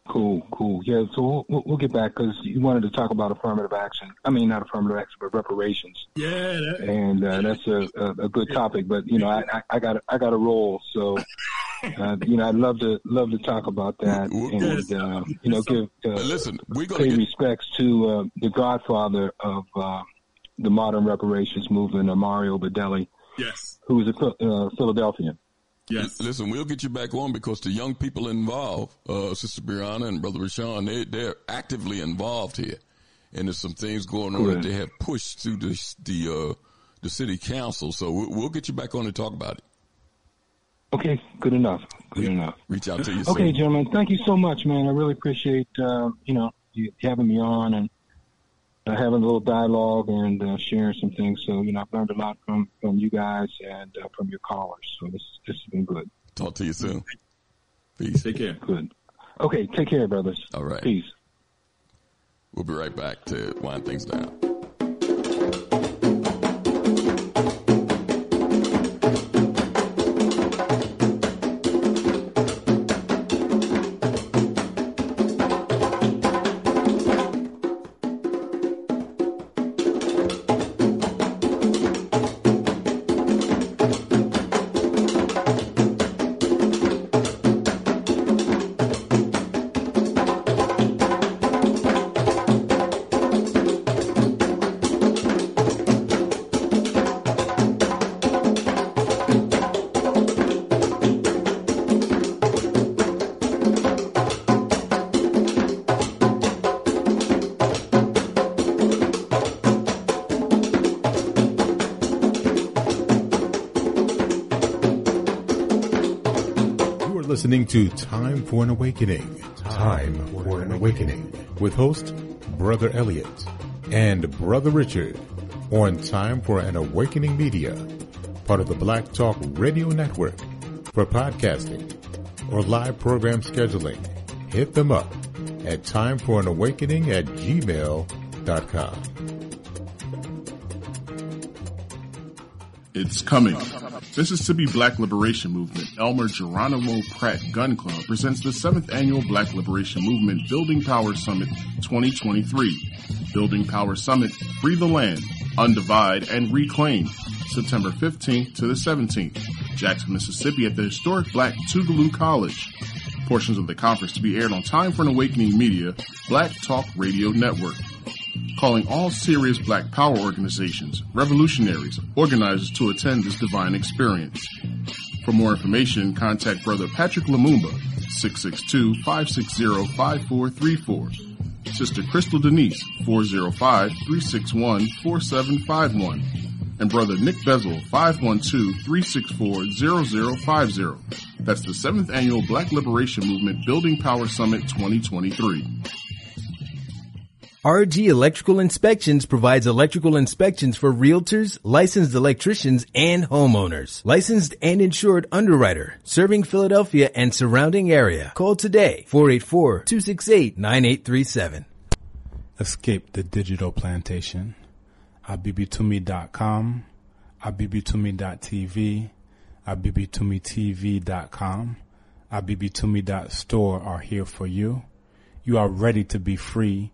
Cool, cool. Yeah, so we'll, we'll get back because you wanted to talk about affirmative action. I mean, not affirmative action, but reparations. Yeah, that, and uh, that's a, a, a, good topic. But you know, I, I, I got I got a roll, so uh, you know, I'd love to love to talk about that and uh, you know give uh, listen. We pay get... respects to uh, the godfather of uh, the modern reparations movement, Imari Obadele. Yes, who was a Philadelphian. Yes. Listen, we'll get you back on because the young people involved, uh, Sister Brianna and Brother Rashawn, they, they're actively involved here. And there's some things going on that they have pushed through the, the, uh, the city council. So we'll, we'll, get you back on to talk about it. Okay. Good enough. Good enough. Reach out to you. Okay, soon. gentlemen. Thank you so much, man. I really appreciate, uh, you know, you having me on and having a little dialogue and uh, sharing some things. So, you know, I've learned a lot from, from you guys and uh, from your callers. So this, this has been good. Talk to you soon. Peace. Take care. Good. Okay. Take care, brothers. All right. Peace. We'll be right back to wind things down. Listening to Time for an Awakening. Time for an Awakening with host Brother Elliott and Brother Richard on Time for an Awakening Media, part of the Black Talk Radio Network. For podcasting or live program scheduling, hit them up at timeforanawakening at gmail.com. It's coming. Mississippi Black Liberation Movement Elmer Geronimo Pratt Gun Club presents the 7th Annual Black Liberation Movement Building Power Summit 2023. Building Power Summit, Free the Land, Undivide, and Reclaim, September 15th to the 17th, Jackson, Mississippi at the historic Black Tougaloo College. Portions of the conference to be aired on Time for an Awakening Media, Black Talk Radio Network calling all serious black power organizations, revolutionaries, organizers to attend this divine experience. For more information, contact Brother Patrick Lumumba, 662-560-5434. Sister Crystal Denise, 405-361-4751. And Brother Nick Bezel, 512-364-0050. That's the 7th Annual Black Liberation Movement Building Power Summit 2023. RG Electrical Inspections provides electrical inspections for realtors, licensed electricians, and homeowners. Licensed and insured underwriter, serving Philadelphia and surrounding area. Call today, 484-268-9837. Escape the digital plantation. abibitumi.com, abibitumi.tv, abibitumitv.com, abibitumi.store are here for you. You are ready to be free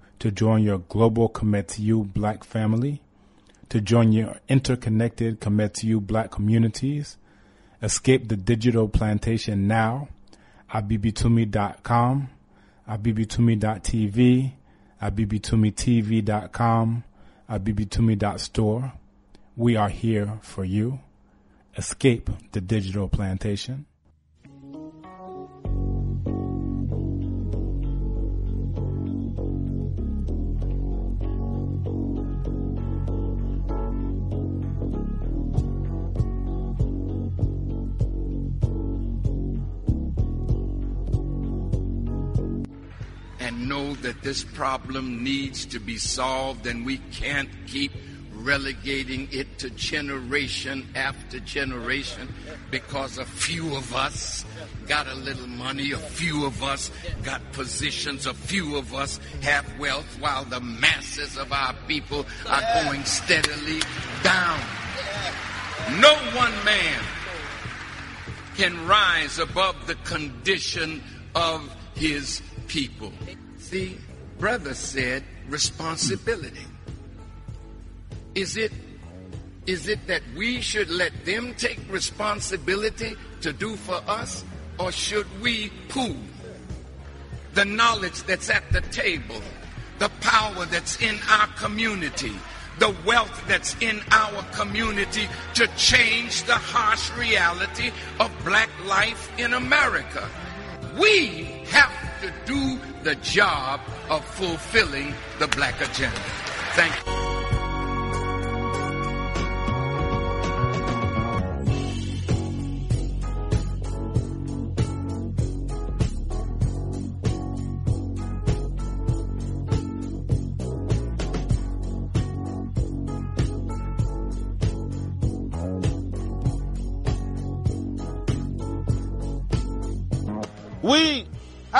to join your global Kometiu black family, to join your interconnected Kometiu black communities. Escape the digital plantation now. Abibitumi.com, abibitumi.tv, abibitumitv.com, abibitumi.store. We are here for you. Escape the digital plantation. That this problem needs to be solved and we can't keep relegating it to generation after generation because a few of us got a little money, a few of us got positions, a few of us have wealth while the masses of our people are going steadily down. No one man can rise above the condition of his people. See, brother said responsibility. Is it is it that we should let them take responsibility to do for us or should we pool the knowledge that's at the table, the power that's in our community, the wealth that's in our community to change the harsh reality of black life in America? We have to do the job of fulfilling the black agenda. Thank you.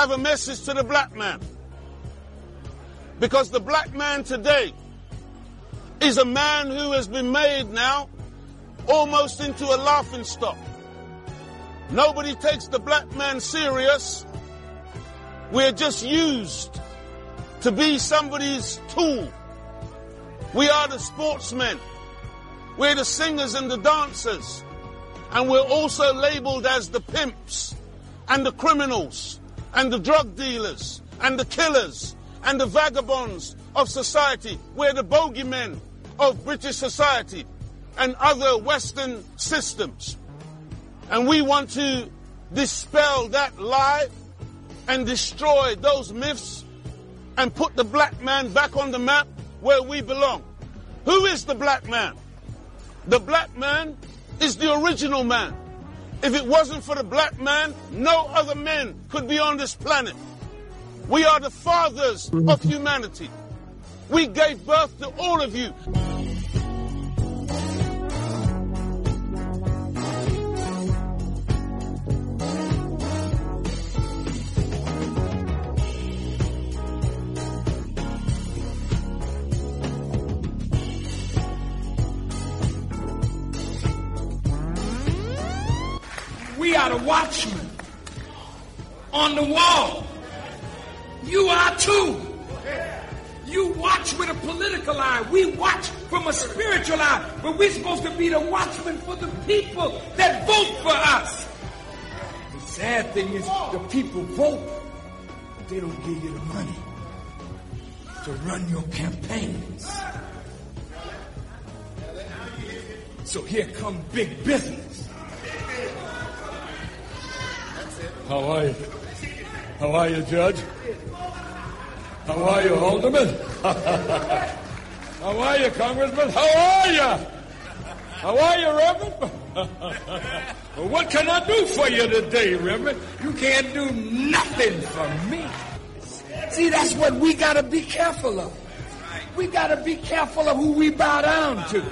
Have a message to the black man. Because the black man today is a man who has been made now almost into a laughing stock. Nobody takes the black man serious. We're just used to be somebody's tool. We are the sportsmen. We're the singers and the dancers. And we're also labeled as the pimps and the criminals and the drug dealers and the killers and the vagabonds of society. We're the bogeymen of British society and other Western systems. And we want to dispel that lie and destroy those myths and put the black man back on the map where we belong. Who is the black man? The black man is the original man. If it wasn't for the black man, no other men could be on this planet. We are the fathers of mm-hmm. humanity. We gave birth to all of you. We are the watchmen on the wall. You are too. You watch with a political eye. We watch from a spiritual eye. But we're supposed to be the watchmen for the people that vote for us. The sad thing is the people vote, but they don't give you the money to run your campaigns. So here come big business. How are you? How are you, Judge? How are you, Alderman? How are you, Congressman? How are you? How are you, Reverend? well, what can I do for you today, Reverend? You can't do nothing for me. See, that's what we got to be careful of. We got to be careful of who we bow down to.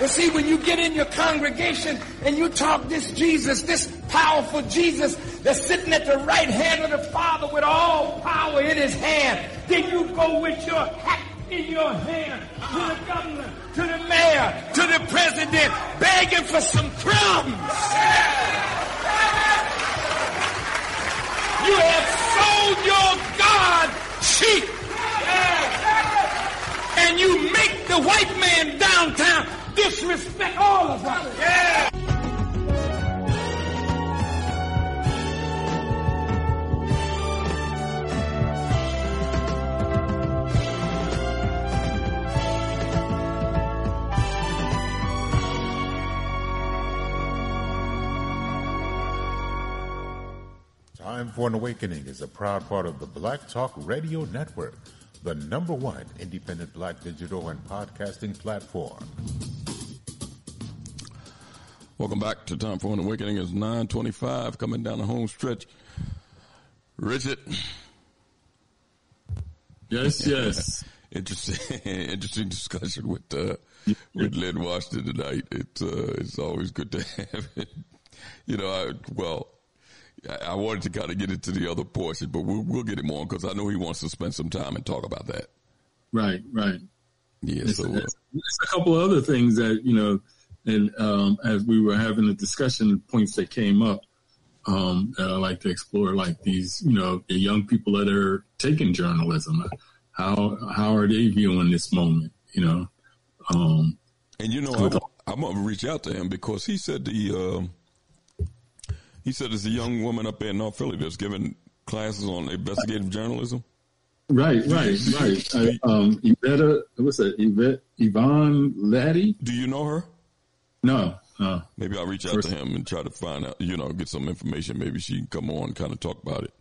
You see, when you get in your congregation and you talk this Jesus, this powerful Jesus that's sitting at the right hand of the Father with all power in his hand, then you go with your hat in your hand to the governor, to the mayor, to the president, begging for some crumbs. You have sold your God cheap. And you make the white man downtown disrespect all of us. Time for an Awakening is a proud part of the Black Talk Radio Network, the number one independent black digital and podcasting platform. Welcome back to Time for an Awakening. It's 925 coming down the home stretch. Richard. Yes, yes. interesting, interesting discussion with uh, with Linn Washington tonight. It's uh, it's always good to have it. You know, I, well, I, I wanted to kind of get into the other portion, but we'll, we'll get him on because I know he wants to spend some time and talk about that. Right, right. Yeah, It's, so uh, it's- it's a couple of other things that you know, and um, as we were having the discussion, points that came up um, that I like to explore, like these, you know, the young people that are taking journalism. How how are they viewing this moment? You know, um, And you know, I'm, I'm gonna reach out to him because he said the um, he said there's a young woman up there in North Philly that's giving classes on investigative journalism. right, right, right. I, um, Yvette, what's that? Yvette Yvonne Latty. Do you know her? No, no. Maybe I'll reach out to him and try to find out, you know, get some information. Maybe she can come on and kind of talk about it.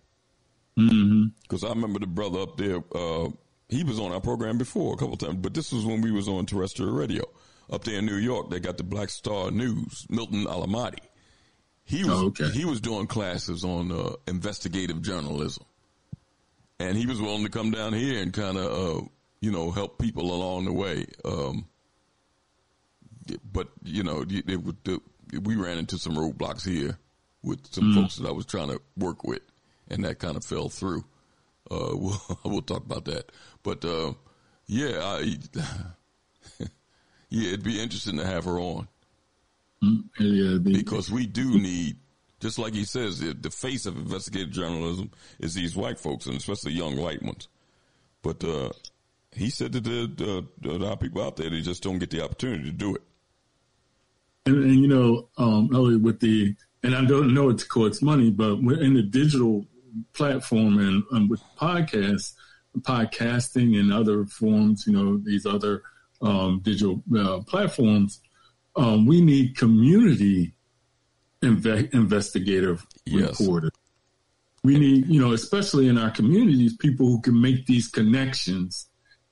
Mm-hmm. Because I remember the brother up there, uh, he was on our program before a couple times, but this was when we was on terrestrial radio up there in New York. They got the Black Star News, Milton Allimadi. He was he was doing classes on uh, investigative journalism, and he was willing to come down here and kind of, uh, you know, help people along the way. Um, but you know, it, it, would- the, we ran into some roadblocks here with some Mm. folks that I was trying to work with, and that kind of fell through. Uh, we'll, we'll talk about that, but uh, yeah, I, yeah, it'd be interesting to have her on yeah, because we do need, just like he says, the, the face of investigative journalism is these white folks, and especially young white ones. But uh, he said that the, the, there are people out there that just don't get the opportunity to do it. And, and you know, um, Elliott, with the and I don't know it costs money, but we're in the digital platform and um, with podcasts, podcasting and other forms, you know, these other um, digital uh, platforms, um, we need community inve- investigative Yes. reporters. We need, you know, especially in our communities, people who can make these connections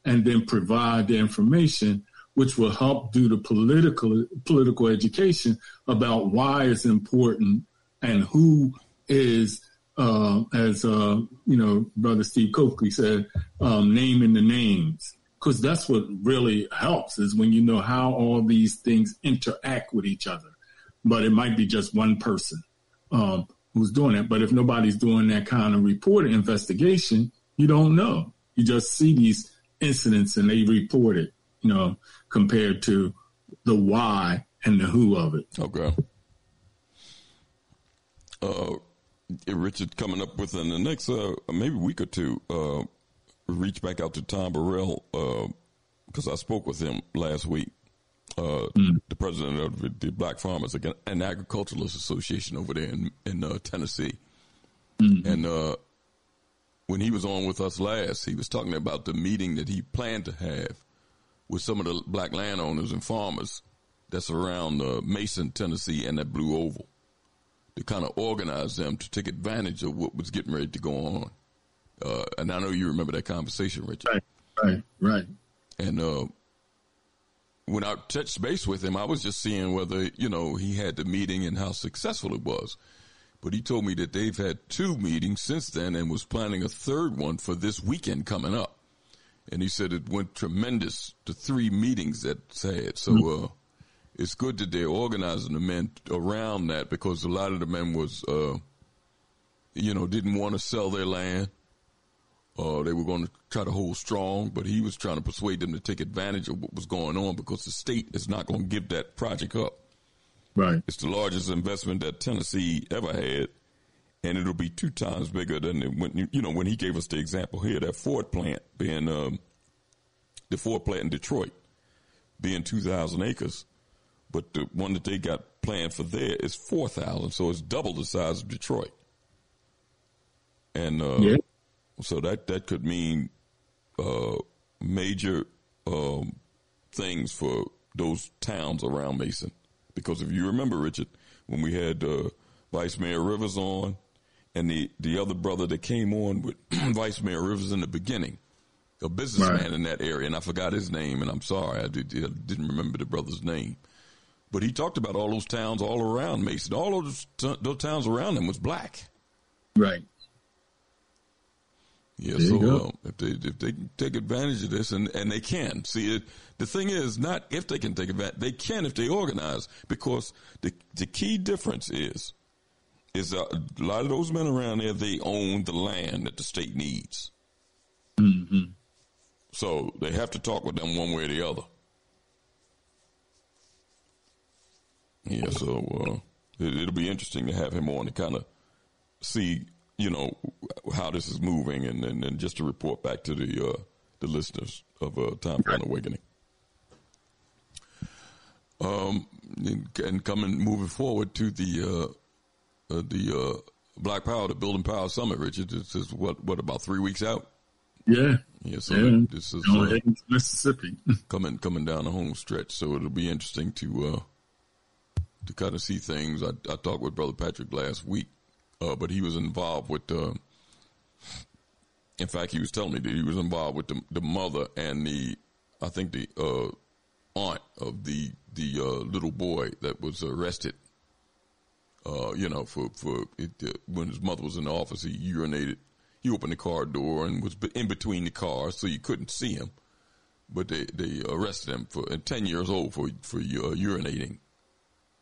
and then provide the information, which will help do the political political education about why it's important and who is, uh, as uh, you know, Brother Steve Cokely said, um, naming the names. Because that's what really helps is when you know how all these things interact with each other. But it might be just one person um, who's doing it. But if nobody's doing that kind of report investigation, you don't know. You just see these incidents and they report it, you know, compared to the why and the who of it. Okay. Uh, Richard coming up within the next uh, maybe week or two, uh, reach back out to Tom Burrell because I spoke with him last week. Uh, The president of the- Black Farmers and Agriculturalists Association over there in in uh, Tennessee, and uh, when he was on with us last, he was talking about the meeting that he planned to have with some of the black landowners and farmers that's around uh, Mason, Tennessee, and that Blue Oval to kind of organize them to take advantage of what was getting ready to go on. Uh, and I know you remember that conversation, Richard. Right, right, right. And uh, when I touched base with him, I was just seeing whether you know he had the meeting and how successful it was. But he told me that they've had two meetings since then and was planning a third one for this weekend coming up. And he said it went tremendous. The three meetings that's had. So uh, it's good that they're organizing the men around that because a lot of the men was, uh, you know, didn't want to sell their land. Uh, they were going to try to hold strong, but he was trying to persuade them to take advantage of what was going on because the state is not going to give that project up. Right. It's the largest investment that Tennessee ever had, and it'll be two times bigger than it, when you, you know when he gave us the example here that Ford plant being um, the Ford plant in Detroit being two thousand acres, but the one that they got planned for there is four thousand, so it's double the size of Detroit. And uh, Yeah. So that that could mean uh, major um, things for those towns around Mason. Because if you remember, Richard, when we had uh, Vice Mayor Rivers on, and the the other brother that came on with Vice Mayor Rivers in the beginning, a businessman Right. in that area, and I forgot his name, and I'm sorry, I, did, didn't remember the brother's name. But he talked about all those towns all around Mason. All those, t- those towns around him was black. Right. Yeah, There so uh, if they if they can take advantage of this, and, and they can see it. The thing is not if they can take advantage. They can if they organize, because the the key difference is is uh, a lot of those men around there they own the land that the state needs. Mm-hmm. So they have to talk with them one way or the other. Yeah, so uh, it, it'll be interesting to have him on to kind of see, you know, how this is moving, and, and, and just to report back to the uh, the listeners of uh, Time for an Awakening. Um, and, and coming moving forward to the uh, uh, the uh, Black Power, the Building Power Summit, Richard. This is what what about three weeks out? Yeah. Yeah, so Yeah. this is uh, Mississippi. coming coming down the home stretch. So it'll be interesting to uh, to kind of see things. I, I talked with Brother Patrick last week, uh, but he was involved with. Uh, in fact, he was telling me that he was involved with the, the mother and the, I think the uh, aunt of the the uh, little boy that was arrested. Uh, you know, for for it, uh, when his mother was in the office, he urinated. He opened the car door and was in between the cars, so you couldn't see him. But they they arrested him for ten years old for for uh, urinating,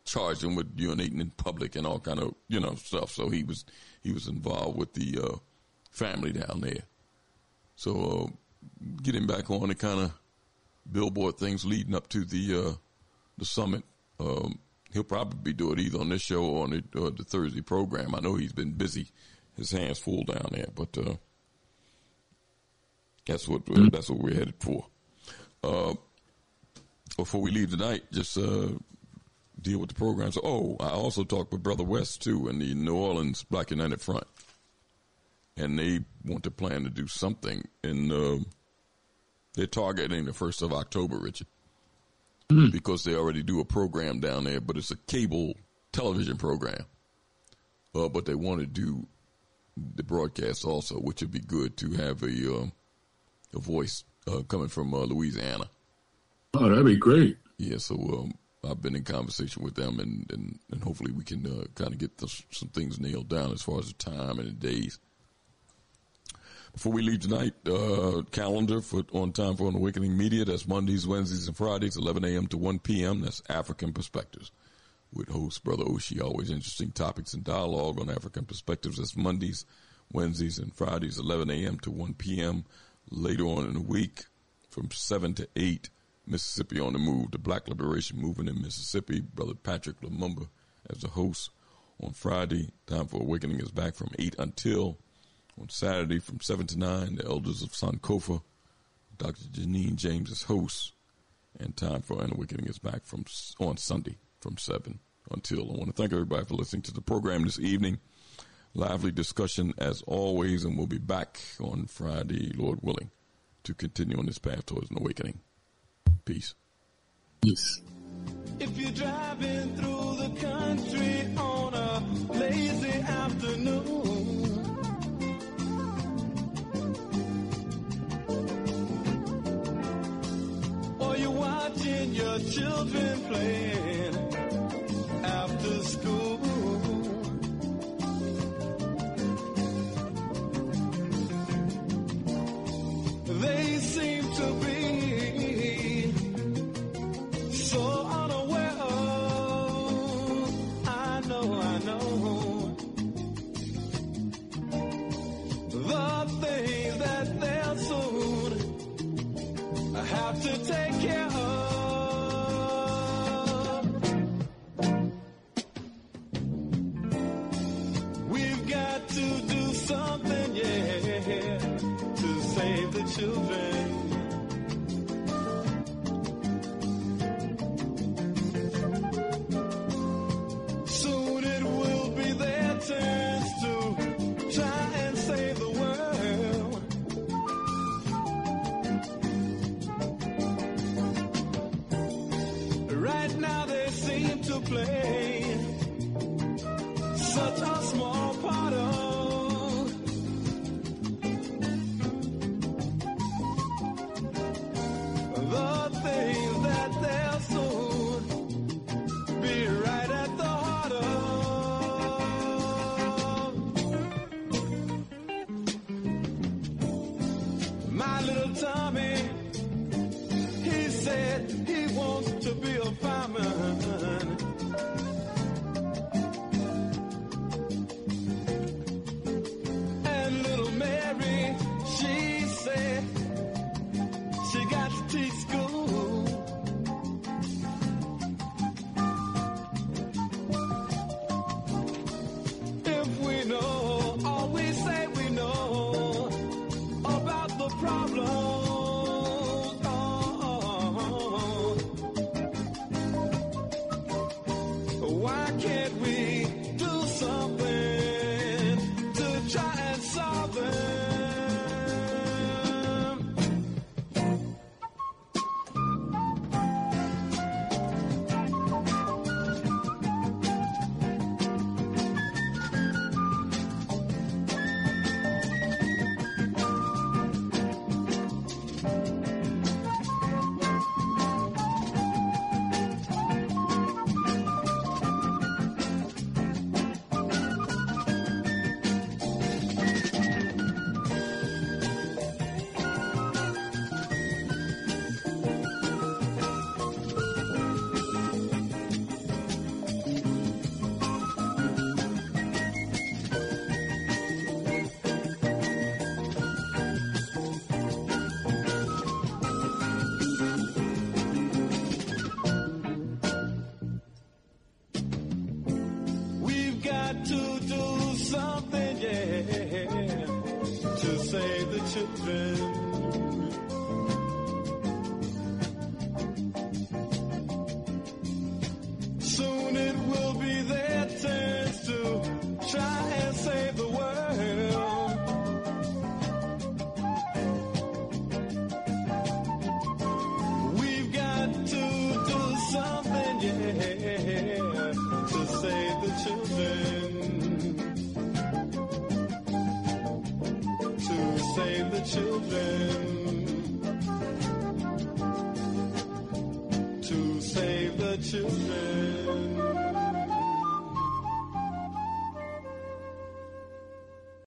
charged him with urinating in public and all kind of you know stuff. So he was he was involved with the uh, family down there. So uh, get him back on the kind of billboard things leading up to the uh, the summit. Um, he'll probably doing it either on this show or on the, uh, the Thursday program. I know he's been busy, his hands full down there, but uh, that's what uh, that's what we're headed for. Uh, before we leave tonight, just uh, deal with the programs. Oh, I also talked with Brother West too in the New Orleans Black United Front, and they want to plan to do something And Uh, they're targeting the first of October, Richard. because they already do a program down there, but it's a cable television program. Uh, but they want to do the broadcast also, which would be good to have a uh, a voice uh, coming from uh, Louisiana. Oh, that'd be great. Yeah, so um, I've been in conversation with them, and and, and hopefully we can uh, kind of get some things nailed down as far as the time and the days. Before we leave tonight, uh, calendar for on time for an awakening media. That's Mondays, Wednesdays, and Fridays, 11 a.m. to 1 p.m. That's African Perspectives with host Brother Oshi. Always interesting topics and dialogue on African perspectives. That's Mondays, Wednesdays, and Fridays, 11 a.m. to 1 p.m. Later on in the week, from 7 to 8, Mississippi on the Move, the Black Liberation Movement in Mississippi. Brother Patrick Lumumba as the host. On Friday, Time for Awakening is back from 8 until on Saturday from 7 to 9, the Elders of Sankofa. Dr. Janine James is host. And Time for an Awakening is back from on Sunday from 7 until. I want to thank everybody for listening to the program this evening. Lively discussion as always, and we'll be back on Friday, Lord willing, to continue on this path towards an awakening. Peace. Peace. If you're driving through the country on a lazy afternoon, or you're watching your children playing after school.